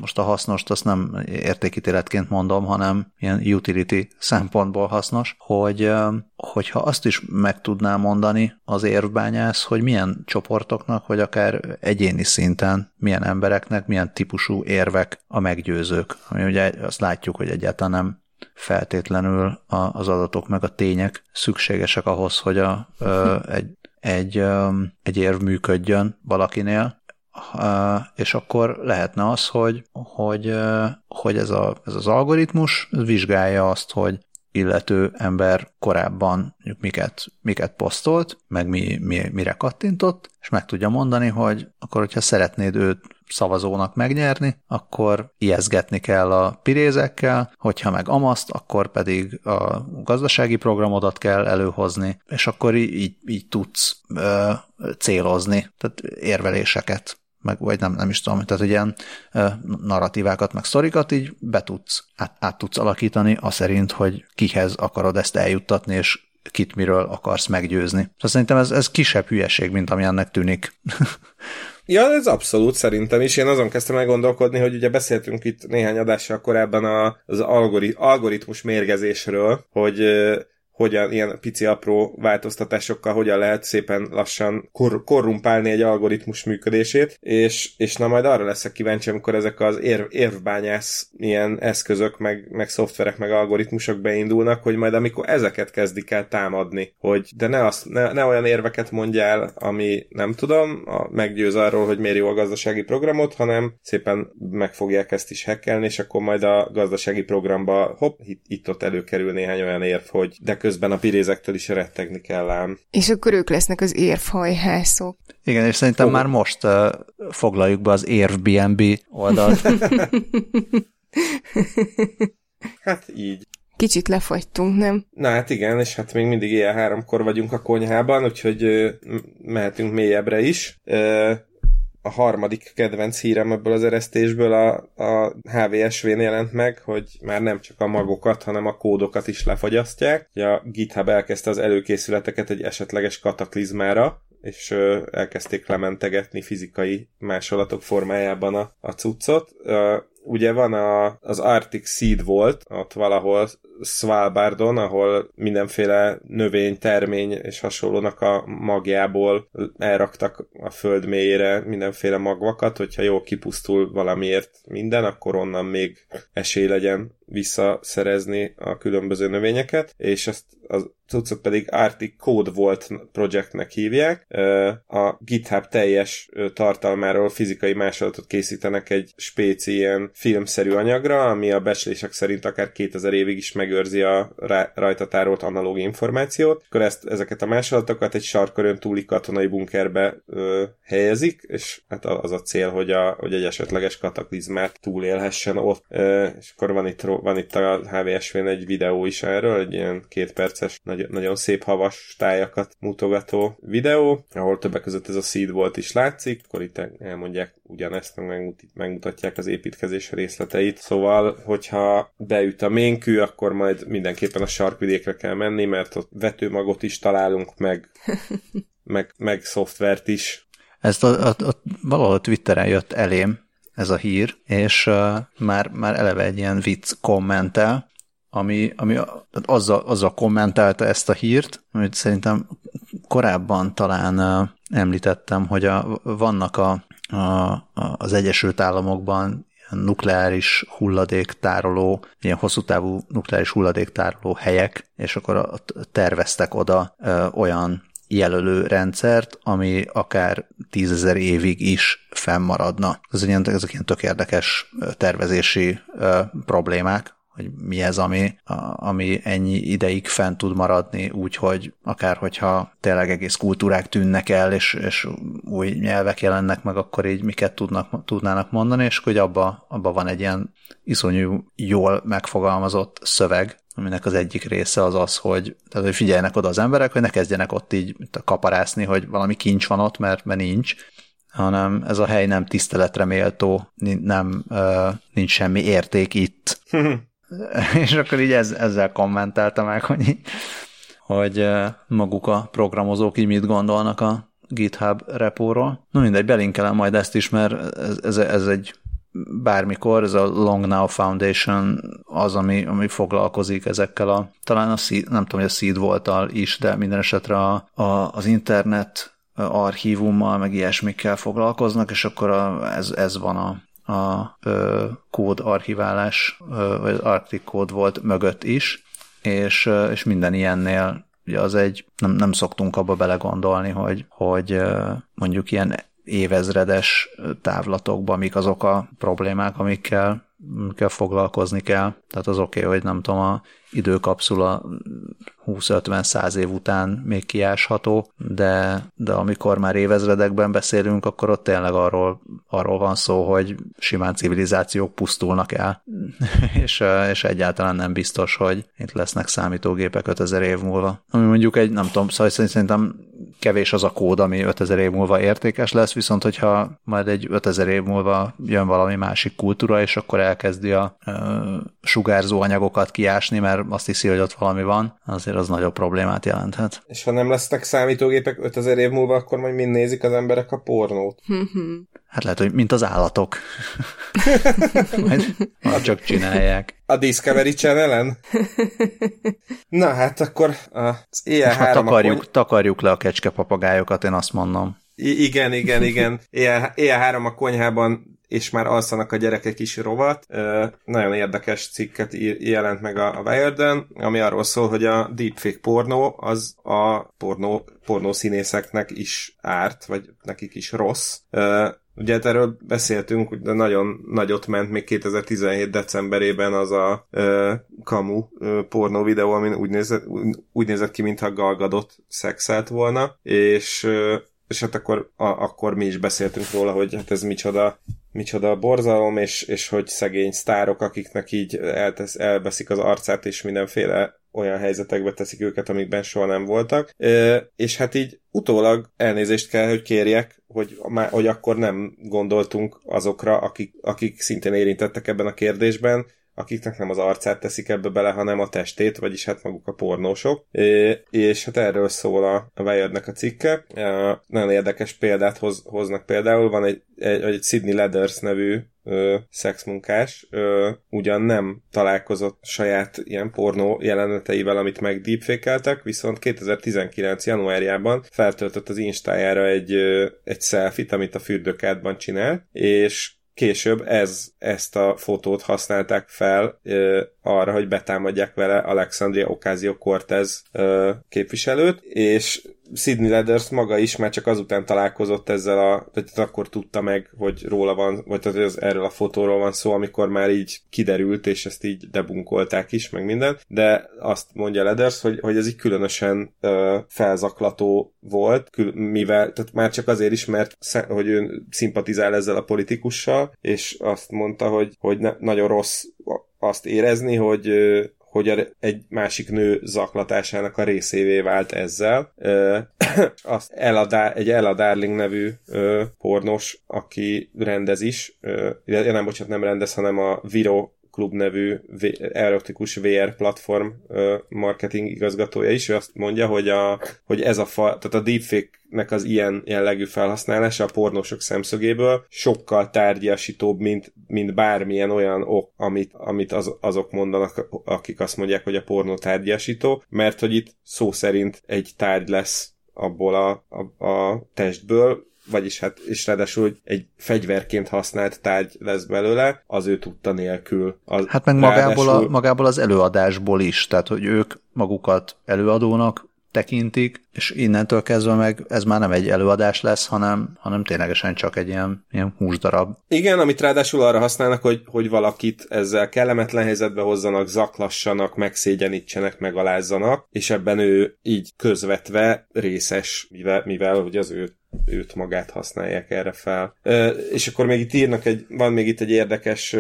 most a hasznost azt nem értékítéletként mondom, hanem ilyen utility szempontból hasznos, hogy hogyha azt is meg tudná mondani az érvbányász, hogy milyen csoportoknak, vagy akár egyéni szinten milyen embereknek, milyen típusú érvek a meggyőzők. Ami ugye azt látjuk, hogy egyáltalán nem feltétlenül az adatok meg a tények szükségesek ahhoz, hogy a, egy, egy, egy érv működjön valakinél, és akkor lehetne az, hogy, hogy, hogy ez, a, ez az algoritmus vizsgálja azt, hogy illető ember korábban miket, miket posztolt, meg mi, mi, mire kattintott, és meg tudja mondani, hogy akkor, hogyha szeretnéd őt szavazónak megnyerni, akkor ijeszgetni kell a pirézekkel, hogyha meg amaszt, akkor pedig a gazdasági programodat kell előhozni, és akkor így, így tudsz ö, célozni, tehát érveléseket meg, vagy nem, nem is tudom, tehát ilyen narratívákat, meg sztorikat így be tudsz, át, át tudsz alakítani, az szerint, hogy kihez akarod ezt eljuttatni, és kit miről akarsz meggyőzni. Szóval szerintem ez, ez kisebb hülyeség, mint ami ennek tűnik. *laughs* Ja, ez abszolút szerintem is. Én azon kezdtem el gondolkodni, hogy ugye beszéltünk itt néhány adással korábban az algoritmus mérgezésről, hogy hogyan ilyen pici apró változtatásokkal hogyan lehet szépen lassan kor- korrumpálni egy algoritmus működését, és, és na majd arra leszek kíváncsi, amikor ezek az érv, érvbányász ilyen eszközök, meg, meg szoftverek, meg algoritmusok beindulnak, hogy majd amikor ezeket kezdik el támadni, hogy de ne, azt, ne, ne olyan érveket mondjál, ami nem tudom, a, meggyőz arról, hogy miért jó a gazdasági programot, hanem szépen meg fogják ezt is hackelni, és akkor majd a gazdasági programba hopp, itt-ott előkerül néhány olyan érv, hogy de közben a pirézektől is rettegni kell ám. És akkor ők lesznek az érfhajhászok. Igen, és szerintem Fog... már most uh, foglaljuk be az Airbnb oldalt. *laughs* hát így. Kicsit lefagytunk, nem? Na hát igen, és hát még mindig ilyen háromkor vagyunk a konyhában, úgyhogy uh, mehetünk mélyebbre is. Uh, a harmadik kedvenc hírem ebből az eresztésből a, a HVSV-n jelent meg, hogy már nem csak a magokat, hanem a kódokat is lefagyasztják. A GitHub elkezdte az előkészületeket egy esetleges kataklizmára, és elkezdték lementegetni fizikai másolatok formájában a, a cuccot, ugye van a, az Arctic Seed volt, ott valahol Svalbardon, ahol mindenféle növény, termény és hasonlónak a magjából elraktak a föld mélyére mindenféle magvakat, hogyha jól kipusztul valamiért minden, akkor onnan még esély legyen visszaszerezni a különböző növényeket, és ezt az cuccot pedig Arctic Code volt projektnek hívják. A GitHub teljes tartalmáról fizikai másolatot készítenek egy spéci ilyen filmszerű anyagra, ami a becslések szerint akár 2000 évig is megőrzi a rajta tárolt analóg információt. Akkor ezt, ezeket a másolatokat egy sarkörön túli katonai bunkerbe ö, helyezik, és hát az a cél, hogy, a, hogy egy esetleges kataklizmát túlélhessen ott. Ö, és akkor van itt, van itt a HVSV-n egy videó is erről, egy ilyen két perces, nagy, nagyon szép havas tájakat mutogató videó, ahol többek között ez a seed volt is látszik, akkor itt elmondják ugyanezt, meg megmutatják az építkezés részleteit. Szóval, hogyha beüt a ménkű, akkor majd mindenképpen a sarkvidékre kell menni, mert ott vetőmagot is találunk, meg, *laughs* meg, meg szoftvert is. Ezt a, a, a, valahol Twitteren jött elém, ez a hír, és már, már eleve egy ilyen vicc kommentel, ami, ami azzal, azzal kommentálta ezt a hírt, amit szerintem korábban talán említettem, hogy a, vannak a, a, az Egyesült Államokban nukleáris hulladéktároló, ilyen hosszú távú nukleáris hulladéktároló helyek, és akkor terveztek oda ö, olyan jelölő rendszert, ami akár tízezer évig is fennmaradna. Ez ilyen, ezek ilyen tök érdekes tervezési problémák, hogy mi ez, ami, a, ami ennyi ideig fent tud maradni, úgyhogy akár hogyha tényleg egész kultúrák tűnnek el, és, és új nyelvek jelennek meg, akkor így miket tudnak, tudnának mondani, és hogy abba, abba van egy ilyen iszonyú jól megfogalmazott szöveg, aminek az egyik része az az, hogy, tehát, hogy figyeljenek oda az emberek, hogy ne kezdjenek ott így kaparászni, hogy valami kincs van ott, mert, mert nincs, hanem ez a hely nem tiszteletre méltó, nem, nincs semmi érték itt. *laughs* *laughs* és akkor így ez, ezzel kommentelte meg, hogy, hogy maguk a programozók így mit gondolnak a GitHub repóról. No mindegy, belinkelem majd ezt is, mert ez, ez, ez egy bármikor, ez a Long Now Foundation az, ami, ami foglalkozik ezekkel a, talán a seed, nem tudom, hogy a seed voltal is, de minden esetre a, a, az internet archívummal, meg ilyesmikkel foglalkoznak, és akkor a, ez, ez van a, a ö, kód archiválás, ö, vagy Arctic kód volt mögött is, és, ö, és minden ilyennél ugye az egy, nem, nem szoktunk abba belegondolni, hogy, hogy ö, mondjuk ilyen évezredes távlatokban mik azok a problémák, amikkel, amikkel foglalkozni kell. Tehát az oké, okay, hogy nem tudom, a időkapszula 20-50-100 év után még kiásható, de, de amikor már évezredekben beszélünk, akkor ott tényleg arról, arról van szó, hogy simán civilizációk pusztulnak el, *laughs* és, és egyáltalán nem biztos, hogy itt lesznek számítógépek 5000 év múlva. Ami mondjuk egy, nem tudom, szóval szerintem kevés az a kód, ami 5000 év múlva értékes lesz, viszont hogyha majd egy 5000 év múlva jön valami másik kultúra, és akkor elkezdi a ö, sugárzó anyagokat kiásni, mert azt hiszi, hogy ott valami van, azért az nagyobb problémát jelenthet. És ha nem lesznek számítógépek 5000 év múlva, akkor majd mind nézik az emberek a pornót. Hát lehet, hogy mint az állatok. *laughs* majd csak csinálják. A Discovery channel Na hát akkor az EL3 hát takarjuk, kony... takarjuk le a kecskepapagályokat, én azt mondom. I- igen, igen, igen. EL3 a konyhában és már alszanak a gyerekek is rovat. Nagyon érdekes cikket jelent meg a wired ami arról szól, hogy a deepfake pornó az a pornó, pornó színészeknek is árt, vagy nekik is rossz. Ugye hát erről beszéltünk, de nagyon nagyot ment még 2017 decemberében az a uh, kamu uh, pornó videó, amin úgy nézett, úgy nézett ki, mintha galgadott szexelt volna, és uh, és hát akkor, a, akkor mi is beszéltünk róla, hogy hát ez micsoda, micsoda borzalom, és, és hogy szegény sztárok, akiknek így eltesz, elveszik az arcát, és mindenféle olyan helyzetekbe teszik őket, amikben soha nem voltak. És hát így utólag elnézést kell, hogy kérjek, hogy, hogy akkor nem gondoltunk azokra, akik, akik szintén érintettek ebben a kérdésben, akiknek nem az arcát teszik ebbe bele, hanem a testét, vagyis hát maguk a pornósok. És hát erről szól a Wired-nek a cikke. Nagyon érdekes példát hoz, hoznak például. Van egy, egy, egy Sydney Leathers nevű ö, szexmunkás ö, ugyan nem találkozott saját ilyen pornó jeleneteivel, amit meg deepfake viszont 2019. januárjában feltöltött az Instájára egy, ö, egy selfit, amit a fürdőkádban csinál, és később ez, ezt a fotót használták fel arra, hogy betámadják vele Alexandria Ocasio-Cortez képviselőt, és Sidney Leathers maga is már csak azután találkozott ezzel a, tehát akkor tudta meg, hogy róla van, vagy tehát az, erről a fotóról van szó, amikor már így kiderült, és ezt így debunkolták is, meg minden, de azt mondja Leathers, hogy, hogy ez így különösen ö, felzaklató volt, kül, mivel, tehát már csak azért is, mert hogy ő szimpatizál ezzel a politikussal, és azt mondta, hogy, hogy ne, nagyon rossz azt érezni, hogy, hogy egy másik nő zaklatásának a részévé vált ezzel. *clears throat* azt Ella, egy Ella Darling nevű pornos, aki rendez is, ja, nem, bocsánat, nem rendez, hanem a Viro Klub nevű erotikus VR platform marketing igazgatója is, ő azt mondja, hogy, a, hogy ez a fa, tehát a deepfake-nek az ilyen jellegű felhasználása a pornósok szemszögéből sokkal tárgyasítóbb, mint, mint bármilyen olyan ok, amit, amit az, azok mondanak, akik azt mondják, hogy a pornó tárgyasító, mert hogy itt szó szerint egy tárgy lesz abból a, a, a testből, vagyis hát, és ráadásul egy fegyverként használt tárgy lesz belőle, az ő tudta nélkül. Az, hát meg magából, ráadásul... a, magából az előadásból is, tehát hogy ők magukat előadónak tekintik, és innentől kezdve meg ez már nem egy előadás lesz, hanem, hanem ténylegesen csak egy ilyen, ilyen húsdarab. Igen, amit ráadásul arra használnak, hogy, hogy valakit ezzel kellemetlen helyzetbe hozzanak, zaklassanak, megszégyenítsenek, megalázzanak, és ebben ő így közvetve részes, mivel, mivel hogy az ő őt magát használják erre fel. E, és akkor még itt írnak egy, van még itt egy érdekes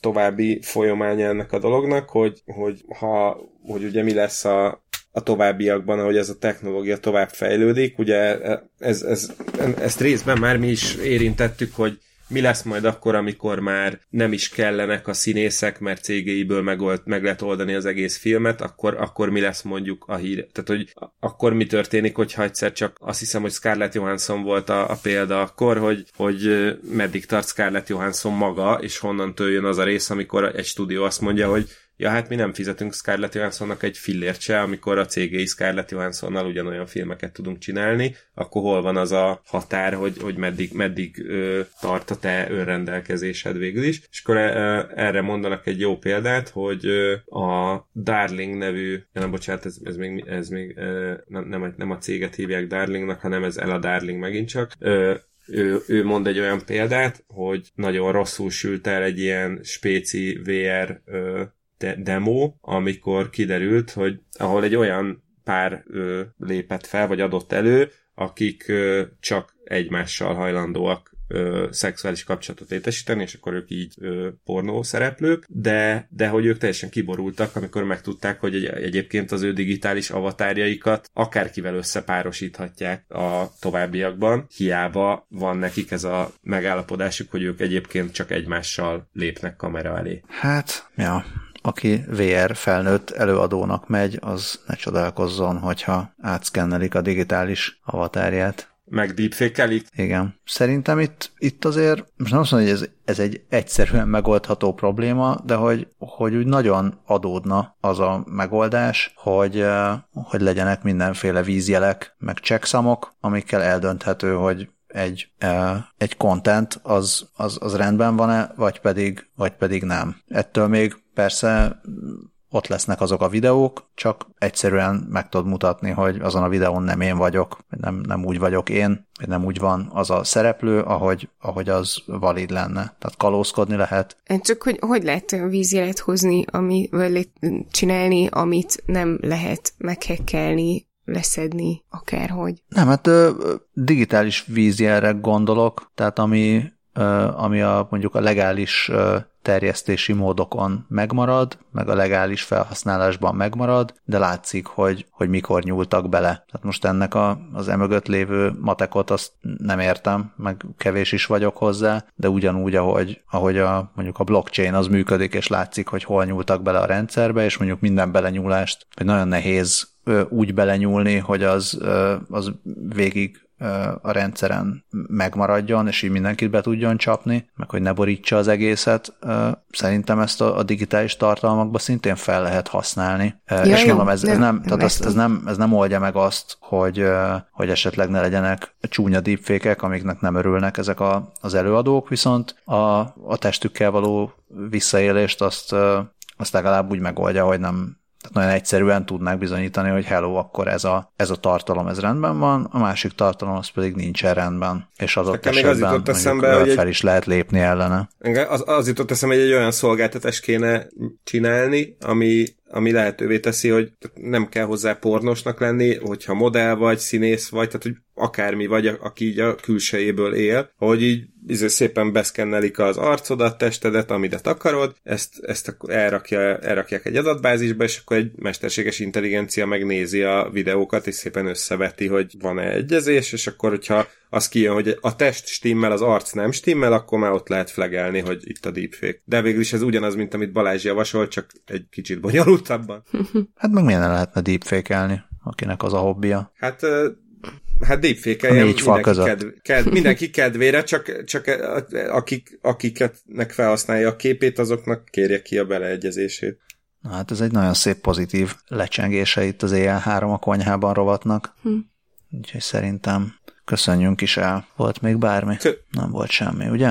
további folyamánya ennek a dolognak, hogy, hogy ha, hogy ugye mi lesz a, a továbbiakban, ahogy ez a technológia tovább fejlődik. Ugye ez, ez, ezt részben már mi is érintettük, hogy mi lesz majd akkor, amikor már nem is kellenek a színészek, mert cégéiből megold, meg lehet oldani az egész filmet, akkor, akkor mi lesz mondjuk a hír. Tehát, hogy akkor mi történik, hogyha egyszer csak azt hiszem, hogy Scarlett Johansson volt a, a példa akkor, hogy, hogy meddig tart Scarlett Johansson maga, és honnan jön az a rész, amikor egy stúdió azt mondja, hogy ja hát mi nem fizetünk Scarlett Johanssonnak egy fillért se, amikor a cégei Scarlett Johanssonnal ugyanolyan filmeket tudunk csinálni, akkor hol van az a határ, hogy, hogy meddig, meddig ö, tart a te önrendelkezésed végül is. És akkor ö, erre mondanak egy jó példát, hogy ö, a Darling nevű, nem bocsánat, ez, ez még, ez még ö, nem, nem, nem a céget hívják Darlingnak, hanem ez el a Darling megint csak. Ö, ő, ő mond egy olyan példát, hogy nagyon rosszul sült el egy ilyen spéci VR ö, de- demo, amikor kiderült, hogy ahol egy olyan pár ö, lépett fel, vagy adott elő, akik ö, csak egymással hajlandóak ö, szexuális kapcsolatot létesíteni, és akkor ők így ö, pornó szereplők, de, de hogy ők teljesen kiborultak, amikor megtudták, hogy egy, egyébként az ő digitális avatárjaikat akárkivel összepárosíthatják a továbbiakban, hiába van nekik ez a megállapodásuk, hogy ők egyébként csak egymással lépnek kamera elé. Hát, ja, aki VR felnőtt előadónak megy, az ne csodálkozzon, hogyha átszkennelik a digitális avatárját. Meg deepfake Igen. Szerintem itt, itt azért, most nem azt mondom, hogy ez, ez egy egyszerűen megoldható probléma, de hogy, hogy úgy nagyon adódna az a megoldás, hogy, eh, hogy legyenek mindenféle vízjelek, meg checksamok, amikkel eldönthető, hogy egy, egy content az, az, az rendben van-e, vagy pedig, vagy pedig nem. Ettől még persze ott lesznek azok a videók, csak egyszerűen meg tudod mutatni, hogy azon a videón nem én vagyok, nem, nem úgy vagyok én, vagy nem úgy van az a szereplő, ahogy, ahogy az valid lenne. Tehát kalózkodni lehet. Csak hogy, hogy lehet vízjelet hozni, ami, vagy csinálni, amit nem lehet meghekkelni, leszedni akárhogy. Nem, hát ö, digitális vízjelre gondolok, tehát ami ami a, mondjuk a legális terjesztési módokon megmarad, meg a legális felhasználásban megmarad, de látszik, hogy, hogy mikor nyúltak bele. Tehát most ennek a, az emögött lévő matekot azt nem értem, meg kevés is vagyok hozzá, de ugyanúgy, ahogy, ahogy a, mondjuk a blockchain az működik, és látszik, hogy hol nyúltak bele a rendszerbe, és mondjuk minden belenyúlást, hogy nagyon nehéz úgy belenyúlni, hogy az, az végig a rendszeren megmaradjon, és így mindenkit be tudjon csapni, meg hogy ne borítsa az egészet. Szerintem ezt a, digitális tartalmakba szintén fel lehet használni. Ja, és jó, mondom, ez, nem, ez, nem, tehát ez, ez, nem, ez nem oldja meg azt, hogy, hogy esetleg ne legyenek csúnya deepfékek, amiknek nem örülnek ezek a, az előadók, viszont a, a testükkel való visszaélést azt, azt legalább úgy megoldja, hogy nem, tehát nagyon egyszerűen tudnák bizonyítani, hogy hello, akkor ez a, ez a tartalom ez rendben van, a másik tartalom az pedig nincsen rendben, és adott Nekem esetben az jutott eszembe, hogy fel egy... is lehet lépni ellene. Az, az jutott eszembe, hogy egy olyan szolgáltatást kéne csinálni, ami ami lehetővé teszi, hogy nem kell hozzá pornosnak lenni, hogyha modell vagy, színész vagy, tehát hogy akármi vagy, aki így a külsejéből él, hogy így izé szépen beszkennelik az arcodat, testedet, amidet akarod, ezt, ezt akkor elrakja, elrakják egy adatbázisba, és akkor egy mesterséges intelligencia megnézi a videókat, és szépen összeveti, hogy van-e egyezés, és akkor, hogyha az kijön, hogy a test stimmel, az arc nem stimmel, akkor már ott lehet flegelni, hogy itt a deepfake. De végül is ez ugyanaz, mint amit Balázs javasol, csak egy kicsit bonyolultabban. *laughs* hát meg milyen lehetne deepfake-elni, akinek az a hobbija? Hát Hát deepfake mindenki, kedv, kedv, mindenki kedvére, csak, csak akik, akiknek felhasználja a képét, azoknak kérje ki a beleegyezését. Na, hát ez egy nagyon szép pozitív lecsengése itt az éjjel-három a konyhában rovatnak. Hm. Úgyhogy szerintem köszönjünk is el. Volt még bármi? Kö- Nem volt semmi, ugye?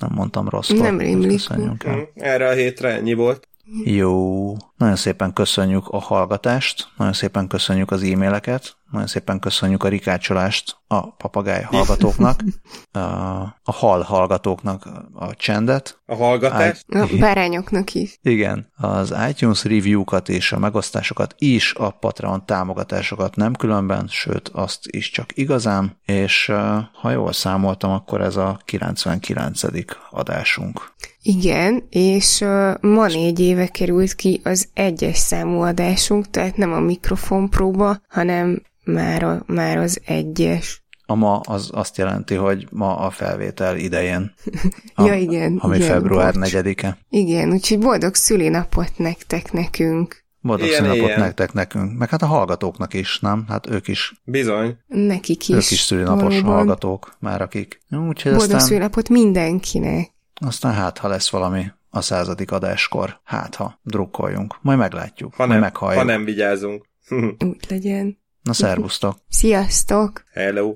Nem mondtam rosszul. Nem rémlik. Köszönjünk el. Hm, erre a hétre ennyi volt. Jó. Nagyon szépen köszönjük a hallgatást, nagyon szépen köszönjük az e-maileket, nagyon szépen köszönjük a rikácsolást a papagáj hallgatóknak, *laughs* a, a hal hallgatóknak a csendet. A hallgatást? A bárányoknak is. Igen, az iTunes review-kat és a megosztásokat is, a Patreon támogatásokat nem különben, sőt azt is csak igazán, és ha jól számoltam, akkor ez a 99. adásunk. Igen, és uh, ma négy éve került ki az egyes számú adásunk, tehát nem a mikrofon próba, hanem már, a, már az egyes. A ma az azt jelenti, hogy ma a felvétel idején. A, *laughs* ja, igen. Ami igen, február bocs. 4-e. Igen, úgyhogy boldog szülinapot nektek nekünk. Boldog ilyen, szülinapot ilyen. nektek nekünk. Meg hát a hallgatóknak is, nem? Hát ők is. Bizony. Nekik is. Ők is szülinapos valóban. hallgatók, már akik. Úgyhogy boldog aztán, szülinapot mindenkinek. Aztán hát, ha lesz valami a századik adáskor, hát ha drukkoljunk, majd meglátjuk, ha majd meghalljuk. Ha nem vigyázunk. *laughs* Úgy legyen. Na szervusztok! Sziasztok! Hello!